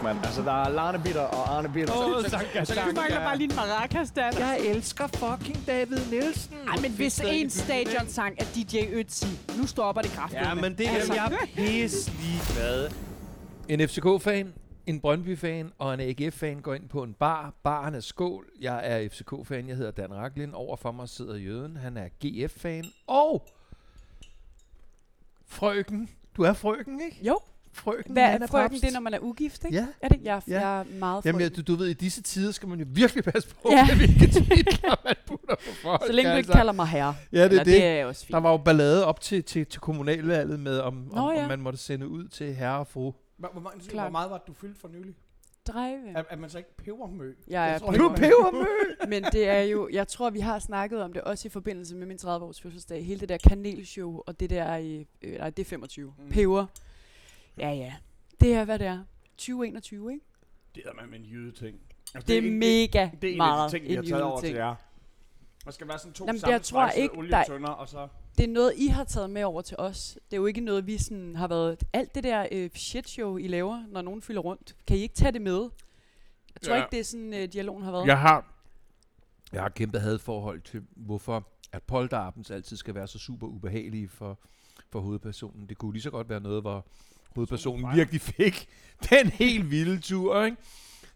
fuck, mand. Altså, der er Larne Bitter og Arne Bitter. Åh, Så- Sanka, Sanka. Du mangler bare lige en maracas, der. Jeg elsker fucking David Nielsen. Ej, men hvis en stadion-sang er DJ Ötzi, nu stopper det kraftigt. Ja, men det er Altså. jeg pisse ligeglad. En FCK-fan, en Brøndby-fan og en AGF-fan går ind på en bar. Baren er skål. Jeg er FCK-fan. Jeg hedder Dan Raklin. Overfor mig sidder Jøden. Han er GF-fan. Og frøken. Du er frøken, ikke? Jo, Frøken. hvad er frøken det, når man er ugift, ikke? Ja. Er det? Jeg, Ja. jeg er meget Jamen, frøken. ja, du, du ved, i disse tider skal man jo virkelig passe på, Ja. hvilke titler man putter på folk. Så længe du ikke altså. kalder mig herre. Ja, det er det. det er også fint. Der var jo ballade op til, til, til kommunalvalget med, om, Nå, om, ja. om man måtte sende ud til herre og fru. Hvor, hvor, meget, hvor meget var det, du fyldte for nylig? Drive. Er, er man så ikke pebermø? Jeg er tror er man- pebermø! Men det er jo, jeg tror, vi har snakket om det også i forbindelse med min 30-års fødselsdag. Hele det der kanelshow, og det der i, øh, nej, det er 25. Mm. Mm. Peber. Ja, ja. Det er, hvad det er. 2021, ikke? Det er man med en jyde-ting. Altså, Det er en- mega det, det er en af meget de ting, vi har en taget over til jer. Der skal være sådan to Jamen, det- jeg tror ikke, der- olietønder, og så... Det er noget, I har taget med over til os. Det er jo ikke noget, vi sådan har været... Alt det der øh, shitshow, I laver, når nogen fylder rundt, kan I ikke tage det med? Jeg tror Ja. ikke, det er sådan, øh, dialogen har været. Jeg har, jeg har kæmpe hadforhold til, hvorfor at polterabends altid skal være så super ubehagelige for, for hovedpersonen. Det kunne lige så godt være noget, hvor hovedpersonen virkelig fik den helt vilde tur, ikke?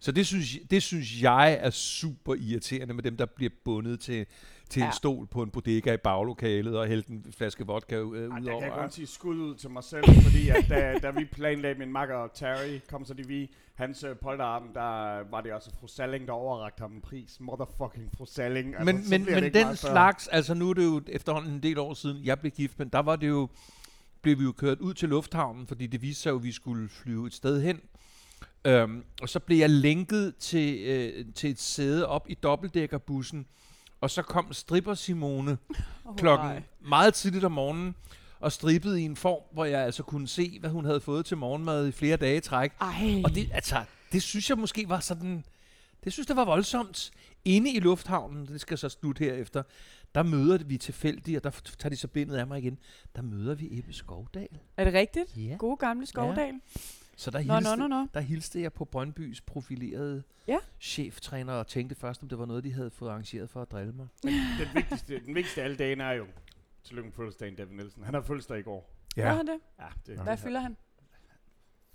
Så det synes, det synes jeg er super irriterende med dem, der bliver bundet til, til ja. En stol på en bodega i baglokalet og hældt en flaske vodka øh, Ej, ud der kan jeg over. kun sige skud ud til mig selv, fordi at da, da vi planlagde min makker Terry, kom så de vi, hans øh, polterarben, der var det også fru Salling, der overrakte ham en pris. Motherfucking fru Salling. Altså, men men, men den slags, altså nu er det jo efterhånden en del år siden, jeg blev gift, men der var det jo, blev vi jo kørt ud til lufthavnen, fordi det viste sig jo, at vi skulle flyve et sted hen. Øhm, og så blev jeg lænket til, øh, til et sæde op i dobbeltdækkerbussen, og så kom stripper Simone oh, klokken nej. meget tidligt om morgenen, og strippede i en form, hvor jeg altså kunne se, hvad hun havde fået til morgenmad i flere dage i træk. Ej. Og det, altså, det synes jeg måske var sådan... Det synes jeg var voldsomt. Inde i lufthavnen, det skal så slutte herefter, der møder vi tilfældigt, og der tager de så bindet af mig igen, der møder vi Ebbe Skovdal. Er det rigtigt? Ja. Gode gamle Skovdal. Så der Nå, hilste, nå, nå, nå. der hilste jeg på Brøndbys profilerede Ja. cheftræner, og tænkte først, om det var noget, de havde fået arrangeret for at drille mig. Den vigtigste, den vigtigste af alle dagen er jo, tillykke med fødselsdagen, David Nielsen. Han har fødselsdag i går. Ja. Hvad er det? Ja, det, Hvad fylder han?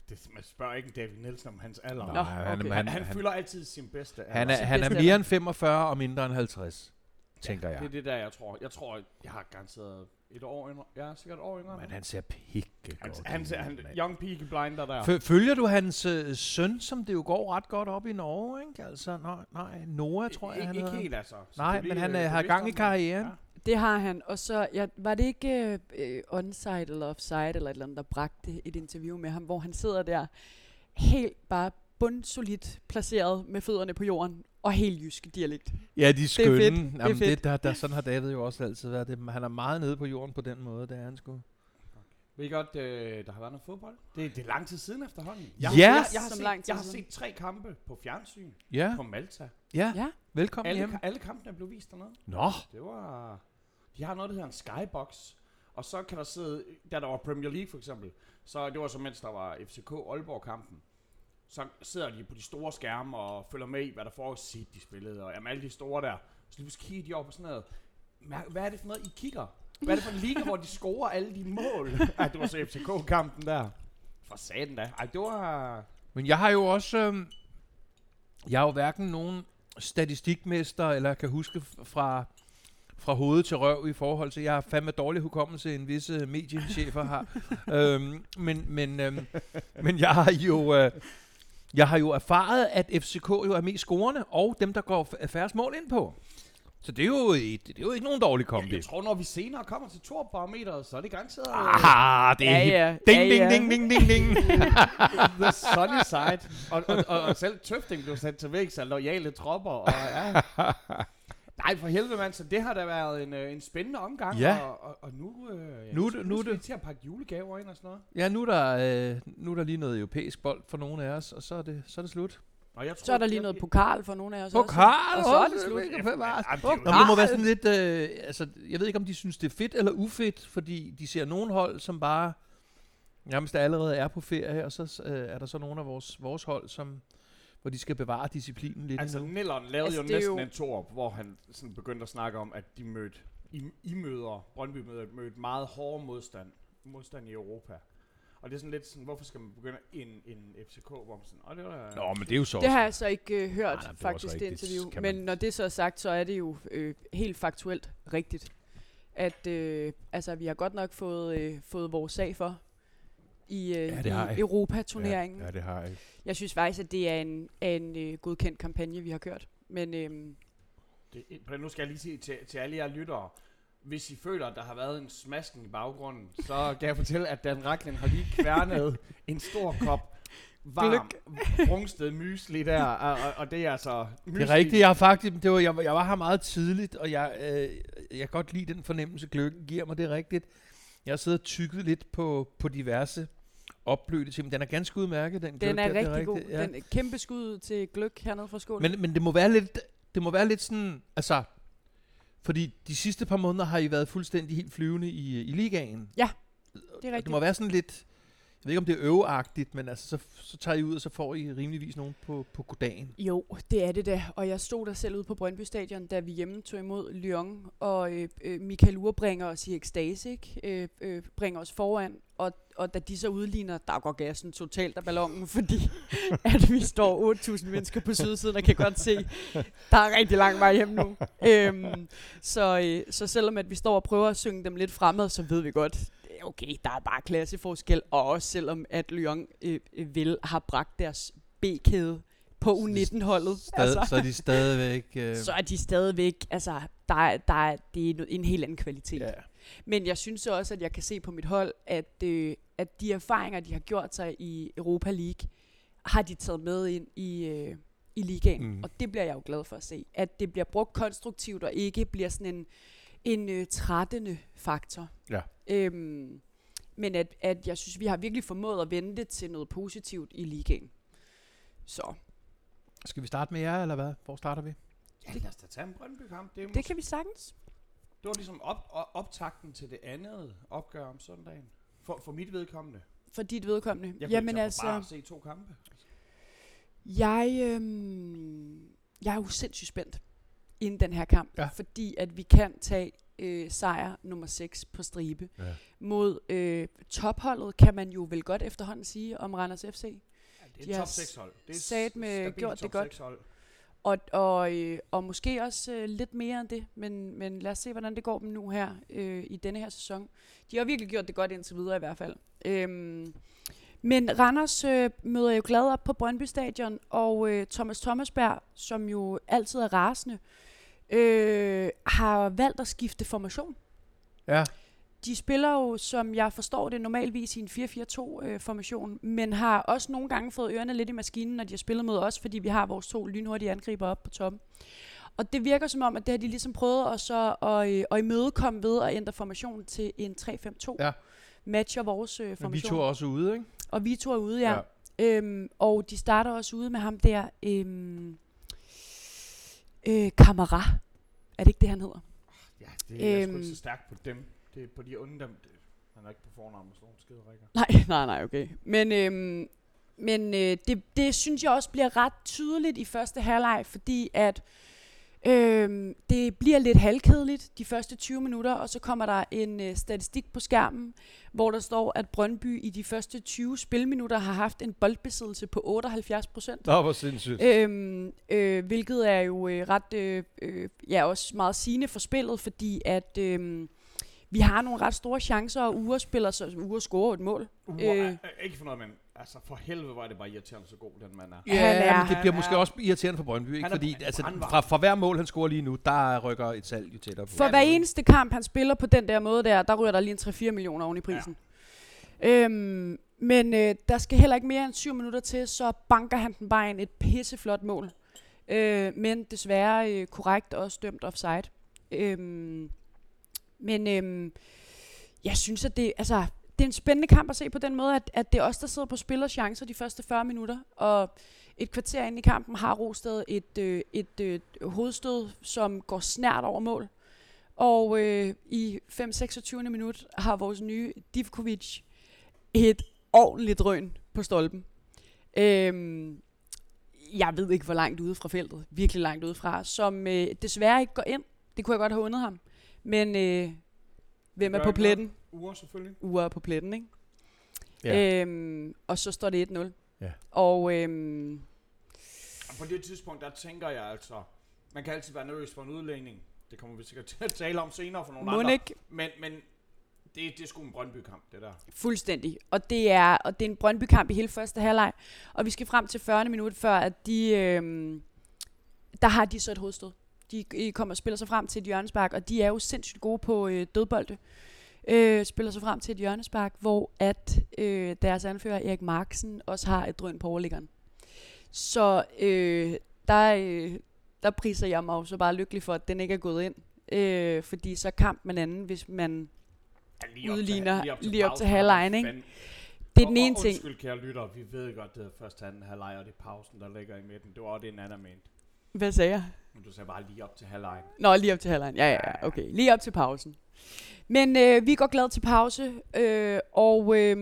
Det, man spørger ikke David Nielsen om hans alder. Nå, han, okay. Han, han, han, han, fylder altid sin bedste alder. han, er, han er mere end 45 og mindre end 50, tænker jeg. Det er det der, jeg tror. Jeg tror, jeg har garanteret et år yngre. Jeg er sikkert et år yngre. Men han ser pikke han, godt han, ud, han, young Peaky Blinder der. Fø- Følger du hans øh, søn, som det jo går ret godt op i Norge, ikke? Altså, nej, nej Noah, tror jeg, ikke, han ikke hedder. helt altså. Nej, Selvfølgelig, men han, øh, øh, har gang i karrieren. Ja. Det har han. Og så, ja, var det ikke øh, onside eller offside eller et eller andet, der bragte et interview med ham, hvor han sidder der helt bare bundsolidt placeret med fødderne på jorden og helt jysk dialekt. Ja, de er skønne. fedt. Jamen, Det er fedt. Det, der, der, sådan har David jo også altid været. Det, han er meget nede på jorden på den måde, det er han sgu. Ved I godt, øh, der har været noget fodbold? Det, det er lang tid siden efterhånden. Ja! jeg, jeg, jeg, har, set, lang tid jeg har set tre kampe på fjernsyn Ja, på Malta. ja. Ja. Velkommen Alle, hjem. alle kampene blev vist dernede. Nå, Det var... De har noget, der hedder en skybox. Og så kan der sidde... Da der var Premier League for eksempel, så det var så mens der var FCK Aalborg-kampen. Så sidder de på de store skærme og følger med i, hvad der foregår. Sit, de spillede, og jamen, alle de store der. Så lige pludselig kigger de op på sådan noget. Hvad er det for noget, I kigger? Hvad er det for en liga, hvor de scorer alle de mål? Ej, det var så FCK-kampen der. For satan da. Ej, det var... men jeg har jo også... Øhm, jeg har jo hverken nogen statistikmester, eller kan huske fra, fra hoved til røv i forhold til... Jeg har fandme dårlig hukommelse, en visse mediechefer har. øhm, men, men, øhm, men jeg har jo... Øh, jeg har jo erfaret, at FCK jo er mest scorende, og dem, der går f- færrest mål ind på. Så det er jo, et, det er jo ikke nogen dårlig kombi. Jeg tror, når vi senere kommer til Torbarometeret, så er det garanteret øh, Ah, det er Ja, ja. Ding, Ja, ding, ja. ding, ding, ding, ding. the sunny side. Og, og, og, og selv Tøfting blev sat til væk af loyale tropper. Og, ja. Nej, for helvede mand, så det har da været en, øh, en spændende omgang. Ja. Og, og, og nu, øh, ja, Nu er det- nu er skal det- vi til at pakke julegaver ind og sådan noget. Ja, nu er, der, øh, nu er der lige noget europæisk bold for nogle af os, og så er det, så er det slut. Og jeg tror, Så er der lige noget pokal for nogle af os Pokal! også. Og så er det slut. Nå, men det må være sådan lidt, øh, altså, jeg ved ikke om de synes det er fedt eller ufedt, fordi de ser nogle hold, som bare nærmest allerede er på ferie, og så øh, er der så nogle af vores, vores hold, som, hvor de skal bevare disciplinen lidt Altså, endnu. Nilleren lavede Altså, jo næsten jo- en toer, hvor han sådan begyndte at snakke om, at de mødte, I, I møder, Brøndby møder, mødte meget hårde modstand, modstand i Europa. Og det er sådan lidt sådan, hvorfor skal man begynde en, en FCK, hvor man sådan, åh, det var Nå, men det er jo så Det har jeg så ikke øh, hørt, Nej, nej, det faktisk, det interview. kan Men man- når det så er sagt, så er det jo øh, helt faktuelt rigtigt. At øh, altså, vi har godt nok fået, øh, fået vores sag for i, øh, Ja, det har i. Europa-turneringen. Ja, ja, det har jeg. Jeg synes faktisk, at det er en, en øh, godkendt kampagne, vi har kørt. Men øhm, Det, Brian, nu skal jeg lige sige til, til alle jer lyttere, hvis I føler, at der har været en smasken i baggrunden, så kan jeg fortælle, at Dan Racklin har lige kværnet en stor kop varm, brungsted mysli der, og, og, og det er altså mysli. Det er rigtigt, jeg har faktisk, det var, jeg, var- jeg var her meget tidligt, og jeg, øh, jeg kan godt lide den fornemmelse, gløggen giver mig, det er rigtigt. Jeg har siddet og tykket lidt på, på diverse opblødte ting, men den er ganske udmærket, den, den gløgg er der, rigtig god. rigtigt, Ja. Den er kæmpe skud til Gløk hernede fra skålen. Men, men det må være lidt, det må være lidt sådan, altså, fordi de sidste par måneder har I været fuldstændig helt flyvende i, i ligaen. Ja, det er Og Det rigtigt. må være sådan lidt, jeg ved ikke om det er øveagtigt, men altså, så, så tager I ud, og så får I rimeligvis nogen på, på goddagen. Jo, det er det da. Og jeg stod der selv ude på Brøndby Stadion, da vi hjemme tog imod Lyon, og øh, øh, Michael Ure bringer os i ekstase, ikke? Øh, øh, bringer os foran, og, og da de så udligner, der går gassen totalt af ballonen, fordi at vi står 8.000 mennesker på sydsiden, og kan godt se, der er rigtig lang vej hjem nu. øhm, så, øh, så selvom at vi står og prøver at synge dem lidt fremad, så ved vi godt, okay, der er bare klasseforskel, og også selvom at Lyon øh, øh, vel har bragt deres B-kæde på U19-holdet. Stad, altså. Så er de stadigvæk... Øh, så er de stadigvæk, altså, der, er- der er, det er en helt anden kvalitet. ja. Men jeg synes så også, at jeg kan se på mit hold, at, øh, at de erfaringer, de har gjort sig i Europa League, har de taget med ind i, øh, i ligaen. Mm. Og det bliver jeg jo glad for at se. At det bliver brugt konstruktivt, og ikke bliver sådan en, en øh, trættende faktor. Ja. Øhm, men at, at jeg synes, vi har virkelig formået at vende det til noget positivt i ligaen. Så Skal vi starte med jer, eller hvad? Hvor starter vi? Ja, lad os da tage en Brøndby-kamp. Det, det kan vi sagtens. Det var ligesom op, op, optakten til det andet opgør om søndagen. For, for mit vedkommende. For dit vedkommende. Jeg Jamen kunne altså... bare se to kampe. Jeg, øhm, jeg er jo sindssygt spændt inden den her kamp, Ja. fordi at vi kan tage øh, sejr nummer 6 på stribe. Ja. Mod øh, topholdet kan man jo vel godt efterhånden sige om Randers FC. Ja, det De er har top 6 hold. Det er sat med gjort det godt. 6 hold. Og, og, øh, og måske også øh, lidt mere end det, men, men lad os se, hvordan det går dem nu her øh, i denne her sæson. De har virkelig gjort det godt indtil videre i hvert fald. Øhm, men Randers øh, møder jo glad op på Brøndby Stadion, og øh, Thomas Thomasberg, som jo altid er rasende, øh, har valgt at skifte formation. Ja. De spiller jo, som jeg forstår det, normalvis i en 4-4-2-formation, men har også nogle gange fået ørerne lidt i maskinen, når de har spillet mod os, fordi vi har vores to lynhurtige angriber op på toppen. Og det virker som om, at det har de ligesom prøvet at, så at, øh, at imødekomme ved at ændre formation til en 3-5-2. Ja. Matcher vores øh, Men vi formation. to er også ude, ikke? Og vi to er ude, ja. ja. Øhm, og de starter også ude med ham der, øhm, øh, Kamara. Er det ikke det, han hedder? Ja, det er øhm, sgu Øhm. ikke så stærkt på dem. Det er på de onde dem. Det, han er ikke på fornavn med sådan nogle skide rækker. Nej, nej, nej, okay. Men, øhm, men øh, det, det synes jeg også bliver ret tydeligt i første halvleg, fordi at øhm, det bliver lidt halvkedeligt de første 20 minutter, og så kommer der en øh, statistik på skærmen, hvor der står, at Brøndby i de første 20 spilminutter har haft en boldbesiddelse på 78 procent. Nå, hvor sindssygt. Øhm, øh, hvilket er jo øh, ret, øh, øh, ja, også meget sigende for spillet, fordi at øh, vi har nogle ret store chancer, og Ure spiller, så Ure scorer et mål. Uh, Øh. Ikke for noget, men altså for helvede var det bare irriterende, så god den mand er. Ja, Han er- men det bliver han måske er- også irriterende for Brøndby, ikke? Er- Fordi han altså, fra, fra hver mål, han scorer lige nu, der rykker et salg jo tættere på. For hver er eneste kamp, han spiller på den der måde der, der ryger der lige en 3-4 millioner oven i prisen. Ja. Øhm, men øh, der skal heller ikke mere end 7 minutter til, så banker han den bare ind et pisseflot mål. Øh, men desværre øh, korrekt også dømt offside. Øhm, men øhm, jeg synes, at det, altså, det er en spændende kamp at se på den måde, at, at det er os, der sidder på spillers chancer de første 40 minutter. Og et kvarter ind i kampen har Rosted et, øh, et øh, hovedstød, som går snært over mål. Og øh, i 5-26. minut har vores nye Divkovic et ordentligt drøn på stolpen. Øhm, jeg ved ikke, hvor langt ude fra feltet, virkelig langt ude fra, som øh, desværre ikke går ind. Det kunne jeg godt have undet ham. Men øh, hvem er på pletten? Uger selvfølgelig. Uger er på pletten, ikke? Ja. Øhm, og så står det 1-0. Ja. Og øhm, på det tidspunkt, der tænker jeg altså, man kan altid være nervøs for en udlægning. Det kommer vi sikkert til at tale om senere for nogle andre. Monik Men, men det, det er sgu en Brøndby-kamp, det der. Fuldstændig. Og det er, og det er en Brøndby-kamp i hele første halvleg. Og vi skal frem til 40. minut, før at de... Øhm, der har de så et hovedstød. De kommer og spiller sig frem til et hjørnespark, og de er jo sindssygt gode på øh, dødbolde. Øh, spiller sig frem til et hjørnespark, hvor at øh, deres anfører Erik Marksen også har et drøn på overliggeren. Så øh, der, øh, der priser jeg mig jo så bare lykkelig for, at den ikke er gået ind. Øh, fordi så kamp man anden, hvis man Ja, Udligner lige op til pausen, har halvlejen, vi ikke? fandme- Det er Og- den ene og ting. Undskyld, kære lytter, vi ved godt, det er første anden halvleg, og det er pausen, der ligger i midten. Det var også det, Nana mente. Hvad sagde jeg? Men du sagde bare lige op til halvlejen. Nå, lige op til halvlejen. Ja, ja, ja. Okay, lige op til pausen. Men øh, vi går glad til pause, øh, og øh,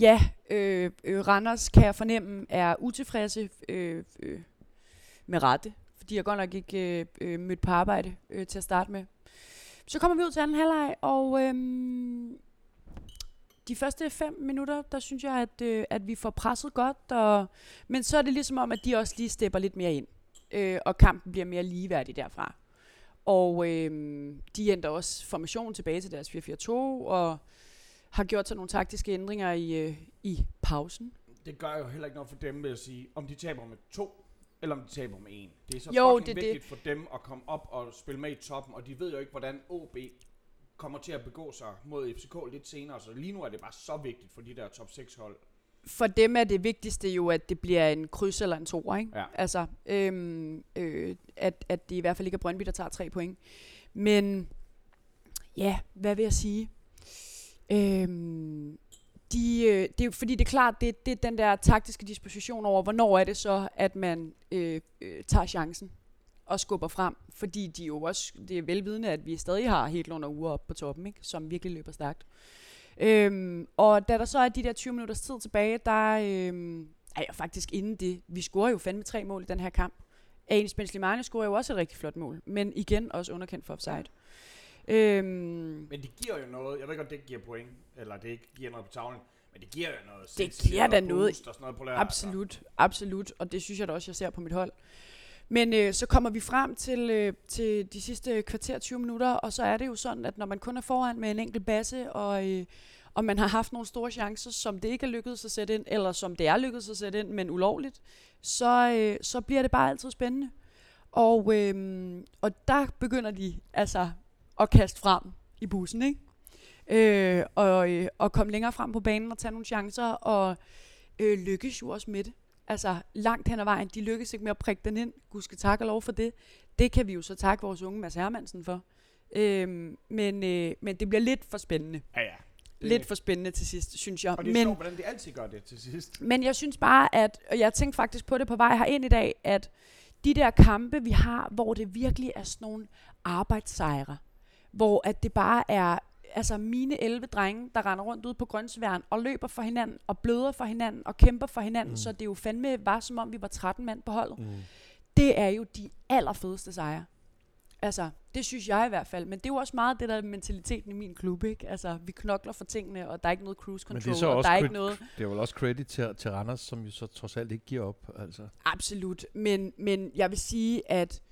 ja, øh, øh, Randers kan jeg fornemme er utilfredse øh, øh, med rette, fordi jeg godt nok ikke øh, øh, mødt på arbejde øh, til at starte med. Så kommer vi ud til anden halvleg, og øh, de første fem minutter, der synes jeg, at, øh, at vi får presset godt, og, men så er det ligesom om, at de også lige stepper lidt mere ind, øh, og kampen bliver mere ligeværdig derfra. Og øh, de ændrer også formationen tilbage til deres 4-4-2, og har gjort sig nogle taktiske ændringer i, øh, i pausen. Det gør jo heller ikke noget for dem, vil jeg sige, om de taber med to, eller om de taber med en. Det er så Jo, fucking det vigtigt for dem at komme op og spille med i toppen, og de ved jo ikke, hvordan OB kommer til at begå sig mod FCK lidt senere, så lige nu er det bare så vigtigt for de der top 6 hold. For dem er det vigtigste jo, at det bliver en kryds eller en toer, ikke? Ja. Altså, øhm, øh, at, at det i hvert fald ikke er Brøndby, der tager tre point. Men, ja, hvad vil jeg sige? Øhm, de, øh, det er fordi det er klart, det, det er den der taktiske disposition over, hvornår er det så, at man øh, øh, tager chancen og skubber frem. Fordi de jo også, det er velvidende, at vi stadig har helt under uger op på toppen, ikke? som virkelig løber stærkt. Øhm, og da der så er de der 20 minutters tid tilbage, der øhm, er jeg faktisk inden det. Vi scorer jo fandme tre mål i den her kamp. Anis Ben Slimani scorer jo også et rigtig flot mål, men igen også underkendt for offside. Øhm, Men det giver jo noget, jeg ved godt, det giver point, eller det ikke giver noget på tavlen, men det giver jo noget. Det giver da og noget. boost Og sådan noget på lørdag, Absolut, absolut. Og det synes jeg da også, jeg ser på mit hold. Men øh, så kommer vi frem til, øh, til de sidste kvarter 20 minutter, og så er det jo sådan, at når man kun er foran med en enkelt basse, og, øh, og man har haft nogle store chancer, som det ikke er lykkedes at sætte ind, eller som det er lykkedes at sætte ind, men ulovligt, så, øh, så bliver det bare altid spændende. Og, øh, og der begynder de altså at kaste frem i bussen, ikke? Øh, og, øh, og komme længere frem på banen og tage nogle chancer, og øh, lykkes jo også med det. Altså langt hen ad vejen, de lykkes ikke med at prikke den ind. Gud skal takke og lov for det. Det kan vi jo så takke vores unge Mads Hermansen for. Øhm, men, øh, men det bliver lidt for spændende. Ja, ja. Det- Lidt for spændende til sidst, synes jeg. Og det er Men, sjovt, hvordan de altid gør det til sidst. men jeg synes bare, at, og jeg tænkte faktisk på det på vej herind i dag, at de der kampe, vi har, hvor det virkelig er sådan nogle arbejdssejre, hvor at det bare er altså mine 11 drenge, der render rundt ude på grøntsværen og løber for hinanden, og bløder for hinanden, og kæmper for hinanden, mm. så det jo fandme var, som om vi var 13 mand på holdet. Mm. Det er jo de allerfedeste sejre. Altså, det synes jeg i hvert fald. Men det er jo også meget det der mentaliteten i min klub, ikke? Altså, vi knokler for tingene, og der er ikke noget cruise Men det control, er så og også der er ikke noget... Det er vel også credit til, til Randers, som jo så trods alt ikke giver op. Altså. Absolut, men, men jeg vil sige, at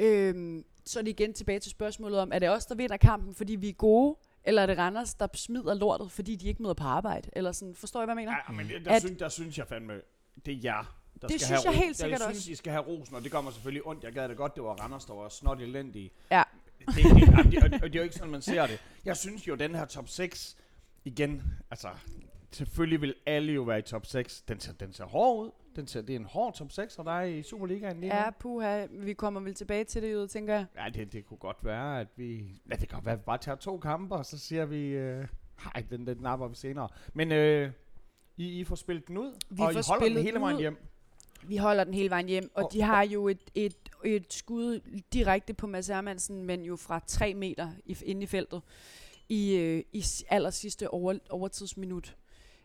øhm, så er det igen tilbage til spørgsmålet om, er det os, der vinder kampen, fordi vi er gode, eller er det Randers, der smider lortet, fordi de ikke møder på arbejde? Eller sådan, forstår I, hvad jeg mener? Ja, men der, At- synes, der synes jeg fandme, det er jer, der Det skal synes have jeg ro- helt sikkert Jeg synes, også. I skal have rosen, og det mig selvfølgelig ondt. Jeg gad det godt, det var Randers, der var snot elendige. Ja. Det, det, og det, det, og det er jo ikke sådan, man ser det. Jeg synes jo, den her top 6, igen, altså, selvfølgelig vil alle jo være i top 6. Den ser, den ser hård ud. Den ser, det er en hård top 6, og der er i Superligaen lige nu. Ja, puha, vi kommer vel tilbage til det, jo, tænker jeg. Ja, det, det kunne godt være, at vi... Ja, det kan godt være, at vi bare tager to kampe, og så siger vi... Øh, nej, den, den napper vi senere. Men øh, I, I får spillet den ud, Vi og I holder den hele vejen hjem. Vi holder den hele vejen hjem, og Og- de har jo et, et, et skud direkte på Mads Hermansen, men jo fra 3 meter i, inde i feltet. i, øh, i aller sidste over, overtidsminut.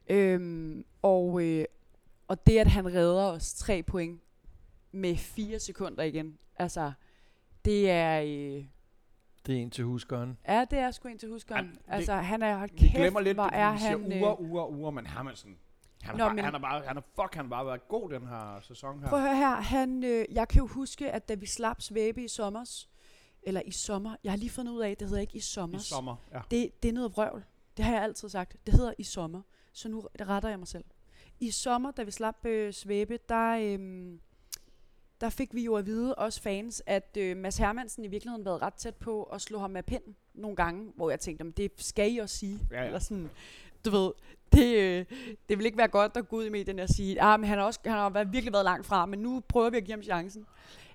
Øhm, og, øh, og det, at han redder os tre point med fire sekunder igen, altså, det er... Øh, Det er en til huskeren. ja, det er sgu en til huskeren. Ja, det- altså, han er, hold Vi kæft, glemmer lidt, hvor er vi siger han... uger, øh, uger, uger, men Hermansen, han, Nå, er bare, men- han er bare, han er, fuck, han har bare været god den her sæson her. Prøv at høre her, han, øh, jeg kan jo huske, at da vi slap svæbe i sommers, eller i sommer, jeg har lige fundet ud af, at det hedder ikke i I sommers. sommer, ja. Det, det er noget vrøvl. Det har jeg altid sagt. Det hedder i sommer. Så nu retter jeg mig selv. I sommer, da vi slap øh, svæbe, der, øhm, der fik vi jo at vide, os fans, at øh, Mads Hermansen i virkeligheden været ret tæt på at slå ham med pinden nogle gange, hvor jeg tænkte, "Jamen, det skal I også sige. Ja, ja. Eller sådan, du ved, det, øh, det vil ikke være godt at gå ud i medierne og sige, ah, men han har, også, han har været- virkelig været langt fra, men nu prøver vi at give ham chancen.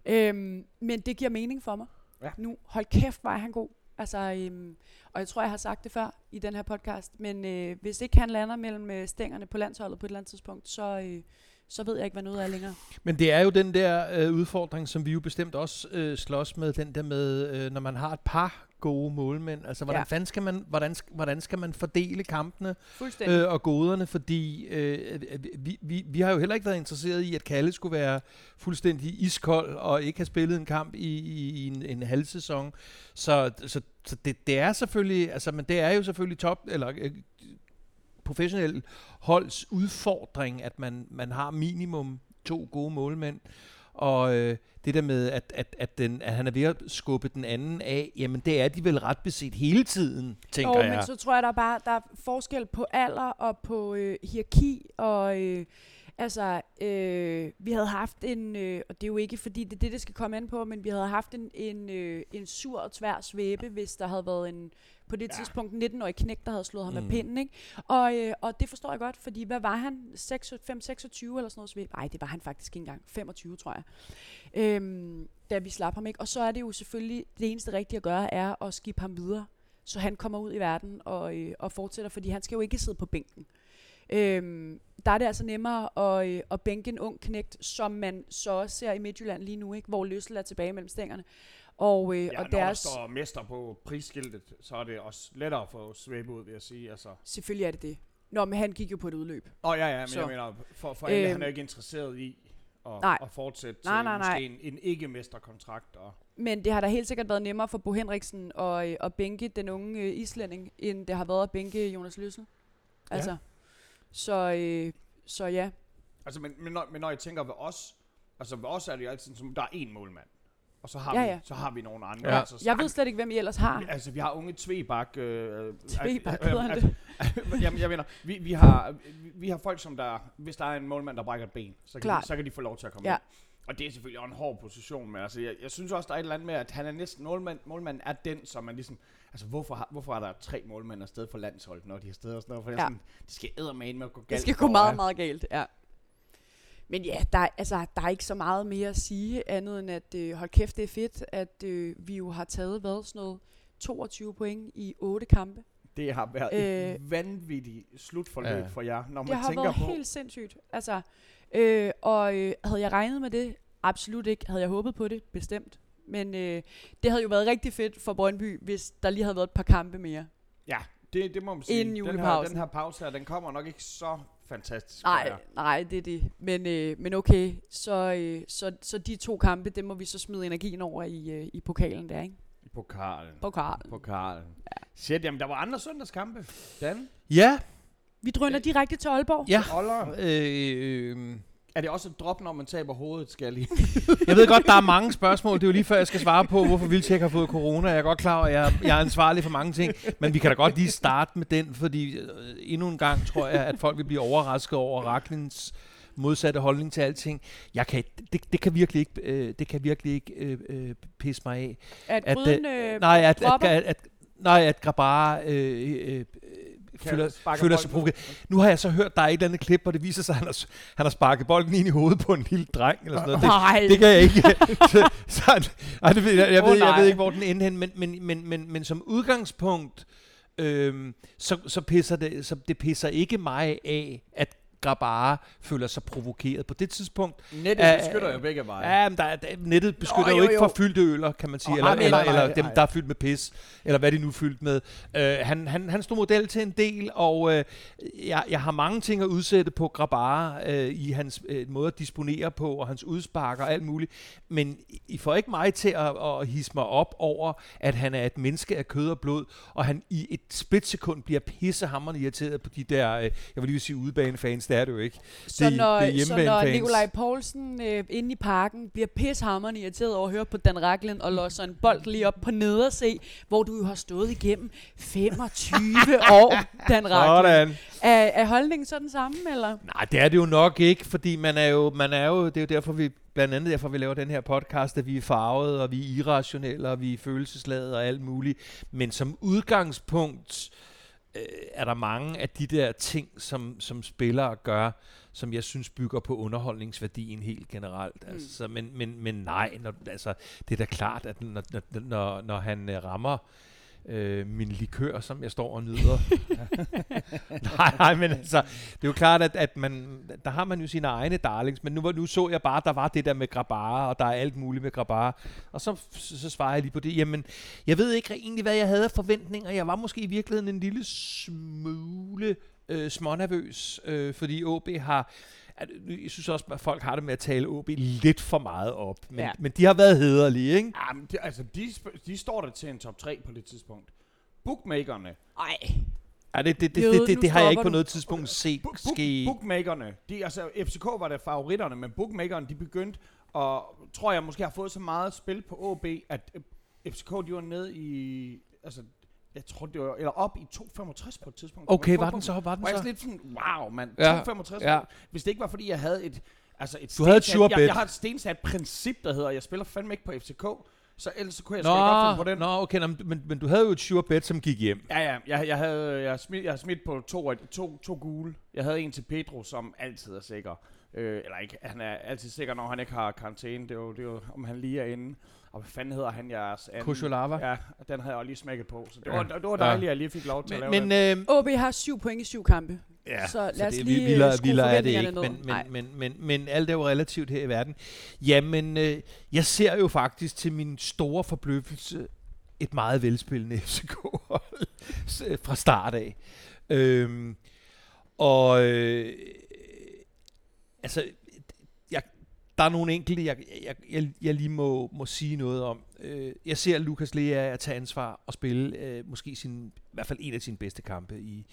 Øhm, men det giver mening for mig. Ja. Nu, hold kæft, hvor er han god. Altså, øhm, og jeg tror, jeg har sagt det før i den her podcast, men øh, hvis ikke han lander mellem øh, stængerne på landsholdet på et eller andet tidspunkt, så, øh, så ved jeg ikke, hvad noget er længere. Men det er jo den der øh, udfordring, som vi jo bestemt også øh, slås med, den der med, øh, når man har et par gode målmænd. Altså, hvordan, Ja. ja. skal, man, hvordan, hvordan skal man fordele kampene øh, og goderne? Fordi øh, øh, vi, vi, vi har jo heller ikke været interesseret i, at Kalle skulle være fuldstændig iskold og ikke have spillet en kamp i, i, i en, en halv sæson. Så, så, så det, det er selvfølgelig, altså, men det er jo selvfølgelig top, eller øh, professionel holds udfordring, at man, man har minimum to gode målmænd. Og øh, det der med, at, at, at, den, at han er ved at skubbe den anden af, jamen det er de vel ret beset hele tiden, tænker Jo, jeg. men så tror jeg, der er bare der er forskel på alder og på øh, hierarki, og øh, altså, øh, vi havde haft en, øh, og det er jo ikke fordi, det er det, det skal komme an på, men vi havde haft en, en, øh, en sur og tvær svæbe, hvis der havde været en, på det Ja. tidspunkt, 19-årig knæk, der havde slået ham mm. Med pinden, ikke? Og, øh, og det forstår jeg godt, fordi hvad var han? 5-26 eller sådan noget svæbe? Nej, det var han faktisk ikke engang. 25, tror jeg. Øhm, da vi slap ham, ikke? Og så er det jo selvfølgelig, det eneste rigtige at gøre, er at skifte ham videre så han kommer ud i verden og, øh, og fortsætter, fordi han skal jo ikke sidde på bænken. Øhm, der er det altså nemmere at, øh, at bænke en ung knægt, som man så også ser i Midtjylland lige nu, ikke? hvor Løssel er tilbage mellem stængerne. Og, øh, Ja, og når deres, der står mester på prisskiltet, så er det også lettere at få svæbe ud, vil jeg sige. Altså. selvfølgelig er det det. Nå, men han gik jo på et udløb. Åh oh, ja, ja, men Så. jeg mener, for, for alle, Øhm, han er jo ikke interesseret i at, nej. at fortsætte Nej, nej, nej. måske en, en ikke-mesterkontrakt. Og, Men det har da helt sikkert været nemmere for Bo Henriksen at, øh, at bænke den unge øh, islænding, end det har været at bænke Jonas Løssel. Altså, så, øh, så ja. altså, men, men, når, men når jeg tænker ved os, altså ved os er det jo altid, som der er én målmand. Og så har, Ja, vi, ja. så har vi nogle andre. Ja. Altså, Jeg ved slet ikke, hvem I ellers har. Altså, vi har unge Tvebak. Øh, Tvebak, øh, hedder han øh, Jamen, jeg mener, vi, vi, har, vi, vi har folk, som der, hvis der er en målmand, der brækker et ben, så kan, de, så kan de få lov til at komme Ja. ind. Og det er selvfølgelig også en hård position, men altså, jeg, jeg synes også, der er et eller andet med, at han er næsten målmand, målmanden er den, som man ligesom, altså hvorfor, har, hvorfor er der tre målmænd afsted for landsholdet, når de er afsted og sådan noget, for ja. Sådan, det skal eddermane med at gå galt. Det skal gå meget, meget galt, ja. Men ja, der, er- altså, der er ikke så meget mere at sige, andet end at, øh, hold kæft, det er fedt, at øh, vi jo har taget, hvad, sådan noget, 22 point i 8 kampe. Det har været øh, et vanvittigt slutforløb Ja. for jer, når Det man har tænker været på, helt sindssygt. Altså, øh, og øh, havde jeg regnet med det? Absolut ikke. Havde jeg håbet på det? Bestemt. Men øh, det havde jo været rigtig fedt for Brøndby, hvis der lige havde været et par kampe mere. ja, det, det må man sige. Inden den, her, den her pause her, den kommer nok ikke så fantastisk. Nej, nej, det er det. Men, øh, men okay, så, øh, så, så de to kampe, dem må vi så smide energien over i, øh, i pokalen der, ikke? I pokalen. Pokalen. Pokalen. Ja. Shit, jamen der var andre søndagskampe. Dan? Ja, Vi drøner direkte til Aalborg. ja. Øh, øh, Er det også et drop, når man taber hovedet, skal jeg lige? jeg ved godt, der er mange spørgsmål. Det er jo lige før, jeg skal svare på, hvorfor Vildtjek har fået corona. Jeg er godt klar over, at jeg, jeg er ansvarlig for mange ting. Men vi kan da godt lige starte med den, fordi øh, endnu en gang tror jeg, at folk vil blive overrasket over Raklins modsatte holdning til alting. Jeg kan, det, det kan virkelig ikke, øh, det kan virkelig ikke øh, øh, pisse mig af. At At, gryden øh, Nej, at, at, at, at, nej, at Grabara øh, øh, øh, føler, føler sig provokeret. Nu har jeg så hørt, der er et eller andet klip, hvor det viser sig, at han har, han har sparket bolden ind i hovedet på en lille dreng, eller sådan noget. Det, det kan jeg ikke. så, så, ej, det jeg, jeg, Åh, ved, jeg ved ikke, hvor den endte hen, men, men, men, men, men som udgangspunkt, øhm, så, så, pisser det, så det pisser ikke mig af, at Grabara føler sig provokeret. På det tidspunkt... Nettet Ja, beskytter jo begge veje. Ja, men der, er- der, nettet beskytter Nå, jo, jo, ikke jo. for fyldte øler, kan man sige. Åh, eller, nej, eller, nej, eller nej, dem, der er fyldt med pis. Eller hvad de nu er fyldt med. Øh, han, han, han stod model til en del, og øh, jeg, jeg har mange ting at udsætte på Grabara øh, i hans øh, måde at disponere på, og hans udspark og alt muligt. Men I får ikke mig til at, at hisse mig op over, at han er et menneske af kød og blod, og han i et splitsekund bliver pissehammerende irriteret på de der, øh, jeg vil lige sige udebanefans, det er det jo ikke. Så Det- når, det så når. Nikolaj Poulsen øh, inde i parken bliver pishammerende irriteret over at høre på Dan Raglen og losser en bold lige op på nederse, hvor du jo har stået igennem 25 år, Dan Raglen. Er, er holdningen så den samme, eller? Nej, det er det jo nok ikke, fordi man er jo, man er jo, det er jo derfor, vi blandt andet derfor, vi laver den her podcast, at vi er farvet, og vi er irrationelle, og vi er følelsesladet og alt muligt. Men som udgangspunkt øh, er der mange af de der ting, som, som spillere gør, som jeg synes bygger på underholdningsværdien helt generelt. Mm. Altså, så, men, men, men nej, når, altså, det er da klart, at når, når, når, når han øh, rammer øh, øh, min likør, som jeg står og nyder. nej, nej, men altså, det er jo klart, at, at man, der har man jo sine egne darlings, men nu, nu så jeg bare, at der var det der med Grabara, og der er alt muligt med Grabara. Og så, så, så svarer jeg lige på det. Jamen, jeg ved ikke egentlig, hvad jeg havde af forventninger. Jeg var måske i virkeligheden en lille smule øh, smånervøs, øh, fordi OB har... At, jeg synes også, at folk har det med at tale OB lidt for meget op. Men, Ja. men de har været hederlige, ikke? Ja, men det, altså, de, de står der til en top 3 på det tidspunkt. Bookmakerne, Ej. Ja, det, det, det, Jøde, det, det, det har jeg ikke på noget tidspunkt set book, ske. book, bookmakerne, de, altså FCK var der favoritterne, men bookmakerne, de begyndte, og tror jeg måske har fået så meget spil på OB, at øh, FCK, de var nede i, altså, jeg tror det var, eller op i 2,65 på et tidspunkt. Okay, var den så? Var den jeg så? sådan lidt sådan, wow, mand, Ja, 2,65. ja. Hvis det ikke var, fordi jeg havde et, altså et Du havde et sure jeg, jeg har et stensat princip, der hedder, jeg spiller fandme ikke på FCK, så ellers så kunne jeg Nå, sgu finde på den. nå, okay, nå, men, men du havde jo et sure bet, som gik hjem. Ja, ja, jeg, jeg havde jeg smidt, jeg smidt på to, to, to gule. Jeg havde en til Pedro, som altid er sikker. Øh, eller ikke, han er altid sikker, når han ikke har karantæne. Det er jo, det er jo om han lige er inde. Og hvad fanden hedder han jeres anden? Kosolava. Ja, den havde jeg også lige smækket på. Så det Ja. var, det var Ja. dejligt, at jeg lige fik lov til at Men, lave men det. øh, OB har syv point i syv kampe. ja, Så lad os det, lige, vi, vildere, øh, vildere er det ikke, men, ned. men, men, men, men alt er jo relativt her i verden. Jamen, øh, jeg ser jo faktisk til min store forbløffelse et meget velspillende FCK-hold s- fra start af. Øhm, og øh, altså, der er nogle enkelte, jeg, jeg, jeg, jeg lige må, må sige noget om. Øh, jeg ser Lukas Lea at tage ansvar og spille øh, måske sin, i hvert fald en af sine bedste kampe. I,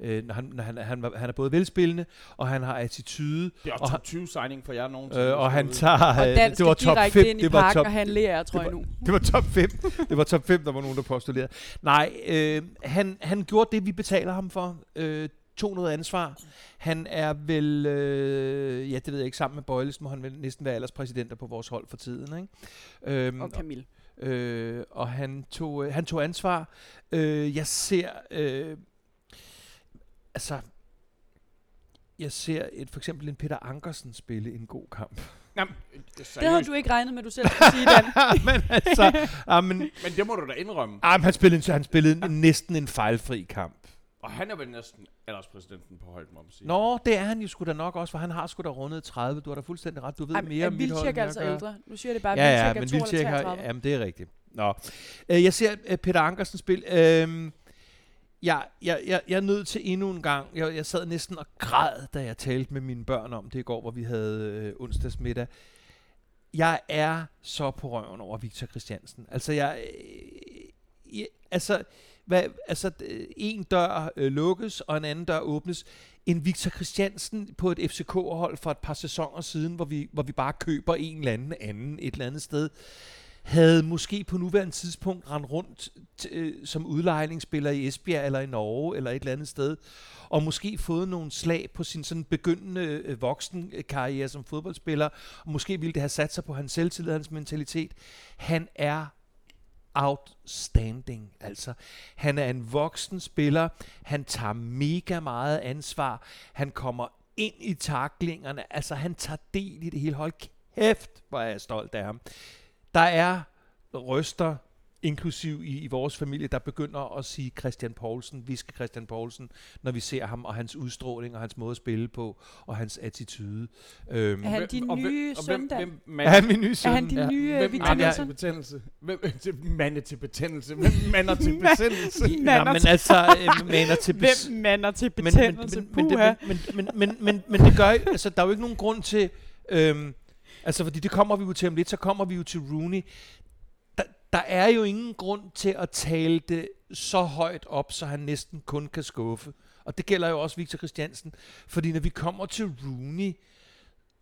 øh, når han, når han, han, han er både velspillende, og han har attitude, Det er og han- top 20 signing for jer nogensinde. øh, og han tager... Og øh, det var top direkte 5. ind i Det var parken top, og handle jer, tror jeg nu. det var top 5. Det var top 5, der var nogen, der postulerede. Nej, øh, han, han gjorde det, vi betaler ham for. Øh, tog noget ansvar. Han er vel, øh, ja det ved jeg ikke, sammen med Bøjles må han vel næsten være alderspræsidenter på vores hold for tiden. Ikke? Øhm, Og Camille. øh, og han tog, øh, han tog ansvar. Øh, jeg ser, øh, altså, jeg ser et, for eksempel en Peter Ankersen spille en god kamp. Jamen, øh, Det havde du ikke regnet med, du selv skulle sige, Dan. men altså, ah, men, Men det må du da indrømme. ah, men han spillede, han spillede en, næsten en fejlfri kamp. Og han er vel næsten alderspræsidenten på højt, må man sige. Nå, det er han jo sgu da nok også, for han har sgu da rundet 30. Du har da fuldstændig ret. Du ved Ej, mere om mit hold, er jeg altså ældre. Nu siger jeg det bare, Ja, ja, er men 2 eller Vildtjek har... 33. Jamen, det er rigtigt. Nå. Øh, jeg ser øh, Peter Ankersen spil. Øh, jeg, jeg, jeg, jeg er nødt til endnu en gang. Jeg, jeg sad næsten og græd, da jeg talte med mine børn om det i går, hvor vi havde øh, onsdagsmiddag. Jeg er så på røven over Victor Christiansen. Altså, jeg... Øh, jeg altså, hvad, altså, en dør øh, lukkes, og en anden dør åbnes. En Victor Christiansen på et FCK-hold for et par sæsoner siden, hvor vi, hvor vi bare køber en eller anden anden et eller andet sted, havde måske på nuværende tidspunkt rendt rundt t- øh, som udlejningsspiller i Esbjerg eller i Norge eller et eller andet sted, og måske fået nogle slag på sin sådan begyndende øh, voksen øh, karriere som fodboldspiller, og måske ville det have sat sig på hans selvtillid, hans mentalitet. Han er outstanding. Altså, han er en voksen spiller. Han tager mega meget ansvar. Han kommer ind i taklingerne. Altså, han tager del i det hele. Hold kæft, hvor er jeg stolt af ham. Der er røster inklusiv i, i vores familie, der begynder at sige Christian Poulsen, viske Christian Poulsen, når vi ser ham, og hans udstråling, og hans måde at spille på, og hans attitude. Øhm, Er han din og hvem- nye og søn, hvem, hvem, er han min nye Er søn? han din ja. nye hvem øh, Victor mander Nilsson? til betændelse? Hvem til mander til betændelse? Hvem mander til betændelse? Nå, men altså, øh, maner til bes- Hvem mander til men, men, betændelse? men, men, men, men, men, men, men det gør altså, der er jo ikke nogen grund til, øhm, altså fordi det kommer vi jo til om lidt, så kommer vi jo til Rooney. Der, er jo ingen grund til at tale det så højt op, så han næsten kun kan skuffe. Og det gælder jo også Victor Christiansen. Fordi når vi kommer til Rooney,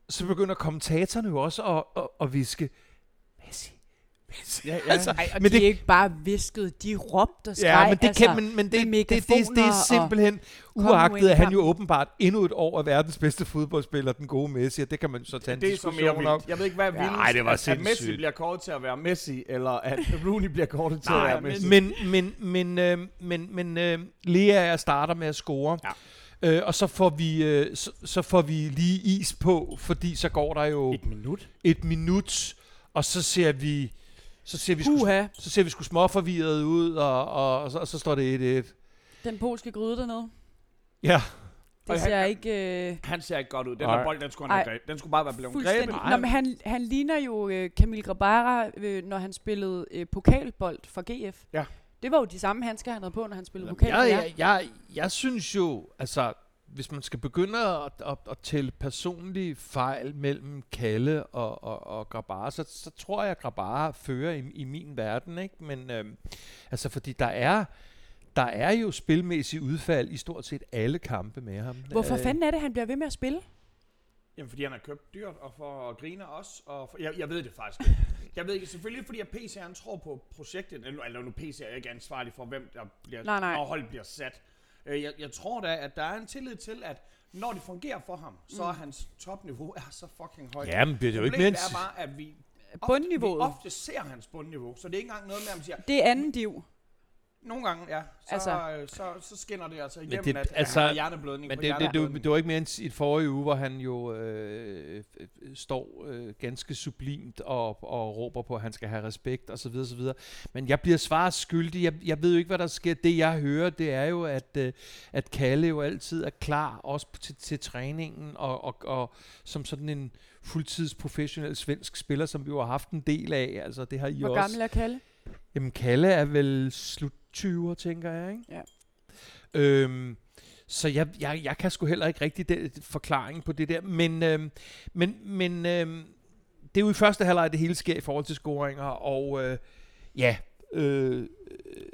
så begynder kommentatorerne jo også at, at, at viske, Ja, ja. Altså, Ej, og men de det- er ikke bare visket, de råbte og skreg. Ja, men det, altså, kan, men, men det, det, det, det, det er simpelthen, uagtet at han jo åbenbart endnu et år er verdens bedste fodboldspiller, den gode Messi, og det kan man så tage en Det er så mere diskussion om. vildt. Jeg ved ikke, hvad er Ja, vildest, ej, det var at, at Messi bliver kåret til at være Messi, eller at Rooney bliver kåret til at være Nej, Messi. men, men, men, øh, men, men øh, Lea er starter med at score. Ja. Øh, og så får, vi, øh, så, så får vi lige is på, fordi så går der jo Et minut? et minut, og så ser vi så ser vi sgu, Puha, så ser vi sgu småforvirret ud, og, og, og, så, og så står det 1-1. den polske gryde dernede. Ja, Det Og han- ser ikke... Øh, Han ser ikke godt ud. Den Nej. der bold, den skulle han have. Den skulle bare være blevet fuldstændig. grebet. Nå, men han, han ligner jo øh, Camille Grabara, øh, når han spillede øh, pokalbold for GF. Ja. Det var jo de samme handsker, han havde på, når han spillede jeg, pokal. for jer. jeg, jeg, jeg synes jo, altså, hvis man skal begynde at, at, at tælle personlige fejl mellem Kalle og, og, og Grabara, så, så tror jeg, at Grabara fører i, i min verden, ikke? Men øhm, altså, fordi der er, der er jo spilmæssige udfald i stort set alle kampe med ham. Hvorfor Øh, fanden er det, han bliver ved med at spille? Jamen, fordi han har købt dyrt, og for at grine os. Og for, jeg, jeg ved det faktisk ikke. Jeg ved ikke, selvfølgelig fordi at PC han tror på projektet, eller, eller nu PC er ikke ansvarlig for, hvem der bliver, Nej, nej. når holdet bliver sat. Øh, Jeg, jeg tror da, at der er en tillid til, at når det fungerer for ham, så er hans topniveau er så fucking højt. Ja, men bliver det jo ikke Problemet end... er bare, at vi ofte, Bundniveauet. vi ofte ser hans bundniveau, så det er ikke engang noget med, at man siger, Det er anden div. Nogle gange, ja, så, Altså. så, så skinner det altså igennem, det- at, altså, han har hjerneblødning Men på det, det, det, det, det var ikke mere end i forrige uge, hvor han jo øh, står øh, ganske sublimt og, og råber på, at han skal have respekt osv. osv. Men jeg bliver svaret skyldig. Jeg, jeg ved jo ikke, hvad der sker. Det jeg hører, det er jo, at, øh, at Kalle jo altid er klar, også til, til træningen, og, og, og som sådan en fuldtids professionel svensk spiller, som vi jo har haft en del af. Altså, det har I Hvor også. gammel er Kalle? Jamen, Kalle er vel slut 20'er, tænker jeg, ikke? Ja. Øhm, så jeg, jeg, jeg kan sgu heller ikke rigtig den forklaring på det der. Men, øhm, men, men øhm, det er jo i første halvleg, det hele sker i forhold til scoringer, og øh, ja, øh,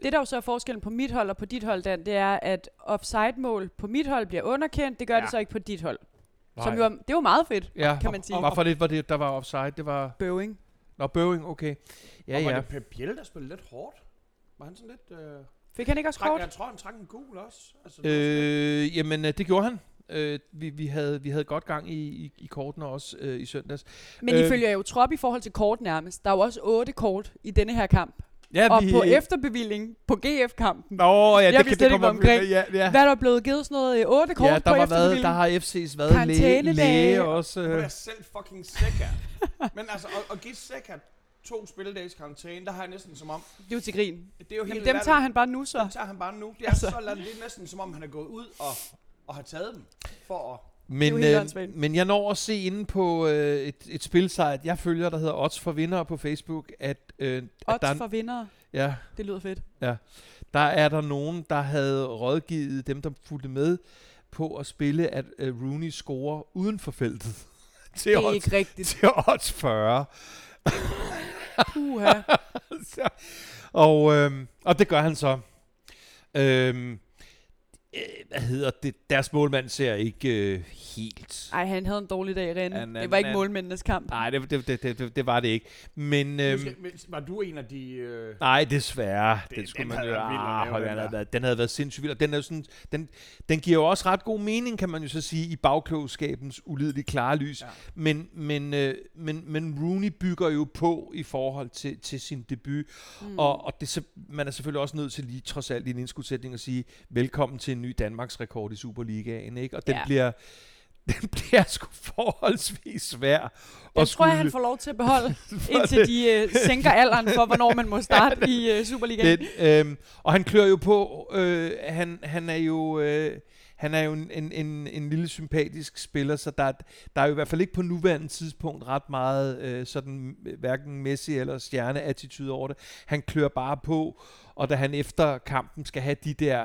Det, der jo så er forskellen på mit hold og på dit hold, Dan, det er, at offside-mål på mit hold bliver underkendt. Det gør ja. Det så ikke på dit hold. Som nej. jo, er- det var meget fedt, ja, kan man sige. Hvorfor det var det, der var offside? Det var... Bøving. Nå, Bøving, okay. Ja, og var ja. det Pep Biel, der spillede lidt hårdt? Var han sådan lidt... Øh, Fik han ikke også træk, kort? jeg tror, han trak en gul også. Altså, det Øh, jamen, øh, det gjorde han. Øh, vi, vi, havde, vi havde godt gang i, i, i kortene også øh, i søndags. Men I øh, følger jo trop i forhold til kort nærmest. Der er jo også otte kort i denne her kamp. Ja, Og på efterbevilling på GF-kampen. Nå, ja, det, vidste kan, det kommer omkring. Ja, ja. Hvad er der blevet givet sådan noget? øh, Otte kort ja, på der, var været, der har FC's været læge, læge også. Er Øh. jeg selv fucking Seca. Men altså, at, at give Seca to spilledags karantæne, der har jeg næsten som om... Det er jo til grin. Det er jo helt Jamen, dem tager han bare nu så. dem tager han bare nu. Det er Altså. så landet. Det er næsten som om, han er gået ud og, og har taget dem for at... Men, øh, men jeg når at se inde på øh, et, et spilsite, jeg følger, der hedder Odds for Vindere på Facebook, at, øh, at Odds der, for vindere. ja, Det lyder fedt. der er der nogen, der havde rådgivet dem, der fulgte med, på at spille, at øh, Rooney scorer uden for feltet. til, Det er odds, ikke rigtigt. til odds 40. Puha. Så- og, øhm, og det gør han så. Øhm, øh, hvad hedder det? Deres målmand ser ikke øh, helt... Ej, han havde en dårlig dag, Rene. Han- Det han- var ikke han- målmændenes kamp. Nej, det, det, det, det, det var det ikke. Men... Øhm, Måske, men var du en af de... Øh, Nej, desværre. Det- den skulle den man havde Ah, lave, hold, den havde været, den havde været sindssygt vild, og den, er sådan, den, den giver jo også ret god mening, kan man jo så sige, i bagklogskabens ulideligt klare lys. Ja. Men, men, øh, men, men Rooney bygger jo på i forhold til, til sin debut, mm. og, og det, så- man er selvfølgelig også nødt til lige trods alt i en indskudsætning at sige, velkommen til en ny Danmarks rekord i Superligaen, ikke? Og den Ja. bliver den bliver sgu forholdsvis svær. Den at tror jeg, han får lov til at beholde, indtil de øh, sænker alderen for, hvornår man må starte i øh, Superligaen. Den, øhm, og han klør jo på, øh, han, han er jo... Øh, han er jo en, en, en, en lille sympatisk spiller, så der, er- der er jo i hvert fald ikke på nuværende tidspunkt ret meget øh, sådan øh, hverken Messi eller stjerne-attitude over det. Han klør bare på, og da han efter kampen skal have de der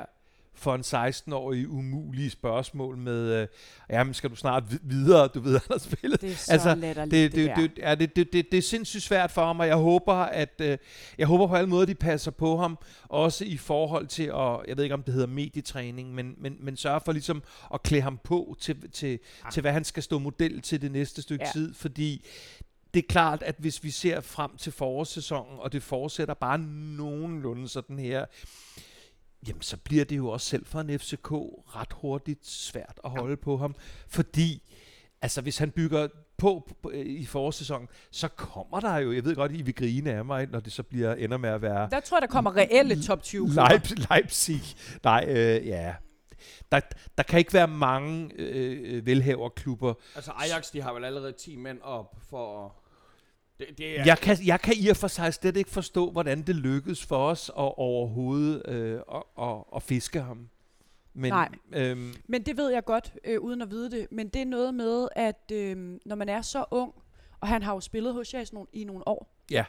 for en 16-årig umulige spørgsmål med, øh, jamen skal du snart vid- videre, du ved, han har spillet Det er så altså, latterligt, det, det, det, ja, det, det, det, det er sindssygt svært for ham, og jeg håber, at øh, jeg håber på alle måder, de passer på ham, også i forhold til at, jeg ved ikke om det hedder medietræning, men, men, men sørge for ligesom at klæde ham på til, til, Ah. til hvad han skal stå model til det næste stykke Ja. ja. tid, fordi det er klart, at hvis vi ser frem til forårssæsonen, og det fortsætter bare nogenlunde sådan her, jamen så bliver det jo også selv for en FCK ret hurtigt svært at holde på ham, fordi altså hvis han bygger på, på i forårssæsonen, så kommer der jo, jeg ved godt, I vil grine af mig, når det så bliver ender med at være Der tror jeg, der kommer reelle top 20 klubber. Leipzig. Leipzig. Nej, øh, ja. Der, der kan ikke være mange øh, velhaverklubber. Altså Ajax, de har vel allerede 10 mænd op for at... Det, det er, Jeg kan, jeg kan i og for sig slet ikke forstå, hvordan det lykkedes for os at overhovedet øh, at, at, at fiske ham. Men, Nej. Øhm, Men det ved jeg godt, øh, uden at vide det. Men det er noget med, at øh, når man er så ung, og han har jo spillet hos jer i nogle, i nogle år. Ja.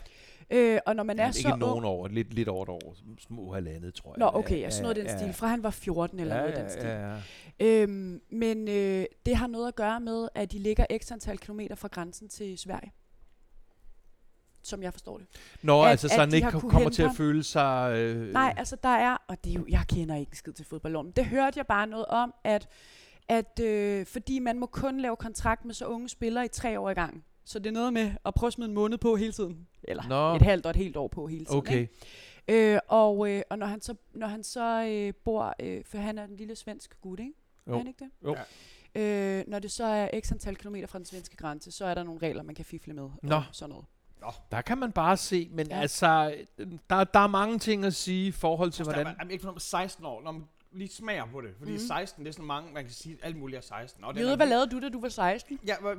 Øh, og når man er ja, så ikke ung... nogen år, lidt, lidt over et år, små halvandet, tror jeg. Nå, okay, jeg sådan noget i den stil. Fra han var 14 eller ja, noget den stil. ja, ja. Øhm, men øh, det har noget at gøre med, at de ligger x antal kilometer fra grænsen til Sverige. Som jeg forstår det. Nå, At- altså, så at han ikke kommer til at føle sig... Øh, Nej, altså der er, og det er jo, jeg kender ikke skid til fodbold, men det hørte jeg bare noget om, at, at øh, fordi man må kun lave kontrakt med så unge spillere i tre år i gang. Så det er noget med at prøve at smide en måned på hele tiden. Eller Nå. et halvt og et helt år på hele tiden. Okay. Ikke? Øh, og, øh, og når han så, når han så øh, bor, øh, for han er en lille svensk gut, ikke? Jo. Er han ikke det? Jo. Øh, når det så er x antal kilometer fra den svenske grænse, så er der nogle regler, man kan fifle med. Nå. Og sådan noget. Der kan man bare se, men Ja. altså, der, der er mange ting at sige i forhold til, hvordan... Hvordan? Jamen, ikke for noget 16 år, når man lige smager på det. Fordi mm. 16, det er sådan mange, man kan sige, alt muligt er 16. Og det Jøde, er hvad lavede du, da du var 16? Ja, hvad,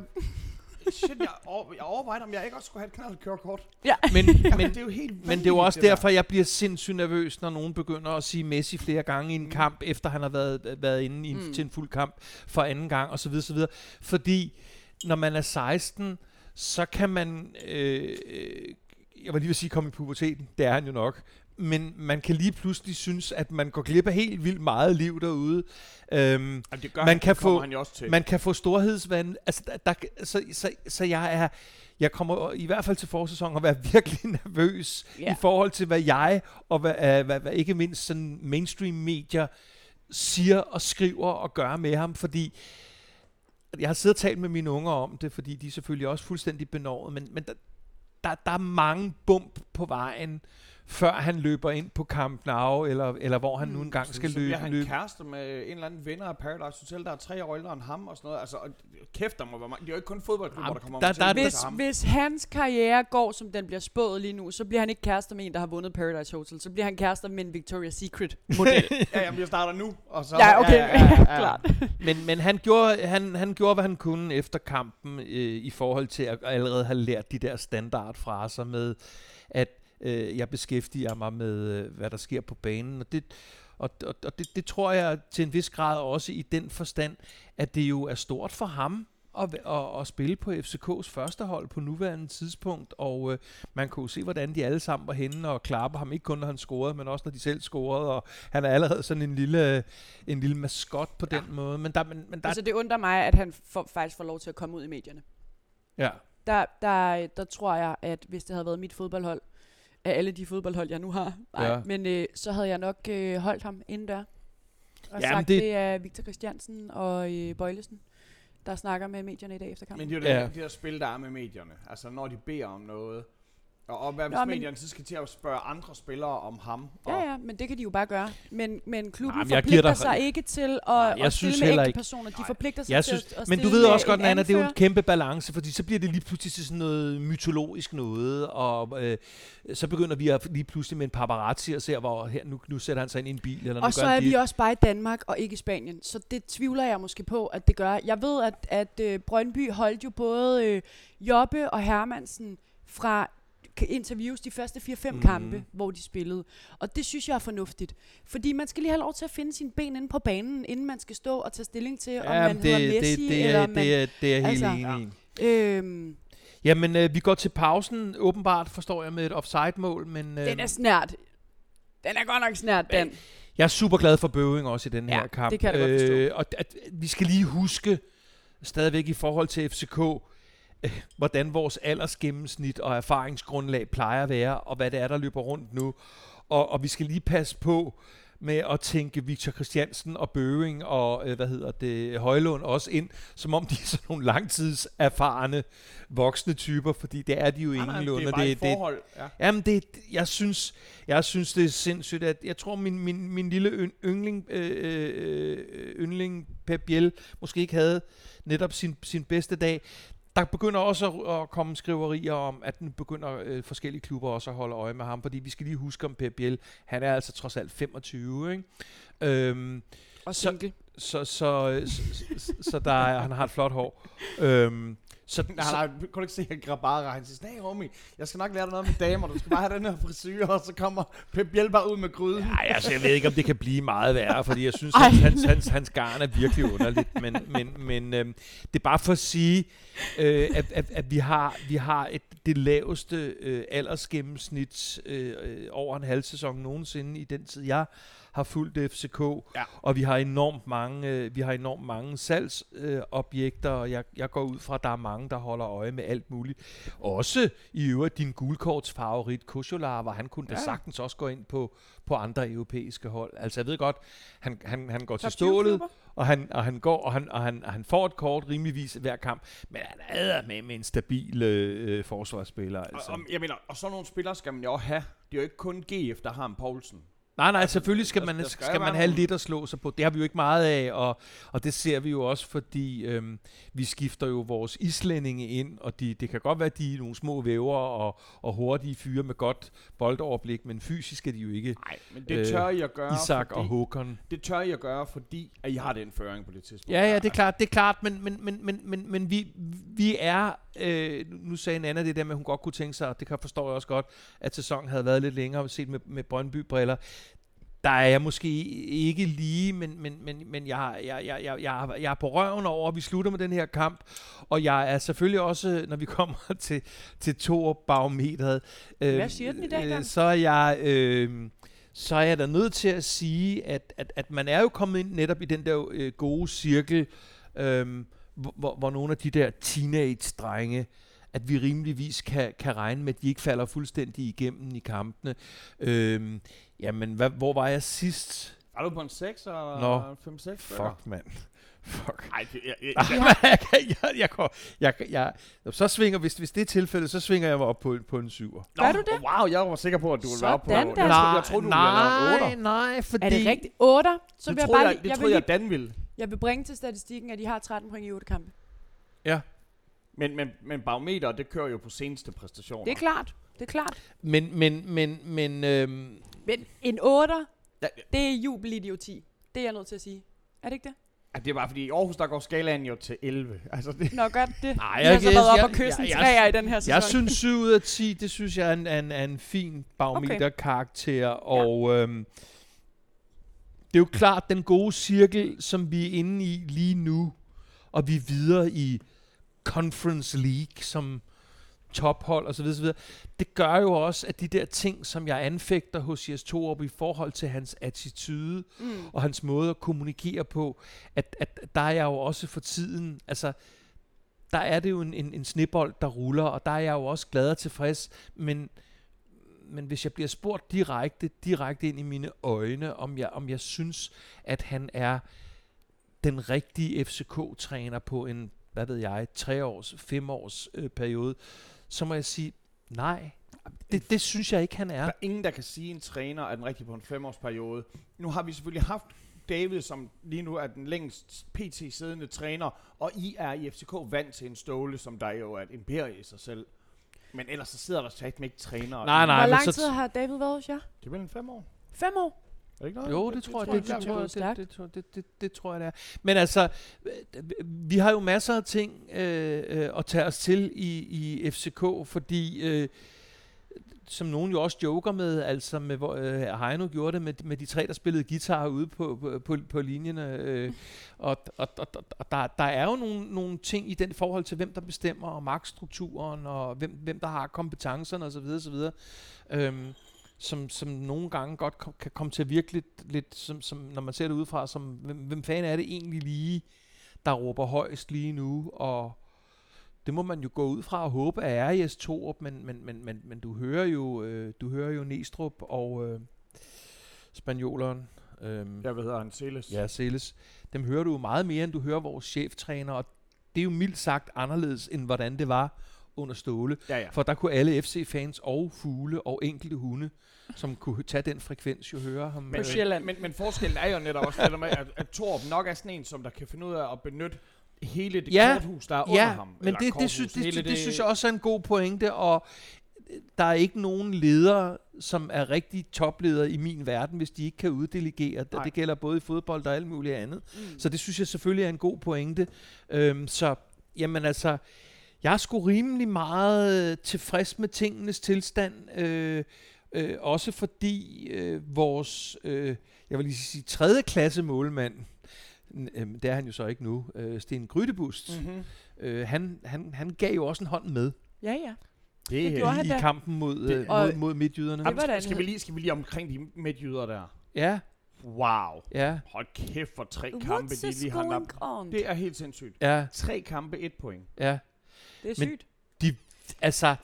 shit, jeg, over, jeg overvejede, om jeg ikke også skulle have et knaldkørekort. Ja. Men, Men men, det er jo helt men det er jo også derfor, jeg bliver sindssygt nervøs, når nogen begynder at sige Messi flere gange i en Mm. kamp, efter han har været, været inde i en, Mm. til en fuld kamp for anden gang, og så videre, så videre. Fordi når man er 16, så kan man... Øh, øh, jeg var lige ved at sige, komme i puberteten. Det er han jo nok. Men man kan lige pludselig synes, at man går glip af helt vildt meget liv derude. Øhm, Jamen, det gør Man han, kan få- han jo også til. Man kan få storhedsvand. Altså, der, der, så, så, så jeg er... Jeg kommer i hvert fald til forsæsonen at være virkelig nervøs yeah. i forhold til, hvad jeg og hvad, uh, hvad, hvad ikke mindst sådan mainstream medier siger og skriver og gør med ham, fordi jeg har siddet og talt med mine unger om det, fordi de er selvfølgelig også fuldstændig benovet, men, men der, der, der er mange bump på vejen, før han løber ind på Camp Nou, eller, eller hvor han Mm. nu engang skal så løbe. bliver han løbe. kærester med en eller anden vinder af Paradise Hotel, der er tre år ældre end ham og sådan noget. Altså, og kæft, der må være mange. Det er jo ikke kun fodboldklubber, Jamen, der kommer der- om til der- at Hvis, til ham. hvis hans karriere går, som den bliver spået lige nu, så bliver han ikke kærester med en, der har vundet Paradise Hotel. Så bliver han kærester med en Victoria's Secret-model. Ja, jamen, jeg starter nu, og så... ja, okay. Klart. Men, men han, gjorde, han, han gjorde, hvad han kunne efter kampen øh, i forhold til at allerede have lært de der standardfraser med, øh, jeg beskæftiger mig med, øh, hvad der sker på banen. Og det, og, og, og det, det tror jeg til en vis grad også i den forstand, at det jo er stort for ham at, at, at spille på FCK's første hold på nuværende tidspunkt, og øh, man kunne se, hvordan de alle sammen var henne og klappe ham, ikke kun når han scorede, men også når de selv scorede, og han er allerede sådan en lille, en lille maskot på den måde. Men der, men, men der, Altså, det undrer mig, at han får, faktisk får lov til at komme ud i medierne. ja. Der, der, der tror jeg, at hvis det havde været mit fodboldhold, af alle de fodboldhold, jeg nu har, nej, Ja. men øh, så havde jeg nok øh, holdt ham inden der. Og Jamen, sagt, det... det- er Victor Christiansen og øh, Bøjlesen, der snakker med medierne i dag efter kampen. Men det er jo det, Ja. det der spil, der er med medierne. Altså, når de beder om noget, Og, og hvad hvis Nå, men- medierne så skal til at spørge andre spillere om ham? Og, Ja, ja, men det kan de jo bare gøre. Men, men klubben Nej, men jeg giver forpligter dig- sig ikke til at, jeg at synes stille med ikke- personer. De forpligter sig Jeg til synes, at, men du ved også godt, en Nana, det er jo en kæmpe balance, fordi så bliver det lige pludselig sådan noget mytologisk noget, og øh, så begynder vi at lige pludselig med en paparazzi og ser, hvor her, nu, nu sætter han sig ind i en bil, eller nu Og gør så han er vi også bare i Danmark og ikke i Spanien. Så det tvivler jeg måske på, at det gør. Jeg ved, at, at øh, Brøndby holdt jo både øh, Jobbe og Hermansen fra interviews de første 4-5 Mhm. mm. kampe, hvor de spillede. Og det synes jeg er fornuftigt. Fordi man skal lige have lov til at finde sine ben inde på banen, inden man skal stå og tage stilling til, om Ja, man det, hedder det, Messi, det, eller er, om man... det, er, det er helt altså, enig i. Øhm, Jamen, øh, vi går til pausen, åbenbart, forstår jeg, med et offside-mål, men øh, den er snært. Den er godt nok snært, den. jeg er super glad for Bøving også i den Ja, her kamp. det kan jeg da godt forstå. og at, vi skal lige huske, stadigvæk i forhold til FCK, øh, hvordan vores aldersgennemsnit og erfaringsgrundlag plejer at være, og hvad det er, der løber rundt nu. Og, og vi skal lige passe på med at tænke Victor Christiansen og Bøving og, øh, hvad hedder det, Højlund også ind, som om de er sådan nogle langtidserfarne voksne typer, fordi det er de jo ingenlunde. det er bare et forhold. Ja. Jamen, det, jeg, synes, jeg synes, det er sindssygt, at jeg tror, min, min, min lille yndling, øh, øh, yndling Pep Biel måske ikke havde netop sin, sin bedste dag. Der begynder også at, at komme skriverier om, at nu begynder øh, forskellige klubber også at holde øje med ham, fordi vi skal lige huske om Pep Biel. Han er altså trods alt 25, ikke? Øhm, Og så- single. så, så, så, så, så der er, han har et flot hår. Øhm, så, Nej, nej, kunne du ikke se, at Grabara, han siger, nej homie, jeg skal nok lære dig noget med damer, du skal bare have den her frisyr, og så kommer Pep bare ud med gryden. Nej, altså, jeg ved ikke, om det kan blive meget værre, fordi jeg synes, hans, hans, hans, hans garn er virkelig underligt. Men, men, men øhm, det er bare for at sige, øh, at, at, at vi har, vi har et, det laveste øh, aldersgennemsnit øh, øh, over en halv sæson nogensinde i den tid, jeg har fulgt FCK. Ja. Og vi har enormt mange, øh, vi har enormt mange salgsobjekter, øh, og jeg, jeg går ud fra, at der er mange, der holder øje med alt muligt. Også i øvrigt din gulkorts favorit, Kusholar, hvor han kunne da Ja. sagtens også gå ind på, på andre europæiske hold. Altså jeg ved godt, han, han, han går til Top 20 stålet, og han, og han går, og han, og han, og han får et kort rimeligvis hver kamp, men han er med med en stabil øh, forsvarsspiller. Altså. Og, og, jeg mener, og sådan nogle spillere skal man jo også have. Det er jo ikke kun GF, der har en Poulsen. Nej, nej, selvfølgelig skal man, der skal, skal man have nogle- lidt at slå sig på. Det har vi jo ikke meget af, og, og det ser vi jo også, fordi øhm, vi skifter jo vores islændinge ind, og de, det kan godt være, at de er nogle små væver og, og hurtige fyre med godt boldoverblik, men fysisk er de jo ikke Nej, men det Øh, tør I at gøre, Isak fordi, og Håkon. det tør I at gøre, fordi at I har den føring på det tidspunkt. Ja, ja, det er klart, det er klart, men, men, men, men, men, men vi, vi er, øh, nu sagde Nana det der med, at hun godt kunne tænke sig, og det kan forstår jeg også godt, at sæsonen havde været lidt længere, set med, med Brøndby-briller. Der er jeg måske ikke lige, men, men, men, men jeg, jeg, jeg, jeg, jeg, jeg er på røven over, at vi slutter med den her kamp, og jeg er selvfølgelig også, når vi kommer til, til to-barometeret, øh, Hvad siger den i dag, Dan? så er jeg... Øh, så er jeg da nødt til at sige, at, at, at man er jo kommet ind netop i den der øh, gode cirkel, øhm, hvor, hvor, nogle af de der teenage-drenge, at vi rimeligvis kan, kan regne med, at de ikke falder fuldstændig igennem i kampene. Øhm, jamen, hvad, hvor var jeg sidst? Er du på en 6 og Nå. 5-6? Fuck, mand. Fuck. Nej, det, jeg, jeg, Ej, man, jeg, kan- jeg, jeg, jeg, jeg, jeg, så svinger, hvis, hvis det er tilfældet, så svinger jeg mig op på, en- på en syver. Gør du det? Wow, jeg var sikker på, at du ville være på... Sådan, Jeg, Dan. troede, jeg troede, du ville være nej, 8. nej, fordi... Er det rigtigt? 8? Så Det vil jeg bare jeg, det jeg, vil troede jeg, Dan ville. jeg vil bringe til statistikken, at de har 13 point i 8 kampe. Ja, Men, men, men barometer, det kører jo på seneste præstationer. Det er klart. Det er klart. men, men, men, men, øhm, Men en 8, Ja, det er jubelidioti. Det er jeg nødt til at sige. Er det ikke det? ja, det er bare fordi, i Aarhus, der går skalaen jo til 11. Altså, det, Nå, godt det. Nej, Vi har så været op jeg- og kysse en jeg- træer i den her sæson. Jeg synes 7 ud af 10, det synes jeg er en, en, en fin barometerkarakter, og øhm, det er jo klart den gode cirkel, som vi er inde i lige nu, og vi er videre i Conference League som tophold osv. osv. Det gør jo også, at de der ting, som jeg anfægter hos Jes Torup i forhold til hans attitude, Mm. og hans måde at kommunikere på, at, at der er jeg jo også for tiden, altså, der er det jo en, en, en snebold, der ruller, og der er jeg jo også glad og tilfreds, men, men hvis jeg bliver spurgt direkte, direkte ind i mine øjne, om jeg, om jeg synes, at han er den rigtige FCK-træner på en, hvad ved jeg, tre års, fem års øh, periode, så må jeg sige, nej. det, det synes jeg ikke, han er. Der er ingen, der kan sige, at en træner er den rigtige på en femårsperiode. Nu har vi selvfølgelig haft David, som lige nu er den længst pt. siddende træner, og I er i FCK vant til en ståle, som der jo er et imperie i sig selv. Men ellers så sidder der slet ikke trænere. Nej, nej. Hvor lang tid har David været hos jer? Det er vel en fem år. Fem år? Er det ikke noget? Jo, det, tror jeg, det, det, det tror jeg, det, det, det, det, det tror jeg, det er. Men altså, øh, vi har jo masser af ting øh, øh, at tage os til i, i FCK, fordi øh, som nogen jo også joker med, altså med, hvor øh, Heino gjorde det med, med de tre, der spillede guitar ude på, på, på, på linjerne. Øh, og og, og, og der, der er jo nogle, nogle ting i den forhold til, hvem der bestemmer, og magtstrukturen, og hvem, hvem der har kompetencerne osv. osv. Øhm, som, som nogle gange godt kom, kan komme til at virke lidt, lidt som, som, når man ser det udefra, som hvem, hvem fanden er det egentlig lige, der råber højst lige nu, og det må man jo gå ud fra og håbe er i S Torup, men, men, men, men, men du hører jo, øh, du hører jo Næstrup og øh, spanjoleren, øh, Jeg ved, hedder han Celes. ja, Celes, dem hører du jo meget mere, end du hører vores cheftræner, og det er jo mildt sagt anderledes, end hvordan det var under Ståle. ja. ja. For der kunne alle FC-fans og fugle og enkelte hunde, som kunne tage den frekvens, jo høre ham. Men, øh, Sjælland. men, men forskellen er jo netop også det med, at, at Torp nok er sådan en, som der kan finde ud af at benytte hele det Ja, korthus, der er under ja, ham. men det, det, synes, det, det, det synes jeg også er en god pointe, og øh, der er ikke nogen ledere, som er rigtig topledere i min verden, hvis de ikke kan uddelegere. Nej. Det, det gælder både i fodbold og alt muligt andet. Mm. Så det synes jeg selvfølgelig er en god pointe. Øhm, så, jamen altså, jeg er sgu rimelig meget øh, tilfreds med tingenes tilstand. Øh, øh, også fordi øh, vores, øh, jeg vil lige sige, tredje klasse målmand, øh, det er han jo så ikke nu, øh, Sten Grydebust, mm. Mm-hmm. øh, han, han, han gav jo også en hånd med Ja, ja. Det, Det gjorde han i, da. i kampen mod, øh, Det- mod, Og- mod midtjyderne. Det var da skal, vi lige, skal vi lige omkring de midtjyder der? Ja, Wow. ja, Hold kæft for tre kampe, What's de is lige har on? Det er helt sindssygt. ja, Tre kampe, et point. ja. Det er Men- sygt. altså,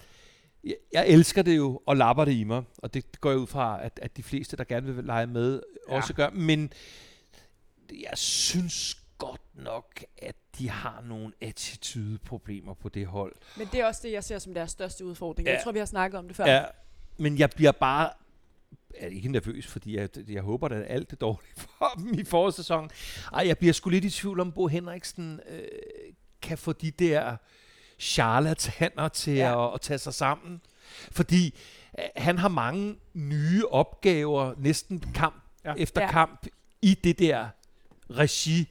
jeg, jeg elsker det jo, og lapper det i mig, og det går jeg ud fra, at, at de fleste, der gerne vil lege med, ja. Også gør, men jeg synes godt nok, at de har nogle attitude-problemer på det hold. Men det er også det, jeg ser som deres største udfordring. Ja. Jeg tror, vi har snakket om det før. Ja, men jeg bliver bare er ikke nervøs, fordi jeg, jeg håber, at alt er dårligt for dem i forårssæsonen. Ej, jeg bliver sgu lidt i tvivl om, Bo Henriksen øh, kan få de der charlataner til Ja. at, at tage sig sammen. Fordi øh, han har mange nye opgaver, næsten kamp Ja. efter Ja. kamp, i det der regi.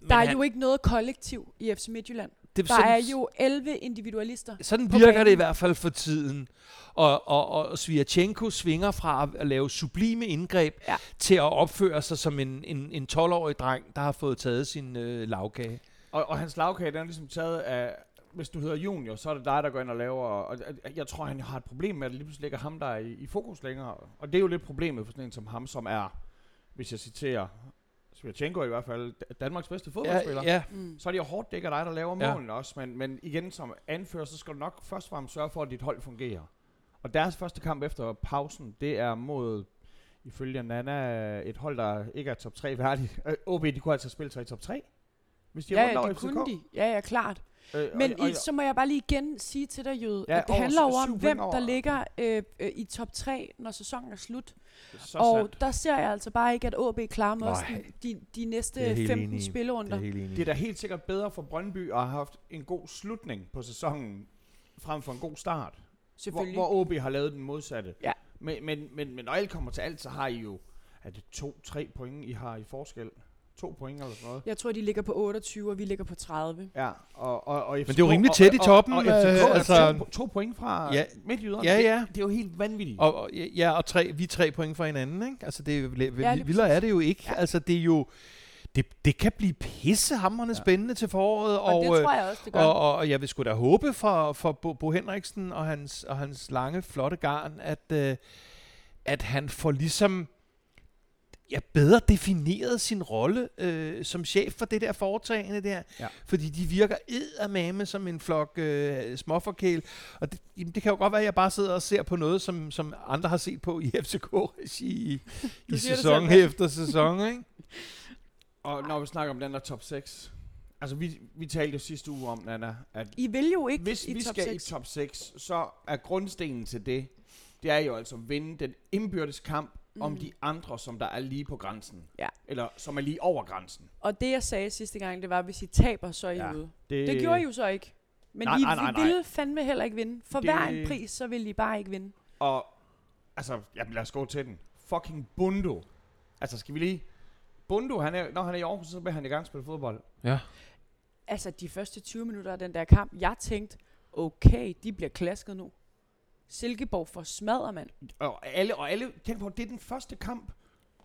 Men Der er han- jo ikke noget kollektiv i FC Midtjylland. det, Der sådan- er jo 11 individualister. Sådan virker banen. det i hvert fald for tiden. Og, og, og Sviatchenko svinger fra at lave sublime indgreb ja. til at opføre sig som en, en, en 12-årig dreng, der har fået taget sin øh, lavkage. Og, og hans lavkage, den er ligesom taget af... Hvis du hedder junior, så er det dig, der går ind og laver... Og, og jeg tror, han har et problem med, at det lige pludselig ikke er ham, der er i, i fokus længere. Og det er jo lidt problemet for sådan en som ham, som er, hvis jeg citerer Svirchenko i hvert fald, Da- Danmarks bedste fodboldspiller. Ja, ja. Mm. Så er det jo hårdt, det ikke er dig, der laver Ja. målene også. Men, men igen, som anfører, så skal du nok først og fremmest sørge for, at dit hold fungerer. Og deres første kamp efter pausen, det er mod, ifølge Nana, et hold, der ikke er top 3 værdigt. Øh, OB, de kunne altså spille sig i top 3. Hvis de Ja, ja, det FCK. kunne de. Ja, ja, klart. Øh, Men og, og, i, så må jeg bare lige igen sige til dig, Jød, Ja, at det over handler over, om hvem over. der ligger øh, øh, i top 3, når sæsonen er slut. så og sandt. der ser jeg altså bare ikke, at AB klarer med os de, de næste Det er jeg helt 15 enig i. spillerunder. helt enig. Det er da helt sikkert bedre for Brøndby at have haft en god slutning på sæsonen, frem for en god start. Hvor, Selvfølgelig. hvor OB har lavet den modsatte. Ja. Men, men, men, men når alt kommer til alt, så har I jo, er det to-tre point, I har i forskel? To point eller sådan noget. Jeg tror, de ligger på 28, og vi ligger på 30. Ja, og, og, og FCK, det er jo rimelig tæt i og- toppen, Og, og, og FCK øh, altså- to, to point fra Ja. ja. midtjyderne. Ja, Det, ja. det er jo helt vanvittigt. Og, og, ja, og tre, vi er tre point fra hinanden, ikke? Altså, det er, jo- Ja, lige vildere er det jo ikke. Ja. Altså, det er jo... Det, det kan blive pissehammerende Ja. spændende til foråret, Og, og, og det øh, tror jeg også, det gør. Og, og, og jeg vil sgu da håbe for, for Bo, Bo Henriksen og hans, og hans lange, flotte garn, at, øh, at han får ligesom ja, bedre defineret sin rolle øh, som chef for det der foretagende der. Ja. Fordi de virker eddermame som en flok øh, småforkæl. Og det, jamen, det kan jo godt være, at jeg bare sidder og ser på noget, som, som andre har set på i FCK-regi i, i sæson efter sæson. Ikke? Og når vi snakker om den der top 6, altså vi, vi talte jo sidste uge om, Nana, at I vil jo ikke hvis i vi top skal 6. i top 6, så er grundstenen til det, det er jo altså at vinde den indbyrdes kamp mm. om de andre, som der er lige på grænsen. Ja. Eller som er lige over grænsen. Og det jeg sagde sidste gang, det var, hvis I taber, så er I Ja. ude. Det gjorde I jo så ikke. Men Nej, I, nej, nej, I nej. ville fandme heller ikke vinde. For Det- hver en pris, så ville I bare ikke vinde. Og, altså, jamen lad os gå til den. Fucking Bundo. Altså, skal vi lige... Bundo, han er, når han er i Aarhus, så vil han i gang spille fodbold. Ja. Altså, de første 20 minutter af den der kamp, jeg tænkte, okay, de bliver klasket nu. Silkeborg får smadret, mand. Og alle, og alle, tænk på, det er den første kamp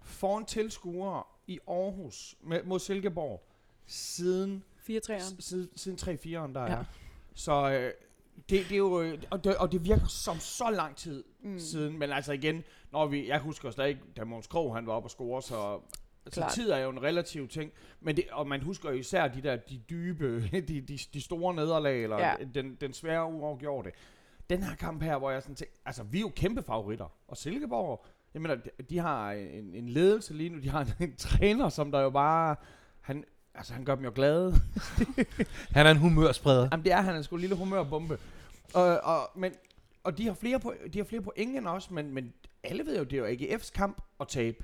foran tilskuere i Aarhus med, mod Silkeborg siden 4-3'eren. S- siden, siden 3-4'eren, der Ja. er. Så øh, det, det er jo, øh, og det, og det virker som så lang tid Mm. siden, men altså igen, når vi, jeg husker stadig, da Måns Krog, han var oppe og score, så, så tid er jo en relativ ting, men det, og man husker jo især de der, de dybe, de, de, de store nederlag, eller Ja. ja. den, den svære uafgjorte. Den her kamp her, hvor jeg sådan tænker, altså vi er jo kæmpe favoritter, og Silkeborg, jeg mener, de, de har en, en ledelse lige nu, de har en, en træner, som der jo bare, han, altså han gør dem jo glade, Han er en humørspreder. Jamen det er han, er sgu en lille humørbombe. Og, og, men, og de har flere, på, de har flere point end os, men, men alle ved jo, det er jo AGF's kamp at tabe.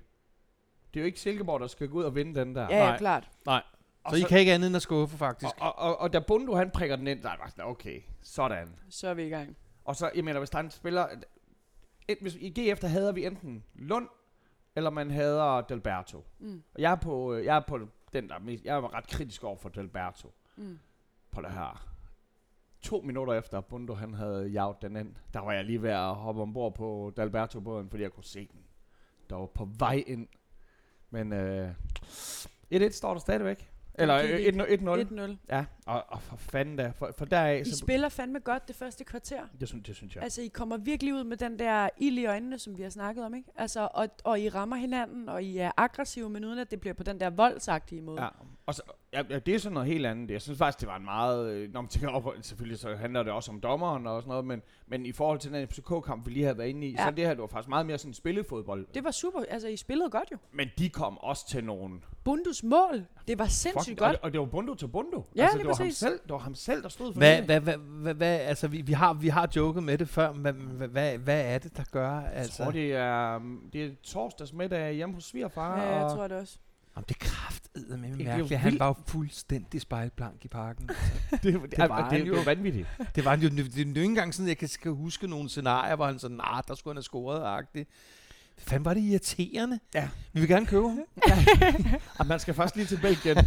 Det er jo ikke Silkeborg, der skal gå ud og vinde den der. Ja, ja, Nej. klart. Og, Så I kan ikke andet end at skuffe, faktisk. og, og, og, og da Bundo han prikker den ind, der er bare sådan, okay, sådan. Så er vi i gang. Og så, jeg mener, hvis der er en spiller... Et, hvis, I GF, der hader vi enten Lund, eller man hader Delberto. Mm. Og jeg er på, øh, jeg er på den der, er mest- jeg er ret kritisk over for Delberto. Mm. på det her. To minutter efter Bundo han havde jaget den ind, der var jeg lige ved at hoppe ombord på Dalberto-båden, fordi jeg kunne se den. Der var på vej ind. Men øh, 1-1 står der stadigvæk. Eller gik øh, ikke. 1-0. 1-0. Ja, og, og for fanden da. For, for deraf, I så, spiller fandme godt det første kvarter. det, synes, det synes jeg. Altså, I kommer virkelig ud med den der ild i øjnene, som vi har snakket om, ikke? Altså, og, og I rammer hinanden, og I er aggressive, men uden at det bliver på den der voldsagtige måde. Ja, og så, ja, ja, det er sådan noget helt andet. Jeg synes faktisk, det var en meget... øh, Når man tænker over, selvfølgelig så handler det også om dommeren og sådan noget, men, men i forhold til den FCK-kamp, vi lige havde været inde i, Ja. så det her, det var faktisk meget mere sådan spillefodbold. Det var super. Altså, I spillede godt jo. Men de kom også til nogle... Bundus mål, det var sindssygt Fuck, godt. Og, det, og det var Bundo til Bundo. Ja, altså, lige det var, ham præcis. selv, det var ham selv, der stod for Hvad, det. hvad, hvad, hvad, hvad, altså vi, vi, har, vi har joket med det før, men hvad, hvad, hvad er det, der gør? Jeg Altså, tror, det er, um, det er torsdags middag hjemme hos svigerfar. Ja, jeg og tror det også. Om det er kraftedeme med Det mærkeligt. Han var jo fuldstændig spejlblank i parken. det, det, det, var det, han det, jo. det, var vanvittigt. det var han jo, det er jo ikke engang sådan, jeg kan, skal huske nogle scenarier, hvor han sådan, nah, der skulle han have scoret-agtigt. Fanden var det irriterende. Ja. Vi vil gerne købe ham. Og man skal først lige til Belgien.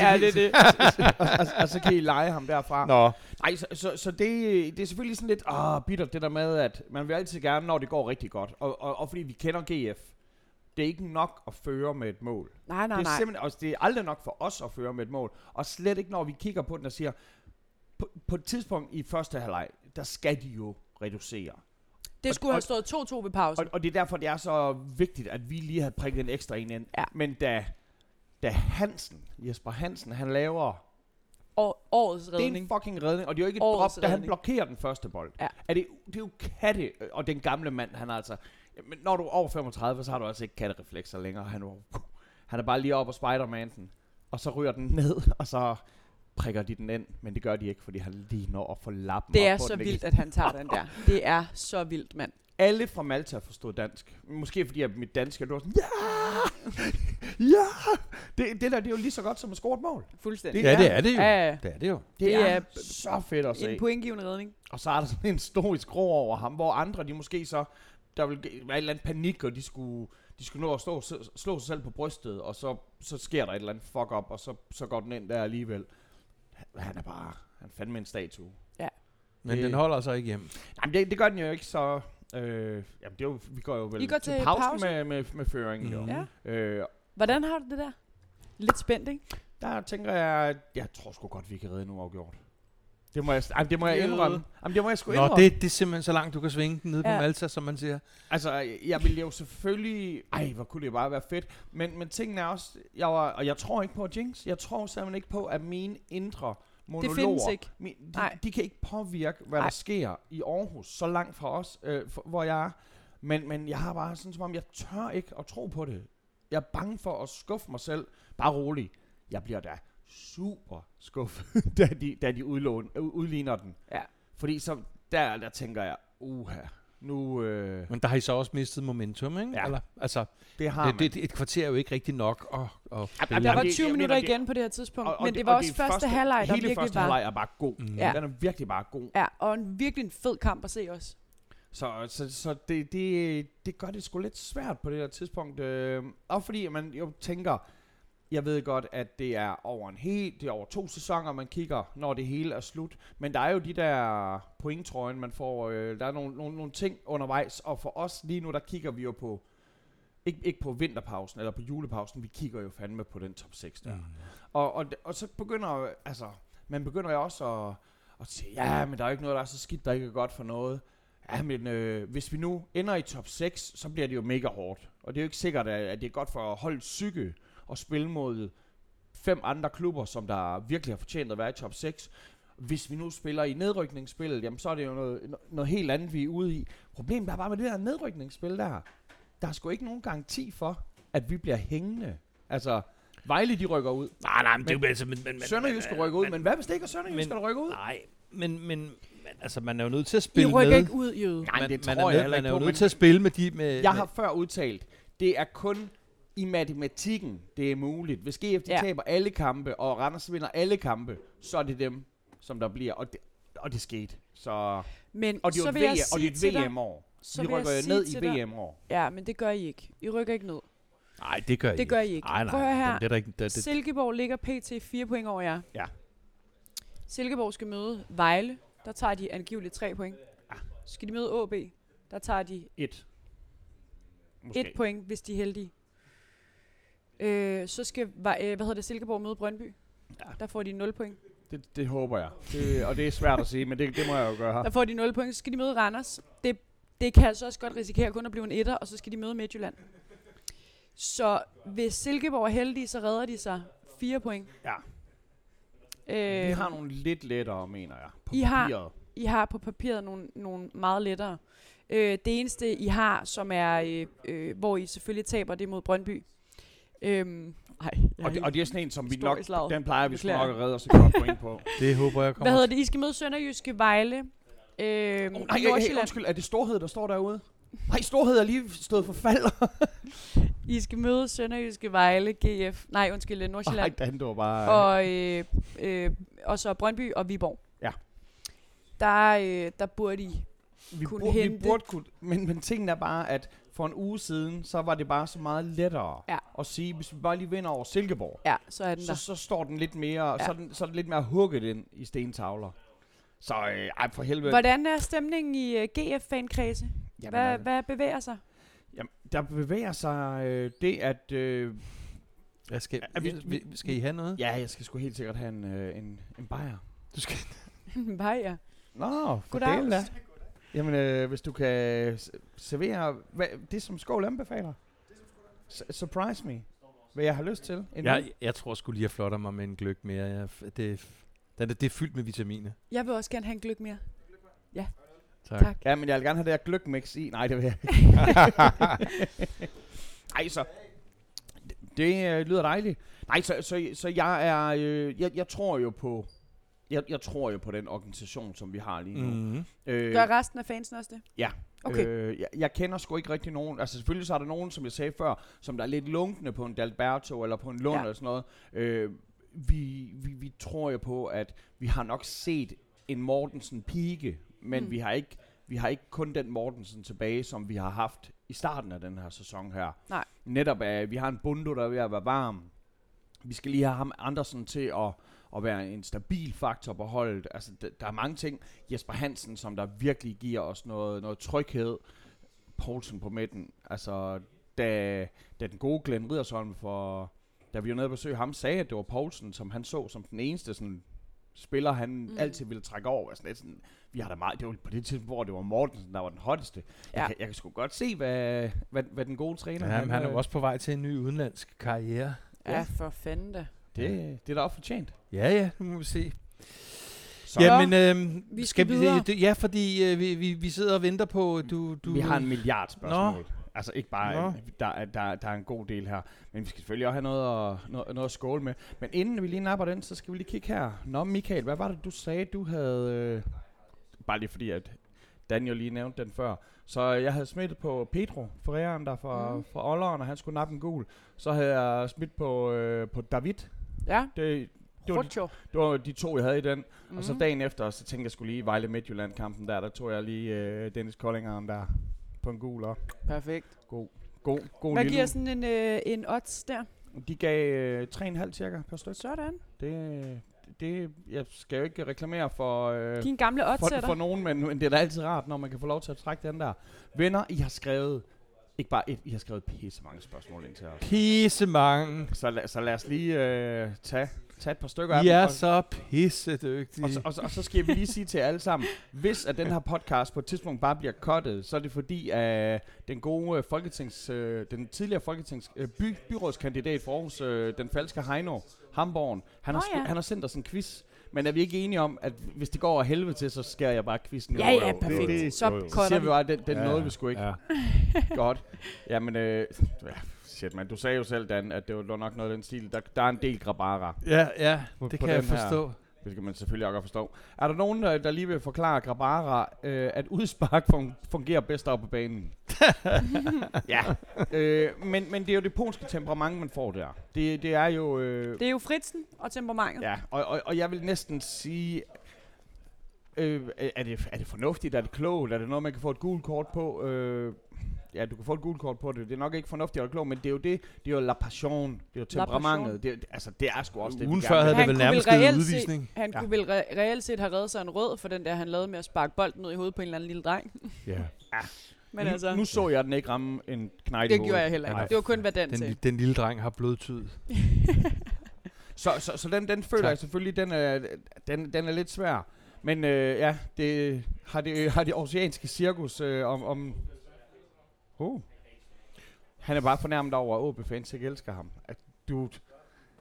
Ja, det er det. og, og, og, så kan I lege ham derfra. Nå. Nej, så, så, så det, det er selvfølgelig sådan lidt ah, bittert, det der med, at man vil altid gerne, når det går rigtig godt. Og, og, og fordi vi kender GF, det er ikke nok at føre med et mål. Nej, nej, det er nej. simpelthen, også, det er aldrig nok for os at føre med et mål. Og slet ikke, når vi kigger på den og siger, på, på et tidspunkt i første halvleg, der skal de jo reducere. Det og- skulle have og- stået 2-2 ved pausen. Og, og det er derfor, det er så vigtigt, at vi lige havde prikket en ekstra en ind. Ja. Men da, da Hansen, Jesper Hansen, han laver Og årets Det er en redning. fucking redning, og det er jo ikke et Årets drop, da han redning. blokerer den første bold. Ja. Er det, det er jo katte, og den gamle mand, han er altså... Men når du er over 35, så har du altså ikke kattereflekser længere. Han, er, han er bare lige oppe og spider den, og så ryger den ned, og så prikker de den ind, men det gør de ikke, fordi han lige når at få lappen Det op er på så den igen. vildt, at han tager den der. Det er så vildt, mand. Alle fra Malta forstod dansk. Måske fordi at mit dansk, det var sådan, ja, ja. Det, det der, det er jo lige så godt som at score et mål. Fuldstændig. Ja, det er det jo. Ja, ja. Det er det jo. Det, Det er, er så fedt at se. En pointgivende redning. Og så er der sådan en historisk ro over ham, hvor andre, de måske så, der vil være et eller andet panik, og de skulle, de skulle nå at stå, slå sig selv på brystet, og så, så sker der et eller andet fuck up, og så, så går den ind der alligevel. Han er bare, han er fandme en statue. Men Det- den holder sig ikke hjem. Nej, men det, det gør den jo ikke, så... Øh, jamen, det er jo, vi går jo vel I går til pausen pause? med, med, med føringen, jo. Mhm. Ja. Øh, Hvordan har du det der? Lidt spændt, ikke? der tænker jeg, jeg tror sgu godt, vi kan redde nu afgjort. Det må jeg, jamen, det må jeg indrømme. Jamen, det må jeg sgu Nå, indrømme. det, det er simpelthen så langt, du kan svinge den ned på Ja. Malta, som man siger. Altså, jeg ville jo selvfølgelig... Ej, hvor kunne det bare være fedt. Men, men tingene er også... Jeg var, og jeg tror ikke på Jinx. Jeg tror simpelthen ikke på, at mine indre monologer... findes ikke. Min, de, Nej. de kan ikke påvirke, hvad der sker i Aarhus, så langt fra os, øh, for, hvor jeg er. Men, men jeg har bare sådan som om, jeg tør ikke at tro på det. Jeg er bange for at skuffe mig selv. Bare rolig. Jeg bliver da super skuffet, da de, da de udlån, udligner den. Ja. Fordi så der, der tænker jeg, uha, nu... Øh, Men der har I så også mistet momentum, ikke? Ja. Eller, altså, det har det, man. det, det, et kvarter er jo ikke rigtig nok at, at spille. Der var det- 20 jeg minutter mener, det- igen på det her tidspunkt, Og- og men det- det var og også det første første- halvleg, der Hele virkelig første var... halvleg er bare god. Mm. Ja. Den er virkelig bare god. Ja, og en virkelig en fed kamp at se også. Så, så, så det, det, det gør det sgu lidt svært på det her tidspunkt. Øh, og fordi man jo tænker, jeg ved godt, at det er over en hel, det er over to sæsoner, man kigger, når det hele er slut. Men der er jo de der pointtrøjen, man får. Øh, der er nogle, nogle, nogle ting undervejs, og for os lige nu, der kigger vi jo på, ikke, ikke på vinterpausen eller på julepausen, vi kigger jo fandme på den top 6 der. Mm. Og, og, og så begynder, altså, man begynder jo også at, at sige, ja, men der er jo ikke noget, der er så skidt, der ikke er godt for noget. Ja, men øh, hvis vi nu ender i top 6, så bliver det jo mega hårdt. Og det er jo ikke sikkert, at, at det er godt for holdet psyke at spille mod fem andre klubber, som der virkelig har fortjent at være i top 6. Hvis vi nu spiller i nedrykningsspillet, jamen så er det jo noget, noget helt andet, vi er ude i. Problemet er bare med det der nedrykningsspil der. Der er sgu ikke nogen garanti for, at vi bliver hængende. Altså, Vejle de rykker ud. Nej, nej, men det er Men- jo altså... Men, men, men, Sønderjysk skal rykke ud, men hvad hvis det ikke er Sønderjysk, men- der rykker ud? Nej, men, men, men altså, man er jo nødt til at I spille rykker med. ikke ud, Jøde. Nej, man, det man, tror er, jeg heller man ikke er jo nødt men- til at spille med de... Med, Jeg har før udtalt, det er kun i matematikken, det er muligt. Hvis GF de Ja. taber alle kampe, og Randers vinder alle kampe, så er det dem, som der bliver. Og det, og det skete. Så, Men og det er så vil jeg et, VM, og det er et VM-år. så Vi jeg rykker sige ned i VM-år. Ja, men det gør I ikke. I rykker ikke ned. Nej, det gør I Det gør I ikke. Nej, nej. Prøv at her. Det er der ikke... Det, det, Silkeborg ligger pt. 4 point over jer. Ja. Silkeborg skal møde Vejle. Der tager de angiveligt 3 point. Ja. Skal de møde AB, der tager de Et. Måske. 1 point, hvis de er heldige. Øh, så skal Vej- øh, hvad hedder det, Silkeborg møde Brøndby. Ja. Der får de 0 point. Det, det håber jeg. Det, og det er svært at sige, men det, det må jeg jo gøre. Der får de 0 point. Så skal de møde Randers. Det, det kan altså også godt risikere kun at blive en etter, og så skal de møde Midtjylland. Så hvis Silkeborg er heldige, så redder de sig 4 point. Ja. Øh, Vi har nogle lidt lettere, mener jeg, på I har- papiret. I har på papiret nogle, nogle meget lettere. Øh, det eneste, I har, som er, øh, øh, hvor I selvfølgelig taber, det er mod Brøndby. Øhm, ej, Og, det, og det er sådan en, som vi nok, slaget. den plejer vi sgu nok at redde os et godt point på. det håber jeg kommer Hvad hedder det? I skal møde Sønderjyske Vejle. Øhm, Oh, nej, hey, hey, undskyld, er det Storhed, der står derude? Nej, Storhed er lige stået for fald. I skal møde Sønderjyske Vejle, GF. Nej, undskyld, Nej, Nordsjælland. Dan, det var bare... og, øh, øh, og så Brøndby og Viborg. Ja. Der, øh, der burde I vi, kunne burde, vi hente- burde kunne... Men, men tingen er bare, at for en uge siden, så var det bare så meget lettere Ja. at sige, hvis vi bare lige vinder over Silkeborg, Ja, så er den så, der. så står den lidt mere, Ja. så, er den, så er den lidt mere hugget ind i stentavler. Så øh, ej, for helvede. Hvordan er stemningen i uh, GF-fankredse? Jamen, Hvad, altså, hvad bevæger sig? jamen, der bevæger sig øh, det, at... Øh, Jeg skal, Er vi- vi, skal I have noget? ja, jeg skal sgu helt sikkert have en, øh, en, en bajer. Du skal, Bare ja. Nå, for Goddag. Jamen, øh, hvis du kan servere hvad, det, som Skål anbefaler. S- surprise me. Hvad jeg har lyst til. En jeg, jeg tror sgu lige, jeg flotter mig med en gløk mere. Jeg, det, det, det er fyldt med vitaminer. Jeg vil også gerne have en gløk mere. Tak. Tak. Ja, men jeg vil gerne have det her gløgmix i. Nej, det vil jeg ikke. Ej, så... Det, det øh, lyder dejligt. Nej, så, så, så jeg er... Øh, jeg, jeg tror jo på... Jeg, jeg tror jo på den organisation, som vi har lige nu. Mm. Øh, Gør resten af fansen også det? Ja. Okay. Øh, jeg, jeg kender sgu ikke rigtig nogen. Altså selvfølgelig så er der nogen, som jeg sagde før, som der er lidt lunkende på en Dalberto eller på en Lund Ja. eller sådan noget. Øh, vi, vi, vi tror jo på, at vi har nok set en Mortensen pike, men Mm. vi har ikke vi har ikke kun den Mortensen tilbage, som vi har haft i starten af den her sæson her. Nej. Netop at vi har en Bundo, der er ved at være varm. Vi skal lige have ham Andersen til at, at være en stabil faktor på holdet. Altså, d- der er mange ting. Jesper Hansen, som der virkelig giver os noget, noget tryghed. Poulsen på midten. Altså, da, da den gode Glenn Riddersholm for... Da vi var nede og besøge ham, sagde, at det var Poulsen, som han så som den eneste sådan, spiller, han Mm. altid ville trække over. Altså, lidt sådan, vi har da meget, det var på det tidspunkt, hvor det var Mortensen, der var den hotteste. Ja. Jeg, kan, jeg kan sgu godt se, hvad, hvad, hvad den gode træner... Ja, men han er øh, jo også på vej til en ny udenlandsk karriere. Ja, for fanden. Det, det er da også fortjent. Ja, ja, nu må vi se. Så Jamen, øhm, vi skal skal vi, det, ja, fordi øh, vi, vi, vi sidder og venter på, du... du vi har en milliard spørgsmål. Altså ikke bare, Nå. øh, der, er- der, der er en god del her. Men vi skal selvfølgelig også have noget at, noget, noget at skåle med. Men inden vi lige napper den, så skal vi lige kigge her. Nå, Michael, hvad var det, du sagde, du havde... Øh, bare lige fordi, at Daniel lige nævnte den før. Så jeg havde smittet på Pedro Ferreiraen der fra, mm. fra Olleren, og han skulle nappe en gul. Så havde jeg smidt på, øh, på David. Ja, Det, det, var de, det var de to, jeg havde i den. Mm. Og så Mhm. dagen efter, så tænkte jeg skulle lige Vejle Midtjylland-kampen der. Der tog jeg lige øh, Dennis Kollingeren der på en gul og Perfekt. god, god, god Hvad lille giver sådan en, øh, en odds der? De gav øh, 3,5 cirka per stykke. Sådan. Det, det, jeg skal jo ikke reklamere for, øh, Din gamle for, oddsætter. for nogen, men, men det er da altid rart, når man kan få lov til at trække den der. Venner, I har skrevet, ikke bare et, I har skrevet pisse mange spørgsmål ind til os. Pisse mange. Så, lad, så lad os lige øh, tage, tage et par stykker af I dem. er og- så pisse dygtige. Og så, og, så, og så skal vi lige sige til jer alle sammen, hvis at den her podcast på et tidspunkt bare bliver cuttet, så er det fordi, at den gode øh, folketings, øh, den tidligere folketings, øh, by, byrådskandidat for Aarhus, øh, den falske Heino Hamborn, han har, Nå oh, ja. han har sendt os en quiz. Men er vi ikke enige om, at hvis det går over helvede til, så skærer jeg bare quizzen Ja, over? ja, det- perfekt. det- Så jo, jo. Så cutter siger vi vi. bare, at den, den Ja, nåede vi sgu ikke. Ja. Godt. Jamen, øh, ja, shit, man, du sagde jo selv, Dan, at det var nok noget af den stil. Der, der er en del grabara. Ja, ja, På- det på kan jeg den her. forstå. Det kan man selvfølgelig også godt forstå. Er der nogen, der, der lige vil forklare Grabara, øh, at udspark fun- fungerer bedst op på banen? ja. Øh, men, men det er jo det polske temperament, man får der. Det, det er jo... Øh, Det er jo Fritzen og temperamentet. ja, og, og, og jeg vil næsten sige... Øh, er, det, er det fornuftigt? Er det klogt? Er det noget, man kan få et gult kort på? Øh, ja, du kan få et gult kort på det. Det er nok ikke fornuftigt eller klogt, men det er jo det. Det er jo la passion. Det er jo temperamentet. Det, er- altså, det er sgu også det, Ugen før havde det Han vel kunne nærmest givet reelt udvisning. Han Ja. kunne vel re- reelt set have reddet sig en rød for den der, han lavede med at sparke bolden ud i hovedet på en eller anden lille dreng. Ja. Men nu, altså, nu så jeg den ikke ramme en knejt det gjorde jeg heller ikke. Nej. Det var kun, hvad den Den, til. den lille dreng har blodtyd. Så, så, så den, den føler Tak. jeg selvfølgelig, den er, den, den er lidt svær. Men øh, ja, det har det, har det oceanske cirkus øh, om... om oh. Han er bare fornærmet over, at OB fans ikke elsker ham. At du,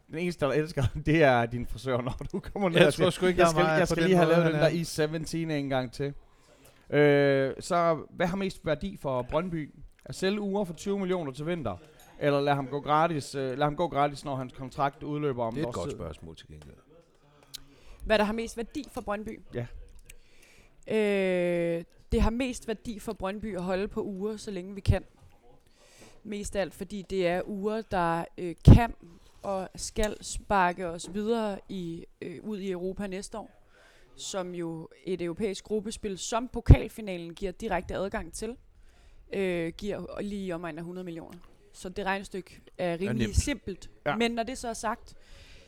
den eneste, der elsker ham, det er din frisør, når du kommer ned Jeg tror sgu ikke, jeg skal, jeg skal lige have lavet den der er. i 17 en gang til. Øh, så hvad har mest værdi for Brøndby? At sælge uger for 20 millioner til vinter? Eller lad ham gå gratis, øh, lad ham gå gratis, når hans kontrakt udløber om Det er et godt tid? spørgsmål til gengæld. Hvad der har mest værdi for Brøndby? Ja. Øh, det har mest værdi for Brøndby at holde på uger, så længe vi kan. Mest af alt, fordi det er uger, der øh, kan og skal sparke os videre i, øh, ud i Europa næste år. Som jo et europæisk gruppespil, som pokalfinalen giver direkte adgang til, øh, giver lige om af 100 millioner. Så det regnestykke er rimelig nemt. simpelt. Ja. Men når det så er sagt,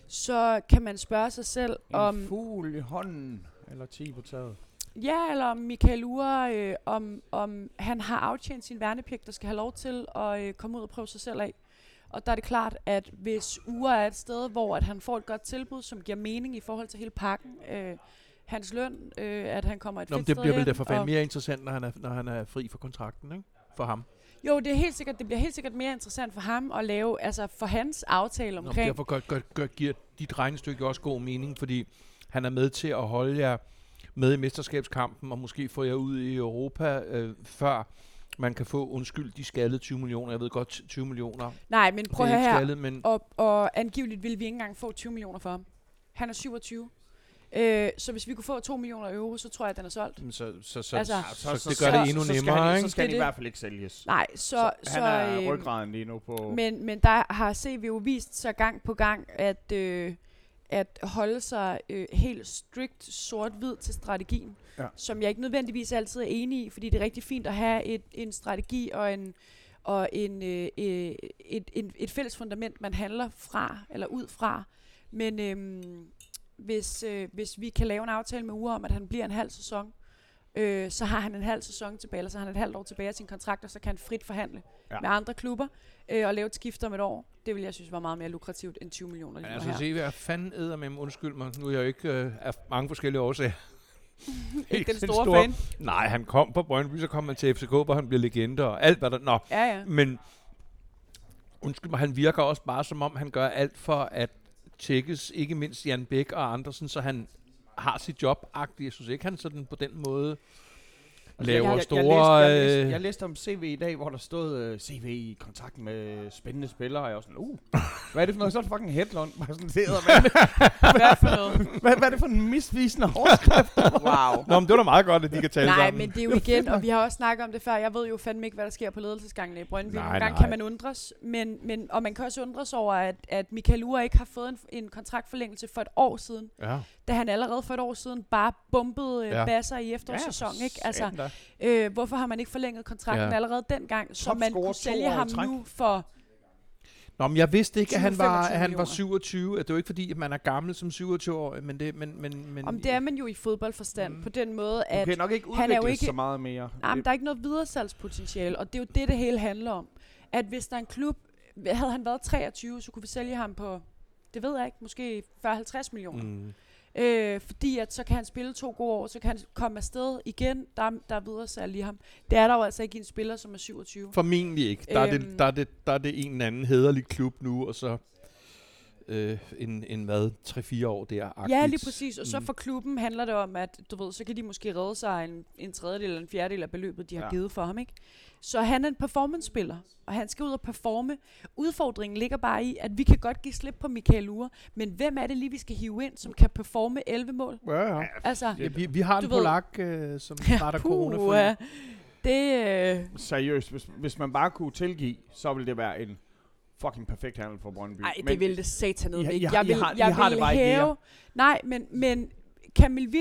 så kan man spørge sig selv, En om fugl i hånden, eller 10 på taget. Ja, eller om Michael Ure, øh, om, om han har aftjent sin værnepligt og skal have lov til at øh, komme ud og prøve sig selv af. Og der er det klart, at hvis Ure er et sted, hvor at han får et godt tilbud, som giver mening i forhold til hele pakken, øh, hans løn, øh, at han kommer et Nå, fedt det bliver vel derfor fandme og- mere interessant, når han, er, når han er fri for kontrakten, ikke? For ham. Jo, det er helt sikkert, det bliver helt sikkert mere interessant for ham at lave, altså for hans aftale Nå, omkring, derfor gør, gør, gør, giver dit regnestykke også god mening, fordi han er med til at holde jer med i mesterskabskampen, og måske få jer ud i Europa, øh, før man kan få, undskyld, de skaldede 20 millioner. Jeg ved godt, 20 millioner. nej, men prøv det at er her, skaldet, men og, og angiveligt ville vi ikke engang få 20 millioner for ham. Han er 27. Øh, så hvis vi kunne få 2 millioner euro, så tror jeg, at den er solgt. men så, så, så, Altså- så, så, det gør det endnu så skal nemmere, han, ikke? Så skal Det han er i det. hvert fald ikke sælges. Nej, så... så, så han er øhm, ryggraden lige nu på... Men, men der har CV jo vist sig gang på gang, at, øh, at holde sig øh, helt strikt sort-hvid til strategien, Ja. som jeg ikke nødvendigvis altid er enig i, fordi det er rigtig fint at have et, en strategi og en og en, øh, øh, et, en, et fælles fundament, man handler fra eller ud fra. Men øhm, hvis, øh, hvis vi kan lave en aftale med Ure om, at han bliver en halv sæson, øh, så har han en halv sæson tilbage, eller så har han et halvt år tilbage af sin kontrakt, og så kan han frit forhandle Ja. med andre klubber øh, og lave et skift om et år. Det vil jeg synes var meget mere lukrativt end 20 millioner Men altså, se, hvad fanden æder med undskyld mig. Nu er jeg ikke øh, af mange forskellige årsager. Ikke den store, fan. Nej, han kom på Brøndby, så kom han til FCK, hvor han blev legende og alt, hvad der... Nå, Ja, ja. Men undskyld mig, han virker også bare som om, han gør alt for at tjekkes, ikke mindst Jan Bæk og Andersen, så han har sit job -agtigt. Jeg synes ikke, han sådan på den måde laver jeg, jeg, store... Jeg læste, jeg, læste, øh, jeg læste om CV i dag, hvor der stod uh, CV i kontakt med spændende spillere, og jeg var sådan, uh, hvad er det for noget? Så er det fucking headlund. Bare sådan, det hvad, for noget? hvad, hvad er det for en misvisende overskrift? Wow. Nå, men det var da meget godt, at de kan tale Nej, sammen. men det er jo igen, og vi har også snakket om det før, jeg ved jo fandme ikke, hvad der sker på ledelsesgangene i Brøndby. Nej, Nogle gange nej. kan man undres, men, men, og man kan også undres over, at, at Michael Ure ikke har fået en, en kontraktforlængelse for et år siden, Ja. da han allerede for et år siden bare bumpede Ja. ja. basser i efterårssæsonen. Ja, ikke? Altså, øh, hvorfor har man ikke forlænget kontrakten Ja. allerede dengang, så man kunne sælge ham træk. nu for... Nå, men jeg vidste ikke, at han var, 20-25 at han var millioner. 27. At det var ikke fordi, at man er gammel som 27 år, men det, men, men, men Om det er man jo i fodboldforstand, Mm. på den måde, at Du kan nok ikke han er jo ikke- så meget mere. Jamen, der er ikke noget videresalgspotentiale, og det er jo det, det hele handler om. At hvis der er en klub, havde han været 23, så kunne vi sælge ham på, det ved jeg ikke, måske 40-50 millioner. Mm. Øh, fordi at så kan han spille to gode år, så kan han komme afsted igen, der, er- der er videresalg i ham. Det er der jo altså ikke en spiller, som er 27. Formentlig ikke. Der, er det, Øhm. der, er det, der er det en eller anden hederlig klub nu, og så øh, en, en hvad, 3-4 år der. Ja, lige præcis. Og så Mm. for klubben handler det om, at du ved, så kan de måske redde sig en, en tredjedel eller en fjerdedel af beløbet, de har ja. givet for ham. ikke? Så han er en performance-spiller, og han skal ud og performe. Udfordringen ligger bare i, at vi kan godt give slip på Michael Ure, men hvem er det lige, vi skal hive ind, som kan performe 11 mål? Ja, ja. Altså, ja vi, vi har en ved- polak, øh, som starter corona puh, ja. det, øh, Seriøst, hvis, hvis man bare kunne tilgive, så ville det være en fucking perfekt handel for Brøndby. ej, Men- det ville det satan I- ikke. I har- Jeg I vil, har- I jeg har vil det bare ikke hæve... Nej, men, men Kamil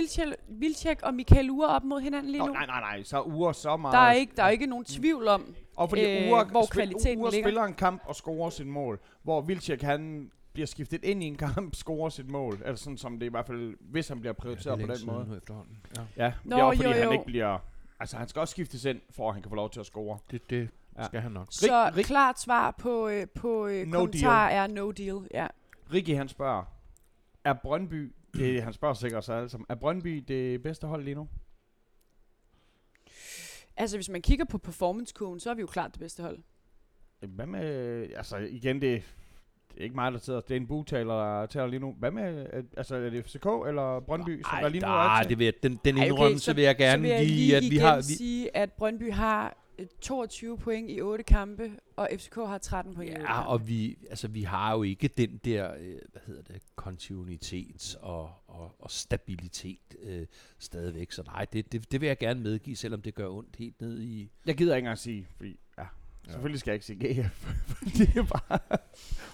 Vilcek og Michael Ure op mod hinanden lige Nå, nu? nej, nej, nej, så uger så meget. Der er ikke, der er ikke nogen tvivl om, Og fordi øh, Ure, hvor spil- kvaliteten Ure ligger. spiller en kamp og scorer sit mål, hvor Vilcek han bliver skiftet ind i en kamp, scorer sit mål. Altså sådan som det i hvert fald, hvis han bliver prioriteret på den måde. Nu efterhånden. Ja. Ja, Nå, det er også, fordi jo, han jo. ikke bliver... Altså, han skal også skiftes ind, for at han kan få lov til at score. Det, det Ja. skal han nok. Så Rig- klart svar på, øh, på øh, No kommentar er no deal. Ja. Ricky, han spørger, er Brøndby, det, han spørger sikkert sig alle sammen, er Brøndby det bedste hold lige nu? Altså, hvis man kigger på performance-kurven, så er vi jo klart det bedste hold. Hvad med, altså igen, det, det er ikke mig, der sidder, det er en bugtaler, der taler lige nu. Hvad med, altså er det FCK eller Brøndby, som der lige nu er nej, til? det vil jeg, den, den Ej, okay, indrømmelse så- vil jeg gerne så vil jeg give, lige at vi igen har... Vi, sige, at Brøndby har 22 point i 8 kampe, og FCK har 13 point i 8 ja, kampe. og vi, altså, vi har jo ikke den der, øh, hvad hedder det, kontinuitet og, og, og stabilitet øh, stadigvæk. Så nej, det, det, det vil jeg gerne medgive, selvom det gør ondt helt ned i... Jeg gider ikke engang sige, fordi, ja, selvfølgelig skal jeg ikke sige GF, det er bare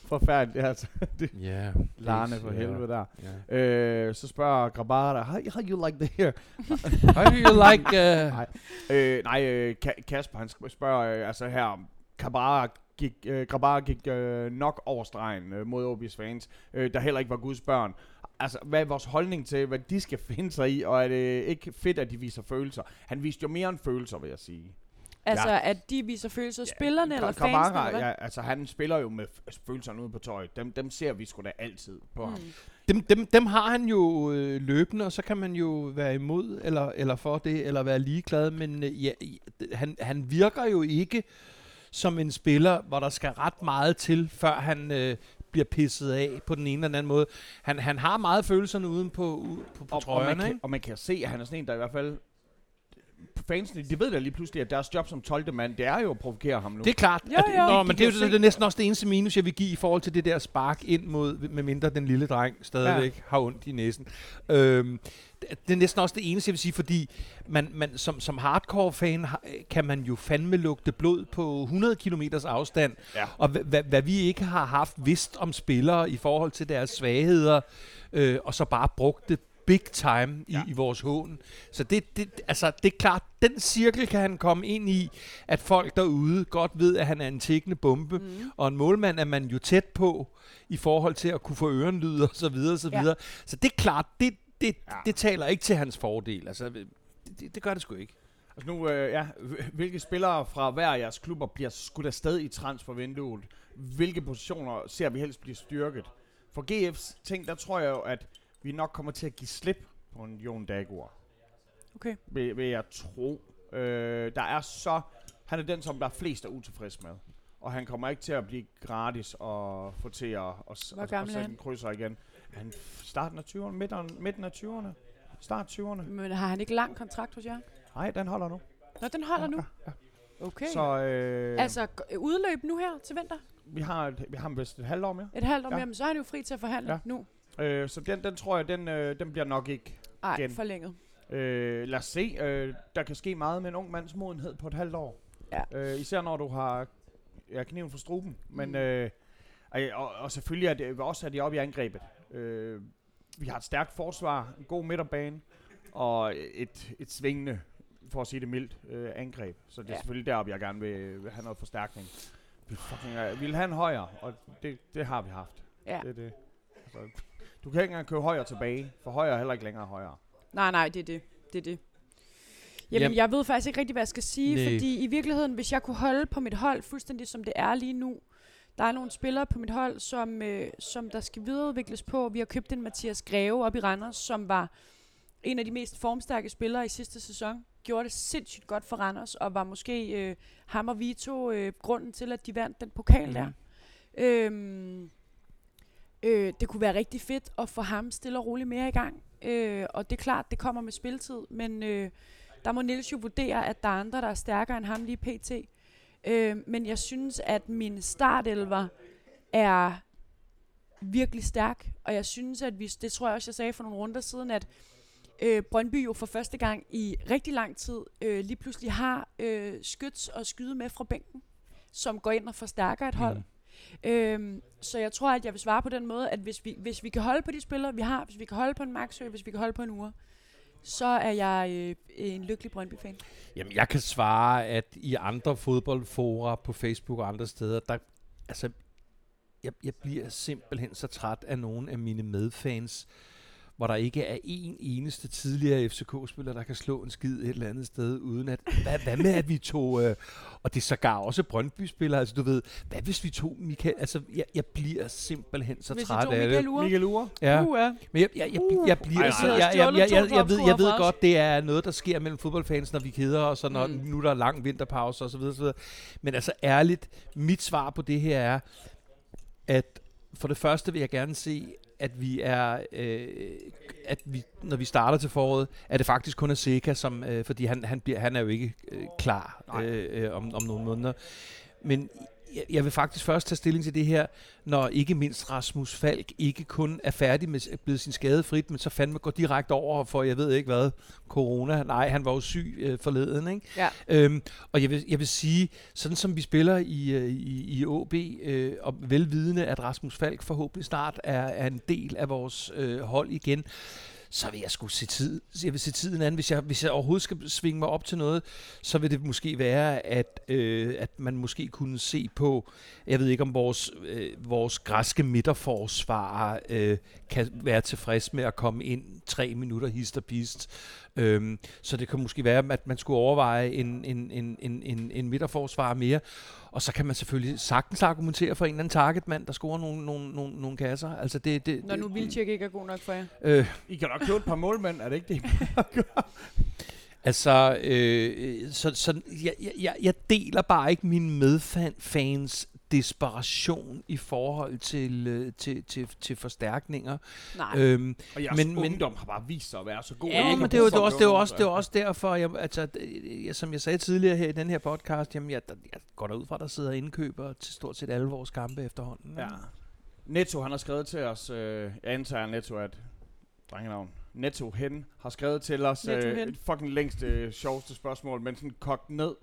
forfærdeligt, altså. Det, Ja, Larne for helvede der. Ja. Øh, så spørger Grabara, how, how you like the hair? How do you like... Uh, Nej. Øh, nej, øh, Ka- Kasper han spørger, øh, altså her, Grabara gik, øh, Grabara gik øh, nok over stregen øh, mod OB's fans, øh, der heller ikke var Guds børn. Altså, hvad er vores holdning til, hvad de skal finde sig i, og er det ikke fedt, at de viser følelser? Han viste jo mere end følelser, vil jeg sige. Altså, Ja. at de viser følelser, spillerne eller Gra- fansene, eller hvad? ja, altså han spiller jo med følelserne ude på tøjet. Dem, dem ser vi sgu da altid på mm. ham. Dem, dem, dem har han jo øh, løbende, og så kan man jo være imod eller, eller for det, eller være ligeglad, men øh, ja, han, han virker jo ikke som en spiller, hvor der skal ret meget til, før han øh, bliver pisset af på den ene eller den anden måde. Han, han har meget følelserne uden på, på, på Og, og, man trøjerne, kan, ikke? og man kan se, at han er sådan en, der i hvert fald... Fansene, de ved da lige pludselig, at deres job som 12. mand, det er jo at provokere ham nu. Det er klart. Jo, at, jo. Nå, men det er jo se- det er næsten også det eneste minus, jeg vil give i forhold til det der spark ind mod, med mindre den lille dreng stadigvæk ja. har ondt i næsen. Øhm, det- det er næsten også det eneste, jeg vil sige, fordi man, man, som, som hardcore-fan har- kan man jo fandme lugte blod på 100 km afstand. Ja. Og hva- hva- hvad vi ikke har haft vidst om spillere i forhold til deres svagheder, øh, og så bare brugt det big time i, ja. Ja. i vores hån. Så det, det, altså, det er klart, den cirkel kan han komme ind i, at folk derude godt ved, at han er en tækkende bombe, mm. Og en målmand er man jo tæt på i forhold til at kunne få ørenlyd og så videre, og så Ja. videre. Så det er klart, det, det, Ja. det taler ikke til hans fordel. Altså, det, det, det gør det sgu ikke. Altså nu, øh, ja, hvil- hvilke spillere fra hver af jeres klubber bliver skudt afsted i transfervinduet? Hvilke positioner ser vi helst blive styrket? For GF's ting, der tror jeg jo, at vi nok kommer til at give slip på en Jon Dagur. Okay. Vil, vil jeg tro. Øh, der er så... Han er den, som der er flest er utilfreds med. Og han kommer ikke til at blive gratis og få til at og, og gammel er sætte en krydser igen. Han starten af 20'erne, midten, midten af 20'erne. Start 20'erne. Men har han ikke lang kontrakt hos jer? Nej, den holder nu. Nå, den holder nu. Okay. Så øh, Altså, udløb nu her til vinter? vi har, et, vi har vist et halvt år mere. Et halvt år Ja. mere, men så er han jo fri til at forhandle Ja. nu. Øh, så den, den tror jeg, den, øh, den bliver nok ikke. Ej, Igen. forlænget. Øh, lad os se. Øh, der kan ske meget med en ung mands modenhed på et halvt år. Ja. Øh, især når du har ja, kniven for struben. Men, Mm. øh, og, og, selvfølgelig er det også er de oppe i angrebet. Øh, vi har et stærkt forsvar, en god midterbane og et, et svingende, for at sige det mildt, øh, angreb. Så det er Ja. selvfølgelig deroppe, jeg gerne vil, vil have noget forstærkning. Vi, fucking, øh, vi vil have en højere, og det, det har vi haft. Ja. Det, er det. Altså, du kan ikke engang købe højere tilbage, for højere er heller ikke længere højere. Nej, nej, det er det. Det er det. Jamen, Jamen- jeg ved faktisk ikke rigtig, hvad jeg skal sige, Næ. fordi i virkeligheden, hvis jeg kunne holde på mit hold, fuldstændig som det er lige nu, der er nogle spillere på mit hold, som, øh, som der skal videreudvikles på. Vi har købt en Mathias Greve op i Randers, som var en af de mest formstærke spillere i sidste sæson. Gjorde det sindssygt godt for Randers, og var måske øh, ham og Vito øh, grunden til, at de vandt den pokal Mhm. der. Øhm, øh, det kunne være rigtig fedt at få ham stille og roligt mere i gang. Øh, og det er klart, det kommer med spilletid, men øh, der må Niels jo vurdere, at der er andre, der er stærkere end ham lige pt. Øh, men jeg synes, at min startelver er virkelig stærk, og jeg synes, at vi, det tror jeg også, jeg sagde for nogle runder siden, at øh, Brøndby jo for første gang i rigtig lang tid øh, lige pludselig har øh, skyts og skyde med fra bænken, som går ind og forstærker et hold. Mm. Øhm, så jeg tror, at jeg vil svare på den måde, at hvis vi, hvis vi kan holde på de spillere, vi har, hvis vi kan holde på en Maxø, hvis vi kan holde på en uge, så er jeg øh, en lykkelig Brøndby-fan. Jamen, jeg kan svare, at i andre fodboldfora på Facebook og andre steder, der, altså, jeg, jeg bliver simpelthen så træt af nogle af mine medfans, hvor der ikke er en eneste tidligere FCK-spiller, der kan slå en skid et eller andet sted, uden at, hvad, hvad med at vi tog, øh, og det er sågar også Brøndby-spillere, altså du ved, hvad hvis vi tog Michael, altså jeg, jeg bliver simpelthen så hvis vi træt af det. Michael Ure, Michael Ure? Ja. uh, ja. Men jeg, jeg, jeg, jeg, jeg bliver Ej, så, ej, jeg, ej. jeg, jeg, jeg, jeg, ved, jeg ved godt, det er noget, der sker mellem fodboldfans, når vi keder os, og når Mm. nu der er lang vinterpause og så videre, så videre. Men altså ærligt, mit svar på det her er, at for det første vil jeg gerne se, at vi er, øh, at vi, når vi starter til foråret, er det faktisk kun Seca, som, øh, fordi han, han, bliver, han er jo ikke øh, klar øh, øh, om, om nogle måneder. Men jeg, vil faktisk først tage stilling til det her, når ikke mindst Rasmus Falk ikke kun er færdig med er blevet sin skade frit, men så fandme går direkte over for, jeg ved ikke hvad, corona. Nej, han var jo syg øh, forleden, ikke? Ja. Øhm, og jeg vil, jeg vil sige, sådan som vi spiller i, øh, i, i OB, øh, og velvidende, at Rasmus Falk forhåbentlig snart er, er en del af vores øh, hold igen, så vil jeg sgu se tid. Jeg vil se tiden an. Hvis jeg, hvis jeg overhovedet skal svinge mig op til noget, så vil det måske være, at, øh, at man måske kunne se på, jeg ved ikke om vores, øh, vores græske midterforsvar øh, kan være tilfreds med at komme ind tre minutter hist og pist. Øhm, så det kan måske være, at man skulle overveje en, en, en, en, en, en midterforsvar mere. Og så kan man selvfølgelig sagtens argumentere for en eller anden targetmand, der scorer nogle, nogle, nogle, nogle kasser. Altså det, det, Når nu Vildtjek ikke er god nok for jer. øh, I kan nok købe et par målmænd, er det ikke det? Altså, øh, så, så jeg, jeg- jeg, jeg deler bare ikke mine medfans desperation i forhold til, øh, til, til, til forstærkninger. Nej. Øhm, Og jeres Men- men, men- ungdom har bare vist sig at være så god. Ja, at men det er jo også, det er at også, det er gøre også derfor, jeg, altså, øh, jeg, som jeg sagde tidligere her i den her podcast, jamen jeg, jeg går derud fra, at der sidder indkøber til stort set alle vores kampe efterhånden. Ja. Netto, han har skrevet til os, øh, jeg antager Netto et drengenavn. Netto Hen har skrevet til os øh, et fucking længste, sjoveste spørgsmål, men sådan kogt ned.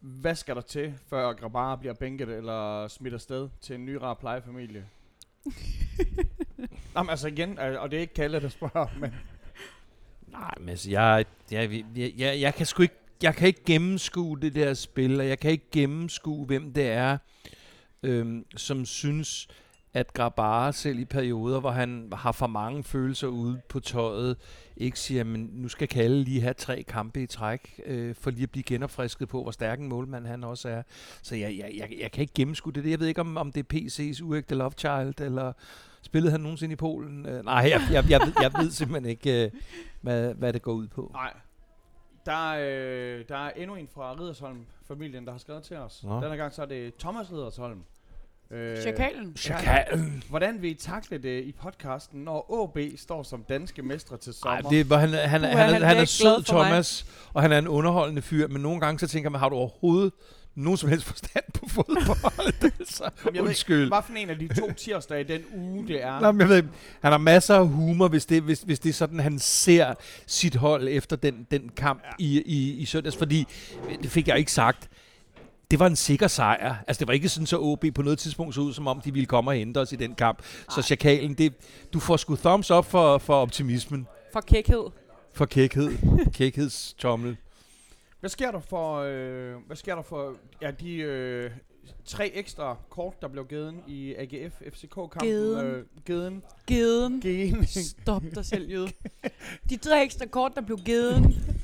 Hvad skal der til, før Grabara bliver bænket eller smidt afsted til en ny rar plejefamilie? Jamen altså igen, øh, og det er ikke Kalle, der spørger, men Nej, men altså, jeg, jeg, jeg, jeg, jeg kan sgu ikke, jeg kan ikke gennemskue det der spil, og jeg kan ikke gennemskue, hvem det er, øhm, som synes, at Grabara selv i perioder, hvor han har for mange følelser ude på tøjet, ikke siger, men nu skal Kalle lige have tre kampe i træk, øh, for lige at blive genopfrisket på, hvor stærk en målmand han også er. Så jeg, jeg, jeg, jeg kan ikke gennemskue det. Jeg ved ikke, om, om det er PC's uægte love child, eller spillede han nogensinde i Polen? Øh, nej, jeg, jeg, jeg, ved, jeg ved simpelthen ikke, øh, hvad, hvad det går ud på. nej. Der, er, øh, der er endnu en fra Ridersholm-familien, der har skrevet til os. Nå. Denne gang så er det Thomas Ridersholm. Øh, Chakalen. Chakalen. Hvordan vil I takle det i podcasten, når AB står som danske mestre til sommer? Ej, det var, han, han, Puha, han, han, han han er sød, for mig. Thomas, og han er en underholdende fyr, men nogle gange så tænker man, har du overhovedet nogen som helst forstand på fodbold? altså, jeg ved undskyld. Hvad for en af de to tirsdage i den uge, det er? Nå, men jeg ved, han har masser af humor, hvis det, hvis, hvis det er sådan, han ser sit hold efter den, den kamp ja. i, i, i søndags. Fordi, det fik jeg ikke sagt, det var en sikker sejr. Altså, det var ikke sådan, så OB på noget tidspunkt så ud, som om de ville komme og hente os i den kamp. Så Chakalen, det, du får sgu thumbs up for, for optimismen, For kækhed. for kækhed, kækhedstommel. Hvad sker der for, øh, hvad sker der for ja, de øh, tre ekstra kort, der blev givet i AGF FCK-kampen? Givet. Øh, givet. Geden. Givet. Stop dig selv, jøde. De tre ekstra kort, der blev givet.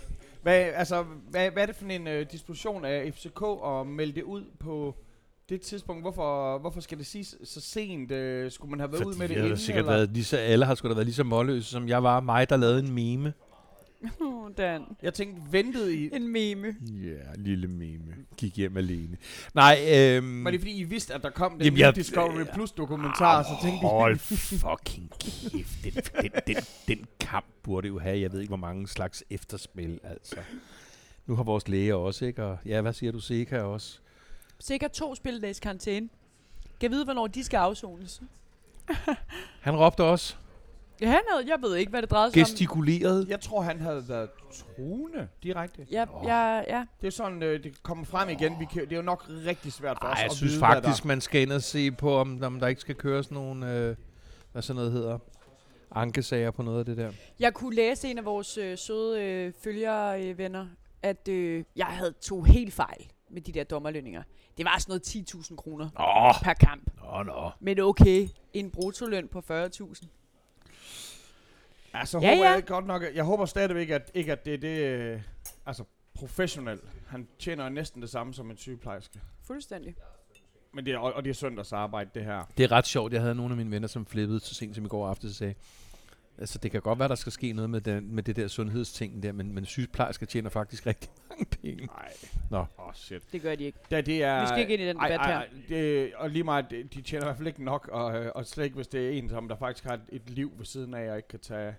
Hvad, altså, hvad, hvad er det for en øh, disposition af FCK at melde det ud på det tidspunkt? Hvorfor, hvorfor skal det siges så sent? Øh, skulle man have været ud med det inden? sikkert eller? været lige så, alle har sgu da været lige så målløse, som jeg var. Mig, der lavede en meme. Oh, Dan. Jeg tænkte, ventede I... En meme. Ja, lille meme. Gik hjem alene. Nej, øhm... Var det fordi, I vidste, at der kom den Jamen, jeg- Discovery Plus dokumentar, så tænkte I... Hold fucking kæft. Den, den, den, den kamp burde jo have, jeg ved ikke, hvor mange slags efterspil, altså. Nu har vores læge også, ikke? Og ja, hvad siger du, Seka også? Sikkert to spildags karantæne. Kan vide, hvornår de skal afsones. Han råbte også, Ja, han havde, jeg ved ikke, hvad det drejede sig om. gestikuleret. Jeg tror, han havde været truende direkte. Ja, ja, ja. Det er sådan, øh, det kommer frem igen. Vi kan, det er jo nok rigtig svært for Ej, os jeg at synes vide, hvad faktisk, man skal ind og se på, om, om der ikke skal køres nogle, øh, hvad sådan noget hedder, ankesager på noget af det der. Jeg kunne læse en af vores øh, søde øh, følgervenner, øh, venner, at øh, jeg havde to helt fejl med de der dommerlønninger. Det var sådan noget 10.000 kroner Åh, per kamp. nå, nå. Men okay, en bruttoløn på 40.000. Altså, Ja, håber ja. jeg godt nok, jeg håber stadigvæk, at ikke at det er det, øh, altså professionel. Han tjener næsten det samme som en sygeplejerske. Fuldstændig. Men det er, og, og det er søndagsarbejde, det her. Det er ret sjovt. Jeg havde nogle af mine venner, som flippede så sent som i går aftes og sagde, altså det kan godt være, der skal ske noget med, den, med det der sundhedsting der, men, men sygeplejersker tjener faktisk rigtig mange penge. Nej. Nå. Åh, oh, shit. Det gør de ikke. Da det er, Vi skal ikke ind i den ej, debat ej, her. det, og lige meget, de tjener i hvert fald ikke nok, og, øh, og slet ikke, hvis det er en, som der faktisk har et, et liv ved siden af, og ikke kan tage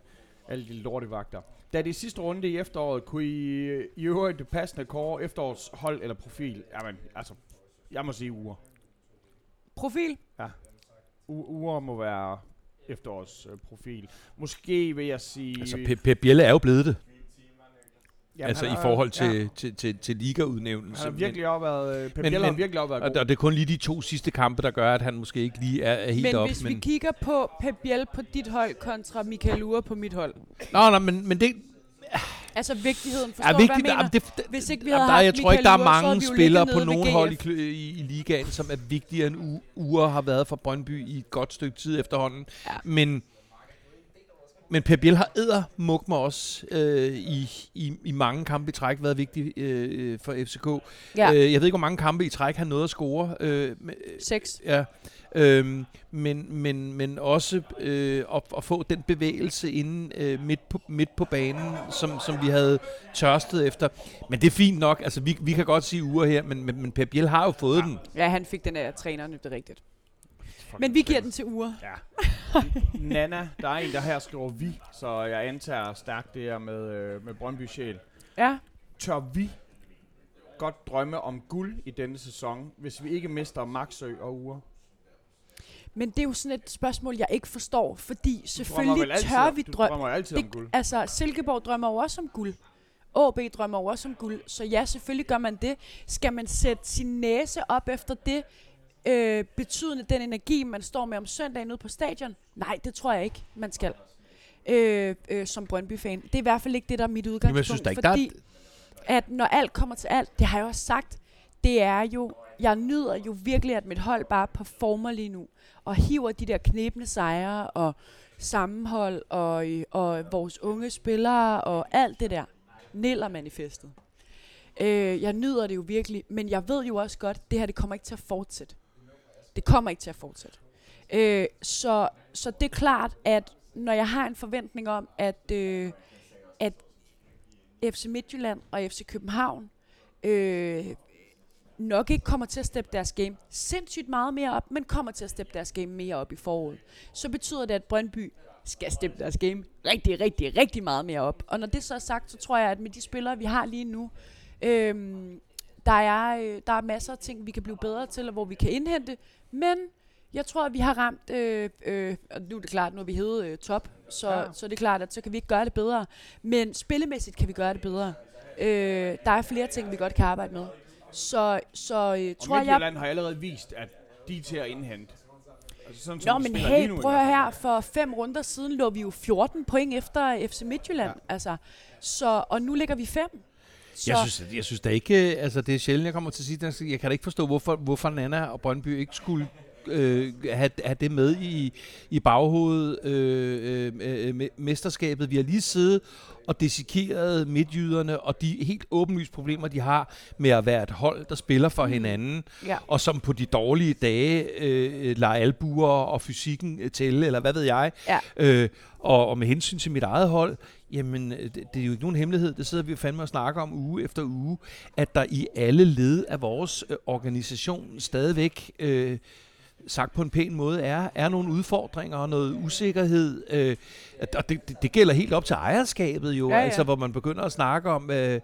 alle de lortevagter. Da det er sidste runde i efteråret, kunne I i øvrigt det passende kåre efterårs hold eller profil? Jamen, altså, jeg må sige uger. Profil? U- uger må være efterårs øh, profil. Måske vil jeg sige... Altså, Pep Pep Bielle er jo blevet det. Jamen, altså i forhold til, Ja, ja. til, til, til ligaudnævnelse. han har virkelig også været... Øh, Pep Men- Biel har men- virkelig også været og, god. og det er kun lige de to sidste kampe, der gør, at han måske ikke lige er, er helt Men op. hvis men, vi kigger på Pep Biel på dit hold kontra Michael Ure på mit hold. Nå, nå, men, men det Altså vigtigheden, forstår du, vigtigt. hvad jeg mener? Det, det, Hvis ikke vi havde der, er- jeg haft tror ikke, der er Michael Ure, mange spillere på nogen hold i, i, i ligaen, som er vigtigere end Ure har været for Brøndby i et godt stykke tid efterhånden. Ja. Men, men Pep Biel har eddermuk mig også øh, i, i, i mange kampe i træk været vigtig øh, for FCK. Ja, Øh, jeg ved ikke, hvor mange kampe i træk han nåede at score. Øh, med- seks. Ja, øhm, men, men, men også øh, at, at få den bevægelse inde øh, midt, på, midt på banen, som, som vi havde tørstet efter. Men det er fint nok. Altså, vi, vi kan godt sige uger her, men, men, men Pep Biel har jo fået den. Ja, han fik den af træneren, det er rigtigt. Men vi giver den til Ure. Ja. Nana, der er en, der her skriver vi, så jeg antager stærkt det her med, øh, med Brøndby Sjæl. Ja, Tør vi godt drømme om guld i denne sæson, hvis vi ikke mister Maxø og Ure? Men det er jo sådan et spørgsmål, jeg ikke forstår, fordi selvfølgelig altid tør om- vi Du drømme. drømmer jo altid om Det, guld. altså, Silkeborg drømmer jo også om guld. AB drømmer jo også om guld. Så ja, selvfølgelig gør man det. Skal man sætte sin næse op efter det, øh, betydende den energi, man står med om søndagen ude på stadion? Nej, det tror jeg ikke, man skal. Øh, øh, som Brøndby-fan. Det er i hvert fald ikke det, der er mit udgangspunkt. Jamen, jeg synes da ikke, der er- fordi at når alt kommer til alt, det har jeg også sagt, det er jo, jeg nyder jo virkelig, at mit hold bare performer lige nu, og hiver de der knæbende sejre, og sammenhold, og, og vores unge spillere, og alt det der. Niller manifestet. Øh, jeg nyder det jo virkelig, men jeg ved jo også godt, det her det kommer ikke til at fortsætte. Det kommer ikke til at fortsætte. Øh, så, så det er klart, at når jeg har en forventning om, at, øh, at FC Midtjylland og FC København øh, nok ikke kommer til at steppe deres game sindssygt meget mere op, men kommer til at steppe deres game mere op i foråret. Så betyder det, at Brøndby skal steppe deres game rigtig, rigtig, rigtig meget mere op. Og når det så er sagt, så tror jeg, at med de spillere, vi har lige nu, øhm, der, er, øh, der er masser af ting, vi kan blive bedre til, og hvor vi kan indhente, men jeg tror, at vi har ramt, øh, øh, og nu er det klart, nu er vi hævet øh, top, så, Ja. ja. så det er klart, at så kan vi ikke gøre det bedre. Men spillemæssigt kan vi gøre det bedre. Øh, der er flere ting, vi godt kan arbejde med. Så, så øh, tror jeg... Midtjylland har allerede vist, at de er til at indhente. Altså sådan, som Nå, men hey, nu, prøv i at her. For fem runder siden lå vi jo 14 point efter FC Midtjylland. Ja. Altså, så, og nu ligger vi fem. Så, Jeg synes, jeg synes da ikke, øh, altså det er sjældent, jeg kommer til at sige, det, jeg kan da ikke forstå, hvorfor, hvorfor Nana og Brøndby ikke skulle øh, have, have det med i, i baghovedet, øh, øh, øh, me- mesterskabet. Vi har lige siddet og dissekeret midtjyderne og de helt åbenlyse problemer, de har med at være et hold, der spiller for hinanden, ja. og som på de dårlige dage øh, lader albuer og fysikken øh, tælle, eller hvad ved jeg. Ja. Øh, og, og med hensyn til mit eget hold, jamen, øh, det, det er jo ikke nogen hemmelighed, det sidder vi jo fandme og snakker om uge efter uge, at der i alle led af vores øh, organisation stadigvæk, øh, sagt på en pæn måde, er, er nogle udfordringer og noget usikkerhed. Øh, og det, det, det gælder helt op til ejerskabet jo, Ja, ja. altså hvor man begynder at snakke om... Øh,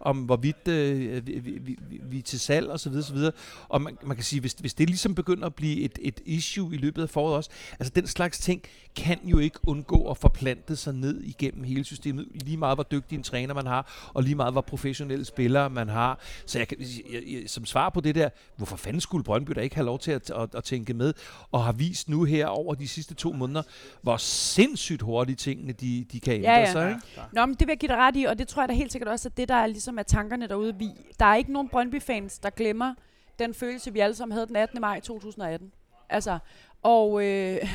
om hvorvidt øh, vi, vi, vi, vi er til salg og så videre, så videre. Og man, man kan sige, hvis, hvis det ligesom begynder at blive et, et issue i løbet af foråret også, altså den slags ting kan jo ikke undgå at forplante sig ned igennem hele systemet, lige meget hvor dygtig en træner man har, og lige meget hvor professionelle spillere man har. Så jeg, kan, jeg, jeg, som svar på det der, hvorfor fanden skulle Brøndby da ikke have lov til at, at, at tænke med, og har vist nu her over de sidste to måneder, hvor sindssygt hurtigt tingene de, de kan ændre Ja, ja. sig. Ikke? Nå, men det vil jeg give dig ret i, og det tror jeg da helt sikkert også, at det der er ligesom er tankerne derude. Vi, der er ikke nogen Brøndby-fans, der glemmer den følelse, vi alle sammen havde den 18. maj 2018. Altså, og... Øh,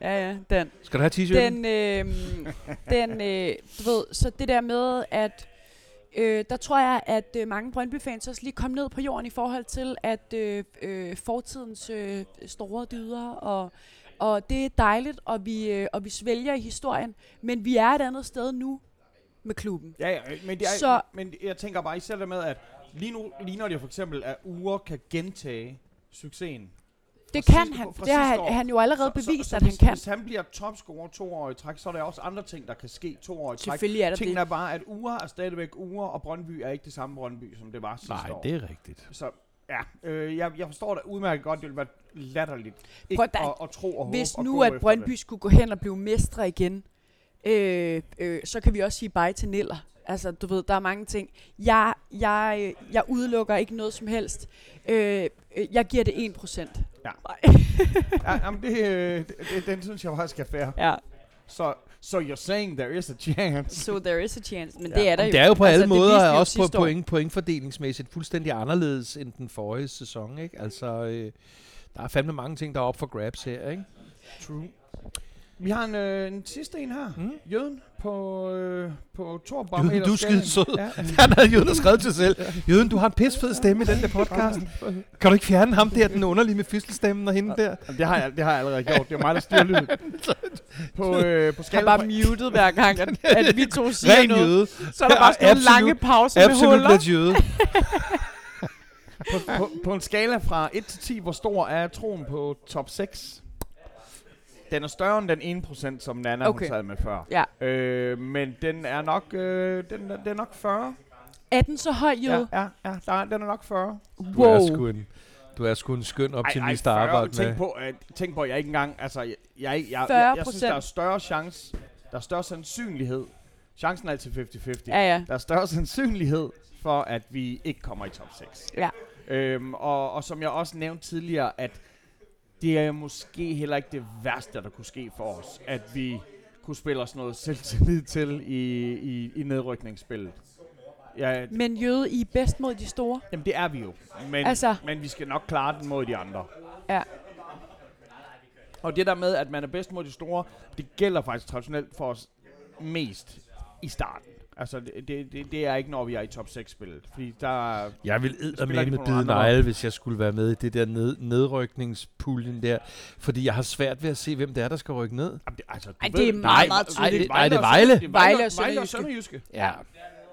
ja, ja, den. Skal du have t-shirten? Den, øh, den øh, du ved, så det der med, at øh, der tror jeg, at øh, mange Brøndby-fans også lige kom ned på jorden i forhold til, at øh, øh, fortidens øh, store dyder, og, og det er dejligt, og vi, øh, og vi svælger i historien, men vi er et andet sted nu med klubben. Ja, ja, men, det er, Så- men jeg tænker bare især det med, at lige nu ligner det jo for eksempel, at Ure kan gentage succesen. Det Fra kan sidste- han. Det har han, år. han jo allerede Så- så- bevist, så at han hvis, kan. Hvis han bliver topscorer to år i træk, så er der også andre ting, der kan ske to år i træk. Selvfølgelig er der Tingen det. er bare, at Ure er stadigvæk Ure, og Brøndby er ikke det samme Brøndby, som det var sidste Nej, år. det er rigtigt. Så ja, øh, jeg, jeg forstår det udmærket godt. Det ville være latterligt ikke Prøv at- at, at, tro og håbe Hvis nu, at Brøndby det. skulle gå hen og blive mestre igen, øh, øh, så kan vi også sige bye til Niller. Altså, du ved, der er mange ting. Jeg, jeg, jeg udelukker ikke noget som helst. Øh, øh, jeg giver det 1%. Ja. Nej. Ja, jamen det, øh, det, det, den synes jeg faktisk er fair. ja. Så so you're saying there is a chance. So there is a chance. Men Ja. det er der jo. Det er jo på Altså, alle det måder jo også på point, pointfordelingsmæssigt fuldstændig anderledes end den forrige sæson. Ikke? Altså, øh, der er fandme mange ting, der er op for grabs her. Ikke? True. Vi har en, øh, en sidste en her. Mm. Jøden på, øh, på Thor Jøden, du er skide sød. Ja. Han havde Jøden skrevet til sig selv. Jøden, du har en pisfed stemme i den der podcast. Kan du ikke fjerne ham der, den underlige med fødselsstemmen og hende der? Det har, jeg, det har jeg allerede gjort. Det er mig, der styrer lyden. På, øh, på Han skala bare muted hver gang, at, at vi to siger Ren noget. jøde. Så er der bare sådan nogle Absolut- lange pauser med Absolut huller. lidt jøde. på, på, på en skala fra 1 til 10, hvor stor er troen på top 6? Den er større end den 1%, som Nana Okay. hun sad med før. Ja. Øh, men den er nok, øh, den, er- den er nok 40. Er den så høj, Ja, jøde? ja, ja der er, den er nok 40. Du er sgu en, du er sgu en skøn optimist at 40, arbejde tænk med. På, at, tænk på, at jeg ikke engang... Altså, jeg, jeg, jeg, 40 jeg, jeg synes, der er større chance... Der er større sandsynlighed. Chancen er altid 50-50. Ja, ja. Der er større sandsynlighed for, at vi ikke kommer i top 6. Ja. Øhm, og, og som jeg også nævnte tidligere, at det er måske heller ikke det værste, der kunne ske for os, at vi kunne spille os noget selvtillid til i, i, i nedrykningsspillet. Ja, Men jøde, I er bedst mod de store. jamen det er vi jo, men, Altså- men vi skal nok klare den mod de andre. Ja. Og det der med, at man er bedst mod de store, det gælder faktisk traditionelt for os mest i starten. Altså, det, det, det, er ikke, når vi er i top 6-spillet. Fordi der er... Jeg vil eddermame bide negle, hvis jeg skulle være med i det der ned, nedrykningspuljen der. Fordi jeg har svært ved at se, hvem det er, der skal rykke ned. Jamen, det, altså, du Ej, det er meget, meget nej, tydeligt. nej, det er Vejle. Det er Vejle, Vejle og Vejle og Sønderjyske. Sønderjyske. Ja.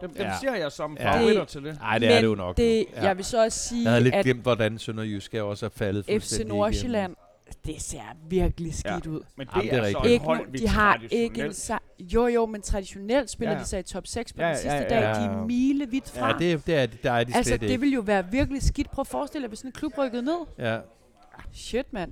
Dem, dem Ja. ser jeg som Ja. favoritter Det- til det. Nej, det Men er det jo nok. Det, nu. Jeg vil så også sige, Jeg havde lidt at glemt, hvordan Sønderjysk også er faldet FC Nordsjælland, det ser virkelig skidt ud. Men det, Jamen, det er er, så Ikke, hold, vi de har ikke en sa- Jo, jo, men traditionelt spiller Ja. de sig i top 6 på Ja, den ja, sidste ja, dag. ja. De er milevidt fra. Ja, det, det er, der er de altså, slet det ikke. ville jo være virkelig skidt. Prøv at forestille dig, hvis sådan en klub rykkede ned. Ja. Shit, mand.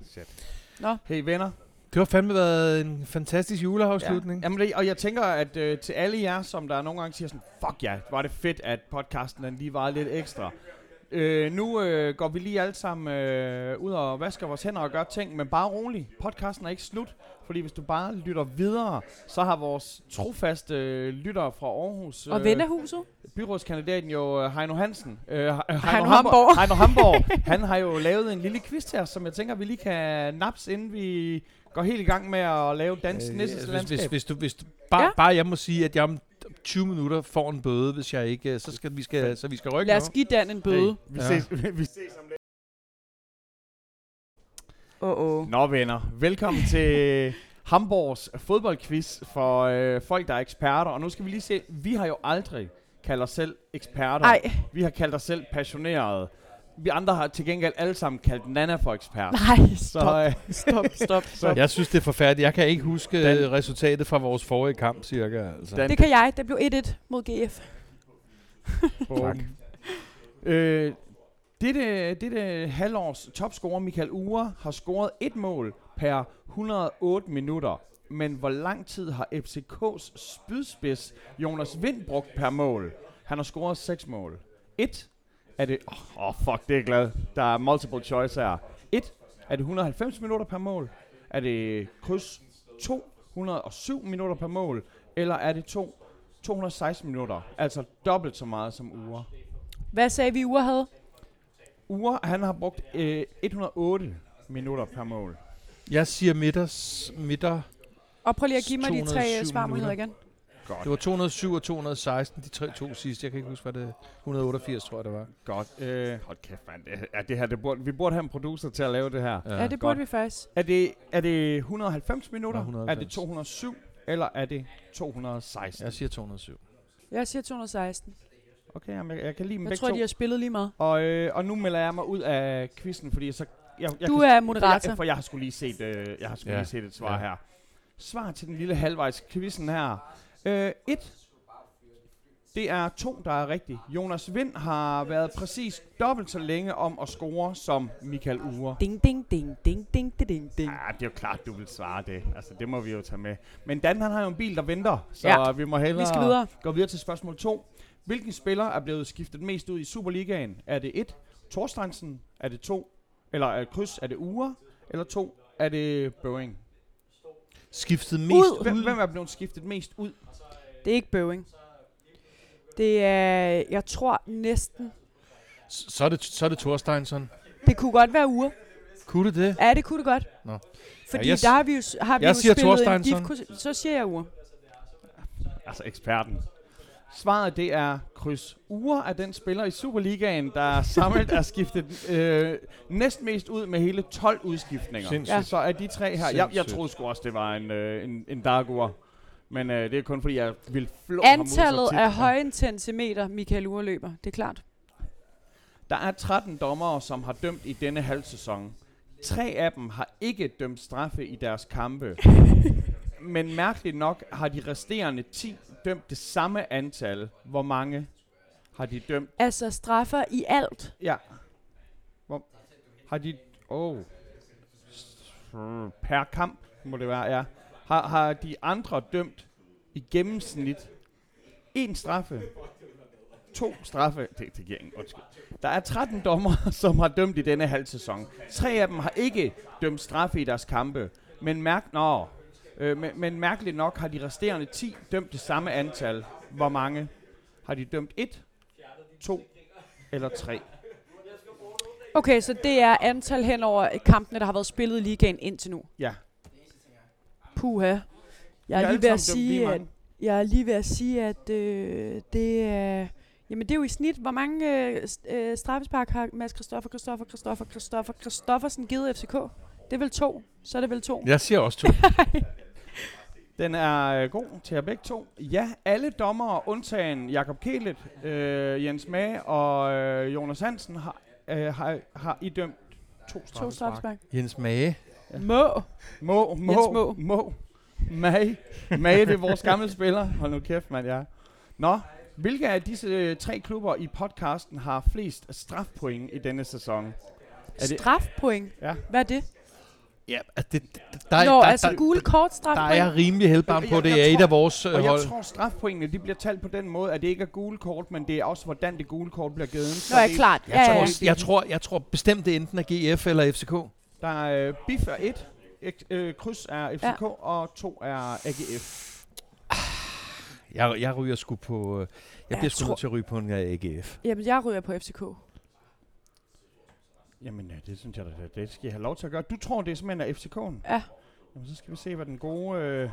Hey venner. Det har fandme været en fantastisk juleafslutning. Jamen, det, og jeg tænker, at øh, til alle jer, som der nogle gange siger sådan, fuck ja, var det fedt, at podcasten den lige var lidt ekstra. Øh, nu øh, går vi lige alle sammen øh, ud og vasker vores hænder og gør ting, men bare rolig. Podcasten er ikke slut, fordi hvis du bare lytter videre, så har vores trofaste øh, lyttere fra Aarhus, Og vennerhuset? byrådskandidaten jo øh, Heino Hansen, øh, Heino, Heino Hamborg. Heino Hamborg, han har jo lavet en lille quiz til os, som jeg tænker, vi lige kan naps, inden vi går helt i gang med at lave dans Øh, næste hvis, landskab. hvis, hvis, du, hvis du, bare, Ja. ja. bare jeg må sige, at jeg om 20 minutter får en bøde, hvis jeg ikke, øh, så skal vi skal, så vi skal rykke Lad os nu. give Dan en bøde. Hey, vi, Ja. ses, vi ses om lidt. Åh, oh, oh. Nå venner, velkommen til Hamburgs fodboldquiz for øh, folk, der er eksperter. Og nu skal vi lige se, vi har jo aldrig kaldt os selv eksperter. Ej, Vi har kaldt os selv passionerede. Vi andre har til gengæld alle sammen kaldt Nana for ekspert. nej, Så stop, øh, stop, stop, stop. Jeg synes, det er forfærdeligt. Jeg kan ikke huske Dan- Dan. resultatet fra vores forrige kamp, cirka. Altså. Det kan jeg. Det blev 1-1 mod GF. tak. Øh, dette, dette halvårs topscorer Michael Ure har scoret et mål per 108 minutter. Men hvor lang tid har FCK's spydspids Jonas Vind brugt per mål? Han har scoret 6 mål. 1. Er det... Åh, oh, fuck, det er jeg glad. Der er multiple choice her. 1. Er det 190 minutter per mål? Er det kryds 207 minutter per mål? Eller er det 2 216 minutter? Altså dobbelt så meget som Ure. Hvad sagde vi, Ure havde? Ure, han har brugt øh, 108 minutter per mål. Jeg siger midters, midter. Og prøv lige at give mig de tre 207 øh, svarmuligheder minutter. igen. Godt. Det var 207 og 216, de tre to sidste. Jeg kan ikke huske, hvad det 188, tror jeg, det var. Godt. Øh, hold kæft, mand. Det, er det her, det burde, vi burde have en producer til at lave det her. Ja, det godt. burde vi faktisk. Er det, er det 190 minutter? Ja, 190. Er det 207? Eller er det 216? Jeg siger 207. Jeg siger 216. Okay, jamen, jeg, jeg kan lide dem Jeg tror, to. de har spillet lige meget. Og, øh, og nu melder jeg mig ud af quizzen, fordi så... Jeg, jeg Du kan, er moderator. For jeg, for jeg har skulle lige set, øh, jeg har skulle Ja. lige set et svar Ja. her. Svar til den lille halvvejs quizzen her. Øh, et. Det er to, der er rigtigt. Jonas Vind har været præcis dobbelt så længe om at score som Michael Ure. Ding, ding, ding, ding, ding, ding, ding, ding. Ja, det er jo klart, du vil svare det. Altså, det må vi jo tage med. Men Dan, han har jo en bil, der venter, så Ja. vi må hellere Vi skal videre. gå videre til spørgsmål 2. Hvilken spiller er blevet skiftet mest ud i Superligaen? Er det 1. Thorsteinsen? Er det 2. Eller er det kryds? Er det Ure? Eller 2. Er det Boeing? Skiftet mest Ud. ud. Hvem, hvem er blevet skiftet mest ud? Det er ikke Boeing. Det er, jeg tror næsten, Så er det, så er det Thorsteinsson. det kunne godt være Ure. Kunne det det? Ja, det kunne det godt. Nå. Fordi Ja, jeg der har vi jo, har vi jeg jo siger spillet en gift, så siger jeg Ure. Altså eksperten. Svaret det er kryds. Ure er den spiller i Superligaen, der samlet er skiftet øh, næsten mest ud med hele 12 udskiftninger. Sindssygt. Ja. Så er de tre her. Jeg, jeg troede sgu også, det var en, øh, en, en dark ure. Men øh, det er kun fordi, jeg vil flå ham Antallet tit. af højintensimeter, Michael Ure løber. Det er klart. Der er 13 dommere, som har dømt i denne halvsæson. Tre af dem har ikke dømt straffe i deres kampe. Men mærkeligt nok har de resterende 10 dømt det samme antal. Hvor mange har de dømt? Altså straffer i alt. Ja. Hvor har de... Oh. Per kamp må det være, ja. Har, har de andre dømt i gennemsnit en straffe, to straffe, det, det giver ingen undskyld. Der er 13 dommer, som har dømt i denne halv sæson. Tre af dem har ikke dømt straffe i deres kampe, men, mærk, nå, øh, men, men mærkeligt nok har de resterende 10 dømt det samme antal. Hvor mange har de dømt? Et, to eller tre? Okay, så det er antal hen over kampene, der har været spillet i ligaen indtil nu. Ja. Puha. Jeg er lige ved at sige, at, jeg er lige ved at sige, at øh, det er... Jamen det er jo i snit, hvor mange øh, øh, straffespark har Mads Christoffer, Christoffer, Christoffer, Christoffer, Christoffersen givet FCK? Det er vel to. Så er det vel to. Jeg siger også to. Den er øh, god til jer begge to. Ja, alle dommere, undtagen Jakob Kelet, øh, Jens Mage og øh, Jonas Hansen, har, øh, har, har idømt to To straffespark. straffespark. Jens Mage. Ja. Må. Må, må, Jens Må. må. Mage. Mage, det er vores gamle spiller. Hold nu kæft, mand, ja. Nå, hvilke af disse øh, tre klubber i podcasten har flest strafpoint i denne sæson? Er det- Strafpoint. Ja. Hvad er det? Ja, altså det, der, Nå, der, altså der, gule kort der strafpoint. er jeg rimelig helbarm på, Jeg- det jeg er et af vores øh, Og hold. jeg tror, strafpointene de bliver talt på den måde, at det ikke er gule kort, men det er også, hvordan det gule kort bliver givet. Nå, ja, klart. Jeg, Ja, tror, ja. jeg, tror, jeg tror bestemt, det er enten er GF eller FCK. Der er øh, BIF er 1, øh, kryds er FCK, ja. og 2 er AGF. Jeg, jeg ryger sgu på... øh, Jeg Jeg bliver sgu til at ryge på en AGF. Jamen, jeg ryger på FCK. Jamen, øh, det synes jeg da, det skal I have lov til at gøre. Du tror, det er simpelthen er FCK'en? Ja. Jamen, så skal vi se, hvad den gode... Øh,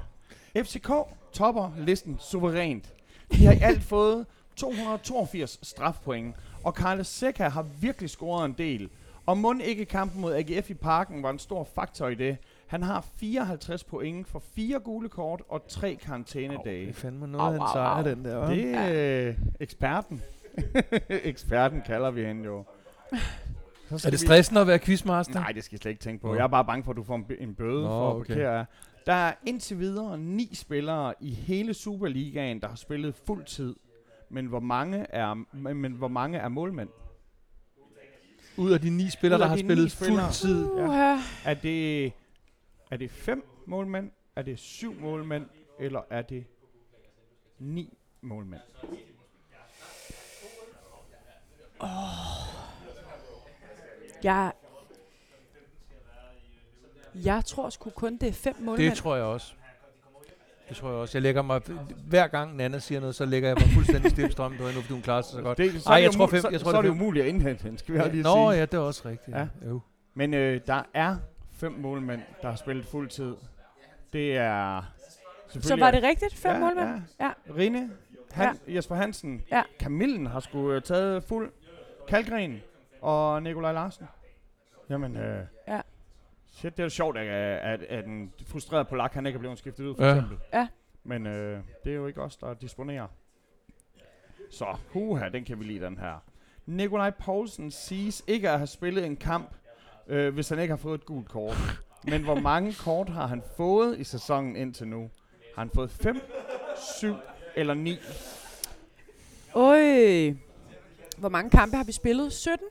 FCK topper listen suverænt. De har i alt fået 282 strafpoint, og Carles Seca har virkelig scoret en del. Og mund ikke kampen mod AGF i parken var en stor faktor i det. Han har 54 point for fire gule kort og tre karantænedage. Det er fandme noget Au, af en au, sejr, au. den der. hva'? Det er øh, eksperten. eksperten kalder vi hende jo. Så Er det vi- stressende at være quizmaster? Nej, det skal jeg slet ikke tænke på. Nå. Jeg er bare bange for, at du får en, bø- en bøde Nå, for at okay. parkere. Der er indtil videre ni spillere i hele Superligaen, der har spillet fuld tid. Men hvor mange er, men, men hvor mange er målmænd? Ud af de ni spillere, der har spillet fuld tid. Ja. Er det, er det fem målmænd? Er det syv målmænd? Eller er det ni målmænd? Jeg, jeg tror sgu kun, det er fem målmænd. Det tror jeg også. Det tror jeg også. Jeg lægger mig, hver gang Nana siger noget, så lægger jeg mig fuldstændig stille strøm på hende, fordi hun klarer sig så godt. Det, så Ej, er jeg jo tror fem- jeg tror, så det er det umuligt at indhente hende, skal vi også lige Nå sige. ja, det er også rigtigt. Ja. Jo. Men øh, der er fem målmænd, der har spillet fuld tid. Det er... Så var det rigtigt? Fem ja, målmænd? Ja. Ja. Rine, Han, ja. Jesper Hansen, Ja. Kamillen har sgu øh, taget fuld. Kalgren og Nikolaj Larsen. Jamen, øh, Ja. Shit, det er jo sjovt, at, at, at en frustreret polak, han ikke er blevet skiftet ud, for Ja. eksempel. Ja. Men øh, det er jo ikke os, der disponerer. Så, huha, den kan vi lide, den her. Nikolaj Poulsen siges ikke at have spillet en kamp, øh, hvis han ikke har fået et gult kort. Men hvor mange kort har han fået i sæsonen indtil nu? Har han fået 5, 7 eller 9? Øj. Hvor mange kampe har vi spillet? 17?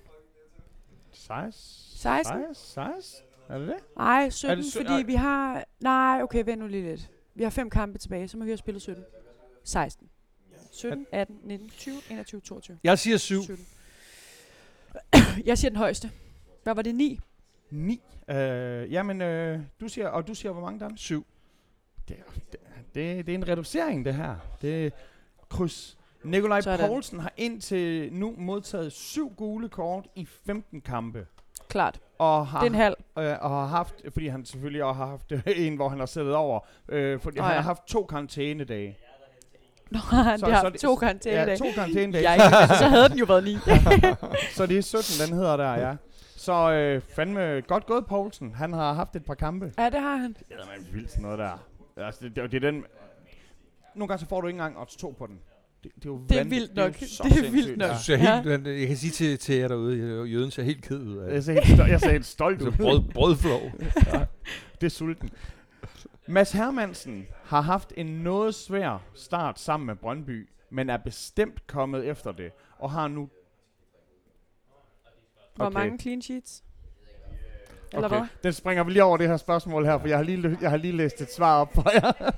16? 16? 16? Er det det? Nej, 17, det sø- fordi ej. vi har... Nej, okay, vent nu lige lidt. Vi har fem kampe tilbage, så må vi have spillet 17. 16. 17, 18, 19, 20, 21, 22. Jeg siger syv. 17. Jeg siger den højeste. Hvad var det? 9? 9. Øh, jamen, øh, du siger, og du siger, hvor mange der er? 7. Det, er- det, det, det er en reducering, det her. Det er kryds. Nikolaj Sådan. Poulsen har indtil nu modtaget syv gule kort i 15 kampe. Klart. Og har, Det er en halv. øh, og har haft, fordi han selvfølgelig også har haft øh, en, hvor han har siddet over, øh, fordi han ja. har haft to karantænedage. Nå, han Så- har så to karantæne Ja, to karantænedage. Jeg, så havde den jo været 9. Så det er 17, den hedder der, ja. Så øh, fandme godt gået, Poulsen. Han har haft et par kampe. ja, det har han. Det er man vildt sådan noget der. Altså, det, det, det er den... Nogle gange så får du ikke engang odds 2 på den. Det, det er jo Det er vildt nok. jo så Det er vildt nok. Ja. Jeg, ser helt, jeg kan sige til, til jer derude, jøden ser helt ked ud af Jeg det. ser helt, jeg ser helt stolt Så ud. brød, brødflov. Det er sulten. Mads Hermansen har haft en noget svær start sammen med Brøndby, men er bestemt kommet efter det, og har nu... Hvor Okay. mange clean sheets? Eller okay. hvad? Den springer vi lige over det her spørgsmål her, for jeg har lige, jeg har lige læst et svar op for jer.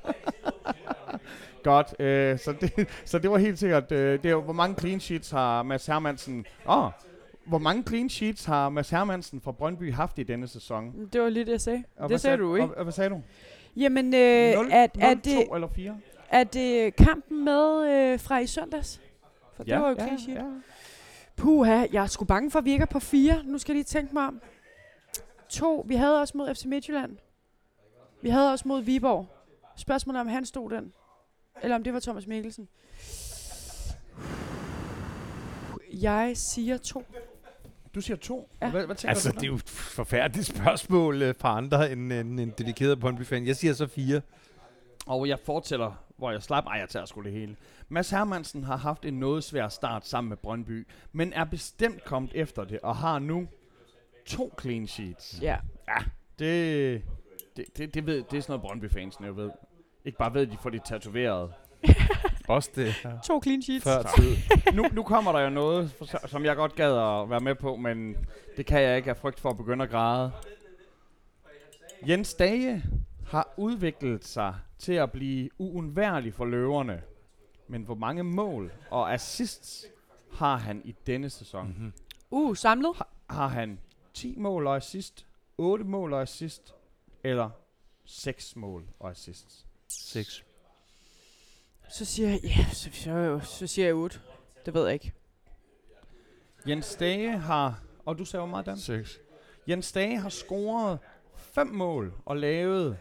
Godt, øh, så, det, så det var helt sikkert, øh, det er jo, hvor mange clean sheets har Mads Hermansen... Åh, oh, hvor mange clean sheets har Mads Hermansen fra Brøndby haft i denne sæson? Det var lige det, jeg sagde. Og det sagde du ikke. Og, og hvad sagde du? Jamen, øh, 0, er, 0, er, det, 2 eller 4? er det kampen med øh, fra i søndags? For det var jo clean sheet. ja. Puha, jeg er sgu bange for, at vi ikke er på fire. Nu skal jeg lige tænke mig om. To, vi havde også mod FC Midtjylland. Vi havde også mod Viborg. Spørgsmålet er, om han stod den. Eller om det var Thomas Mikkelsen. Jeg siger to. Du siger 2. Ja. Hvad, hvad tænker Altså, du det er jo et forfærdeligt spørgsmål øh, fra andre end en, en dedikeret Brøndby-fan. Jeg siger så fire. Og jeg fortæller, hvor jeg slap. Ej, jeg tager sgu det hele. Mads Hermansen har haft en noget svær start sammen med Brøndby, men er bestemt kommet efter det, og har nu to clean sheets. Ja. Det, det, det, det, ved, det er sådan noget Brøndby-fansene jo ved. Ikke bare ved, at de får det tatoveret. Også det. Ja. To clean sheets. Før tid. nu, nu kommer der jo noget, for- som jeg godt gad at være med på, men det kan jeg ikke af frygt for at begynde at græde. Jens Dage har udviklet sig til at blive uundværlig for løverne. Men hvor mange mål og assists har han i denne sæson? Mm-hmm. Uh, samlet. Har han 10 mål og assist, 8 mål og assist, eller 6 mål og assist? 6. Så siger jeg, ja, så, så, så siger jeg 8. Det ved jeg ikke. Jens Dage har, og du sagde hvor meget, Dan? 6. Jens Dage har scoret 5 mål og lavet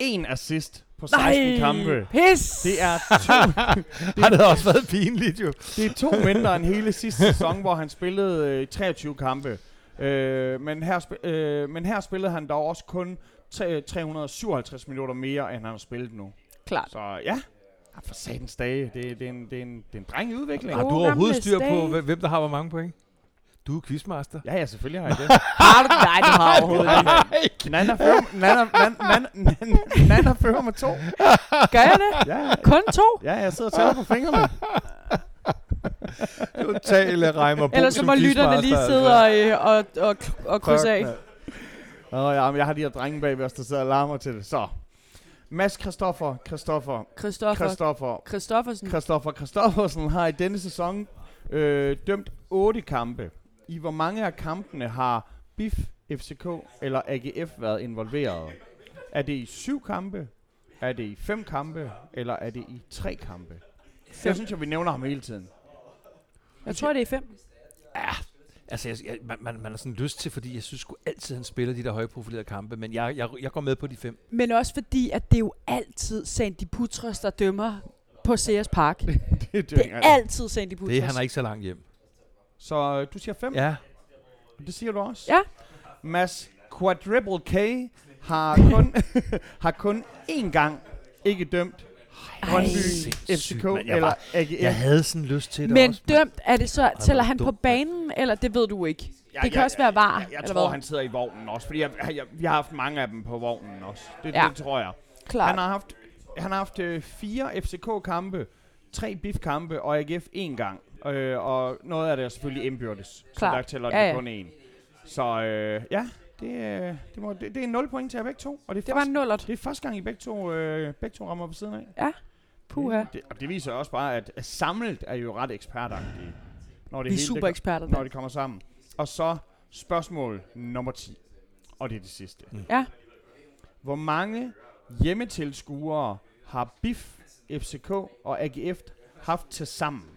en assist på 16 kampe. Pis! Det er, to, Har det også været pinligt, jo. det er to mindre end hele sidste sæson, hvor han spillede øh, 23 kampe. Øh, men, her sp- øh, men her spillede han dog også kun 357 minutter mere, end han har spillet nu. Klart. Så ja, Ja, for satans dage. Det, det, er en, det, er en, det er en dreng i udvikling. Har du overhovedet styr på, hvem- der har hvor mange point? Du er quizmaster. Ja, ja, selvfølgelig har jeg det. Har du? Nej, du har overhovedet ikke. Nana fører, Nana, Nana, Nana, Nana, fører med to. Gør jeg det? Ja, ja. Kun to? Ja, jeg sidder og tæller på fingrene. Totale Reimer Bo Ellers så som må lytterne lige sidde altså. og, øh, og, og, og krydse af. Oh, ja, men jeg har de her drenge bag os, der sidder og larmer til det. Så. Mads Christoffer, Christoffer, Christoffer Christoffer, Christoffersen. Christoffer Christoffersen har i denne sæson øh, dømt 8 kampe. I hvor mange af kampene har BIF, FCK eller AGF været involveret? Er det i syv kampe? Er det i fem kampe? Eller er det i tre kampe? Jeg synes, at vi nævner ham hele tiden. Jeg tror, det er fem. Altså, jeg, jeg, man, man, man har sådan lyst til, fordi jeg synes sgu altid, han spiller de der højprofilerede kampe, men jeg, jeg, jeg går med på de fem. Men også fordi, at det er jo altid Sandy Putros, der dømmer på Sears Park. det, er Det er altid Sandy Putros. Det, han er ikke så langt hjem. Så øh, du siger fem? Ja. Det siger du også? Ja. Mads Quadruple K har kun, har kun én gang ikke dømt Brøndby, FCK mand. Jeg eller var- AGF. Jeg havde sådan lyst til det Men også. dømt, er det så, tæller han på dumt, banen, eller det ved du ikke? Ja, det kan ja, også være var, Jeg, jeg eller tror, hvad? han sidder i vognen også, fordi jeg, jeg, vi har haft mange af dem på vognen også. Det, Ja. det tror jeg. Klart. Han har haft, han har haft øh, fire FCK-kampe, tre BIF-kampe og AGF én gang. Øh, og noget af det er selvfølgelig indbyrdes. Så der tæller Ja, det ja. kun én. Så øh, ja, det, det, må, det, det er 0 point til jer begge to. Og det er, Det var første, en nullert. det er første gang, I begge to, øh, begge to rammer på siden af. Puha. Det, og det viser også bare, at samlet er jo ret ekspertagtige. Når det Vi er hele, super det, eksperter. når det kommer sammen. Og så spørgsmål nummer 10. Og det er det sidste. Ja. Hvor mange hjemmetilskuere har BIF, FCK og AGF haft til sammen?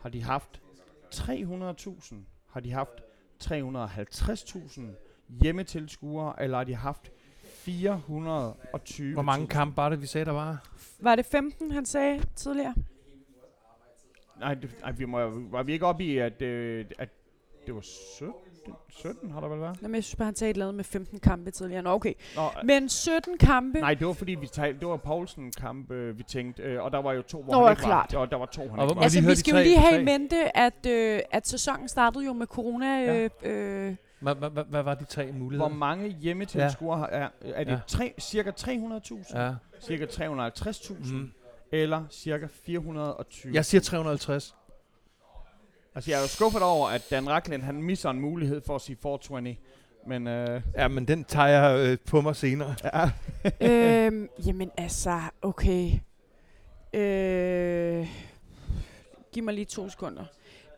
Har de haft 300.000? Har de haft 350.000 hjemmetilskuere? Eller har de haft 420? Hvor mange kampe var det, vi sagde, der var? Var det 15, han sagde tidligere? Nej, det, nej vi må, var vi ikke oppe i, at, øh, at det var 17? 17 har der vel været? Jamen, jeg synes bare, han sagde et eller andet med 15 kampe tidligere. Nå, okay. Nå, Men 17 kampe. nej, det var fordi, vi talte, det var Poulsen-kamp, øh, vi tænkte, øh, og der var jo to, hvor Nå, han ikke klart. var. Og der var to, han Og ikke var. Altså, vi de skal jo lige have i mente, at, øh, at sæsonen startede jo med corona. Ja. Øh, øh, Hvad, var de tre Hvor muligheder? mange hjemmetilskuere ja. er, er det? Ja. Tre, cirka 300.000? Ja. Cirka 350.000? Mm. Eller cirka 420? Jeg siger 350. Altså, jeg er jo skuffet over, at Dan Racklin, han misser en mulighed for at sige 420. Men øh, Ja, men den tager jeg øh, på mig senere. ja, øhm, jamen altså, okay. Øh, giv mig lige to sekunder.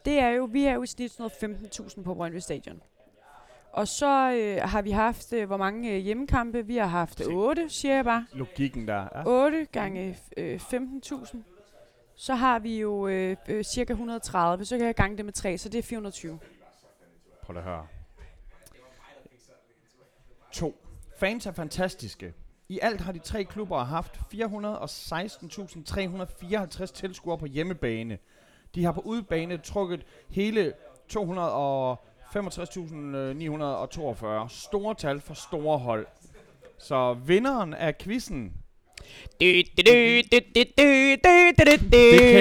Det er jo, vi er jo i snit sådan noget 15.000 på Brøndby Stadion. Og så øh, har vi haft, øh, hvor mange øh, hjemmekampe? Vi har haft Se. 8, siger jeg bare. logikken der. Ja. 8 gange øh, 15.000. Så har vi jo øh, øh, cirka 130, så kan jeg gange det med 3, så det er 420. Prøv at høre. To. Fans er fantastiske. I alt har de tre klubber haft 416.354 tilskuere på hjemmebane. De har på udebane trukket hele 265.942. Store tal for store hold. Så vinderen af quizzen Det kan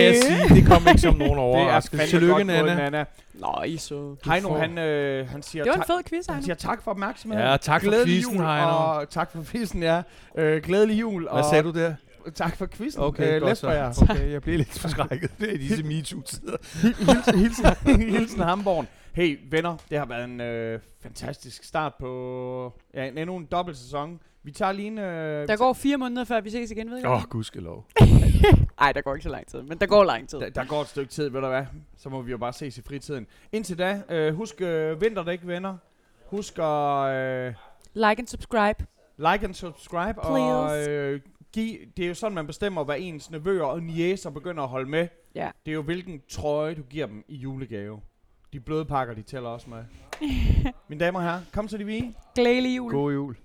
jeg sige, det kom ikke som nogen Det er overraskelse. Tillykke, Nana. Nana. Nej, så... Heino, får- han, øh, han siger Det var en tak. fed quiz, Han Heino. siger tak for opmærksomheden. Ja, tak for quizzen, jul, Heino. Og tak for quizzen, ja. Øh, glædelig jul. Hvad og sagde du der? Tak for quizzen. Okay, øh, godt så. Okay, jeg bliver lidt forskrækket. Det er disse MeToo-tider. hilsen, hilsen, hilsen Hamborg. Hey venner, det har været en øh, fantastisk start på ja, en- endnu en dobbelt sæson. Vi tager lige en... Øh, Der går fire måneder, før vi ses igen, ved jeg. Åh, oh, gudskelov. Ej, der går ikke så lang tid, men der går lang tid. der, der går et stykke tid, ved du hvad? Så må vi jo bare ses i fritiden. Indtil da, øh, husk øh, vinterdæk, venner. Husk at øh, Like and subscribe. like and subscribe. Og Please. øh, giv, det er jo sådan, man bestemmer, hvad ens nevøer og niæser begynder at holde med. Ja. Det er jo, hvilken trøje du giver dem i julegave. De bløde pakker, de tæller også med. Mine damer og herrer, kom så de vi. Glædelig jul. God jul.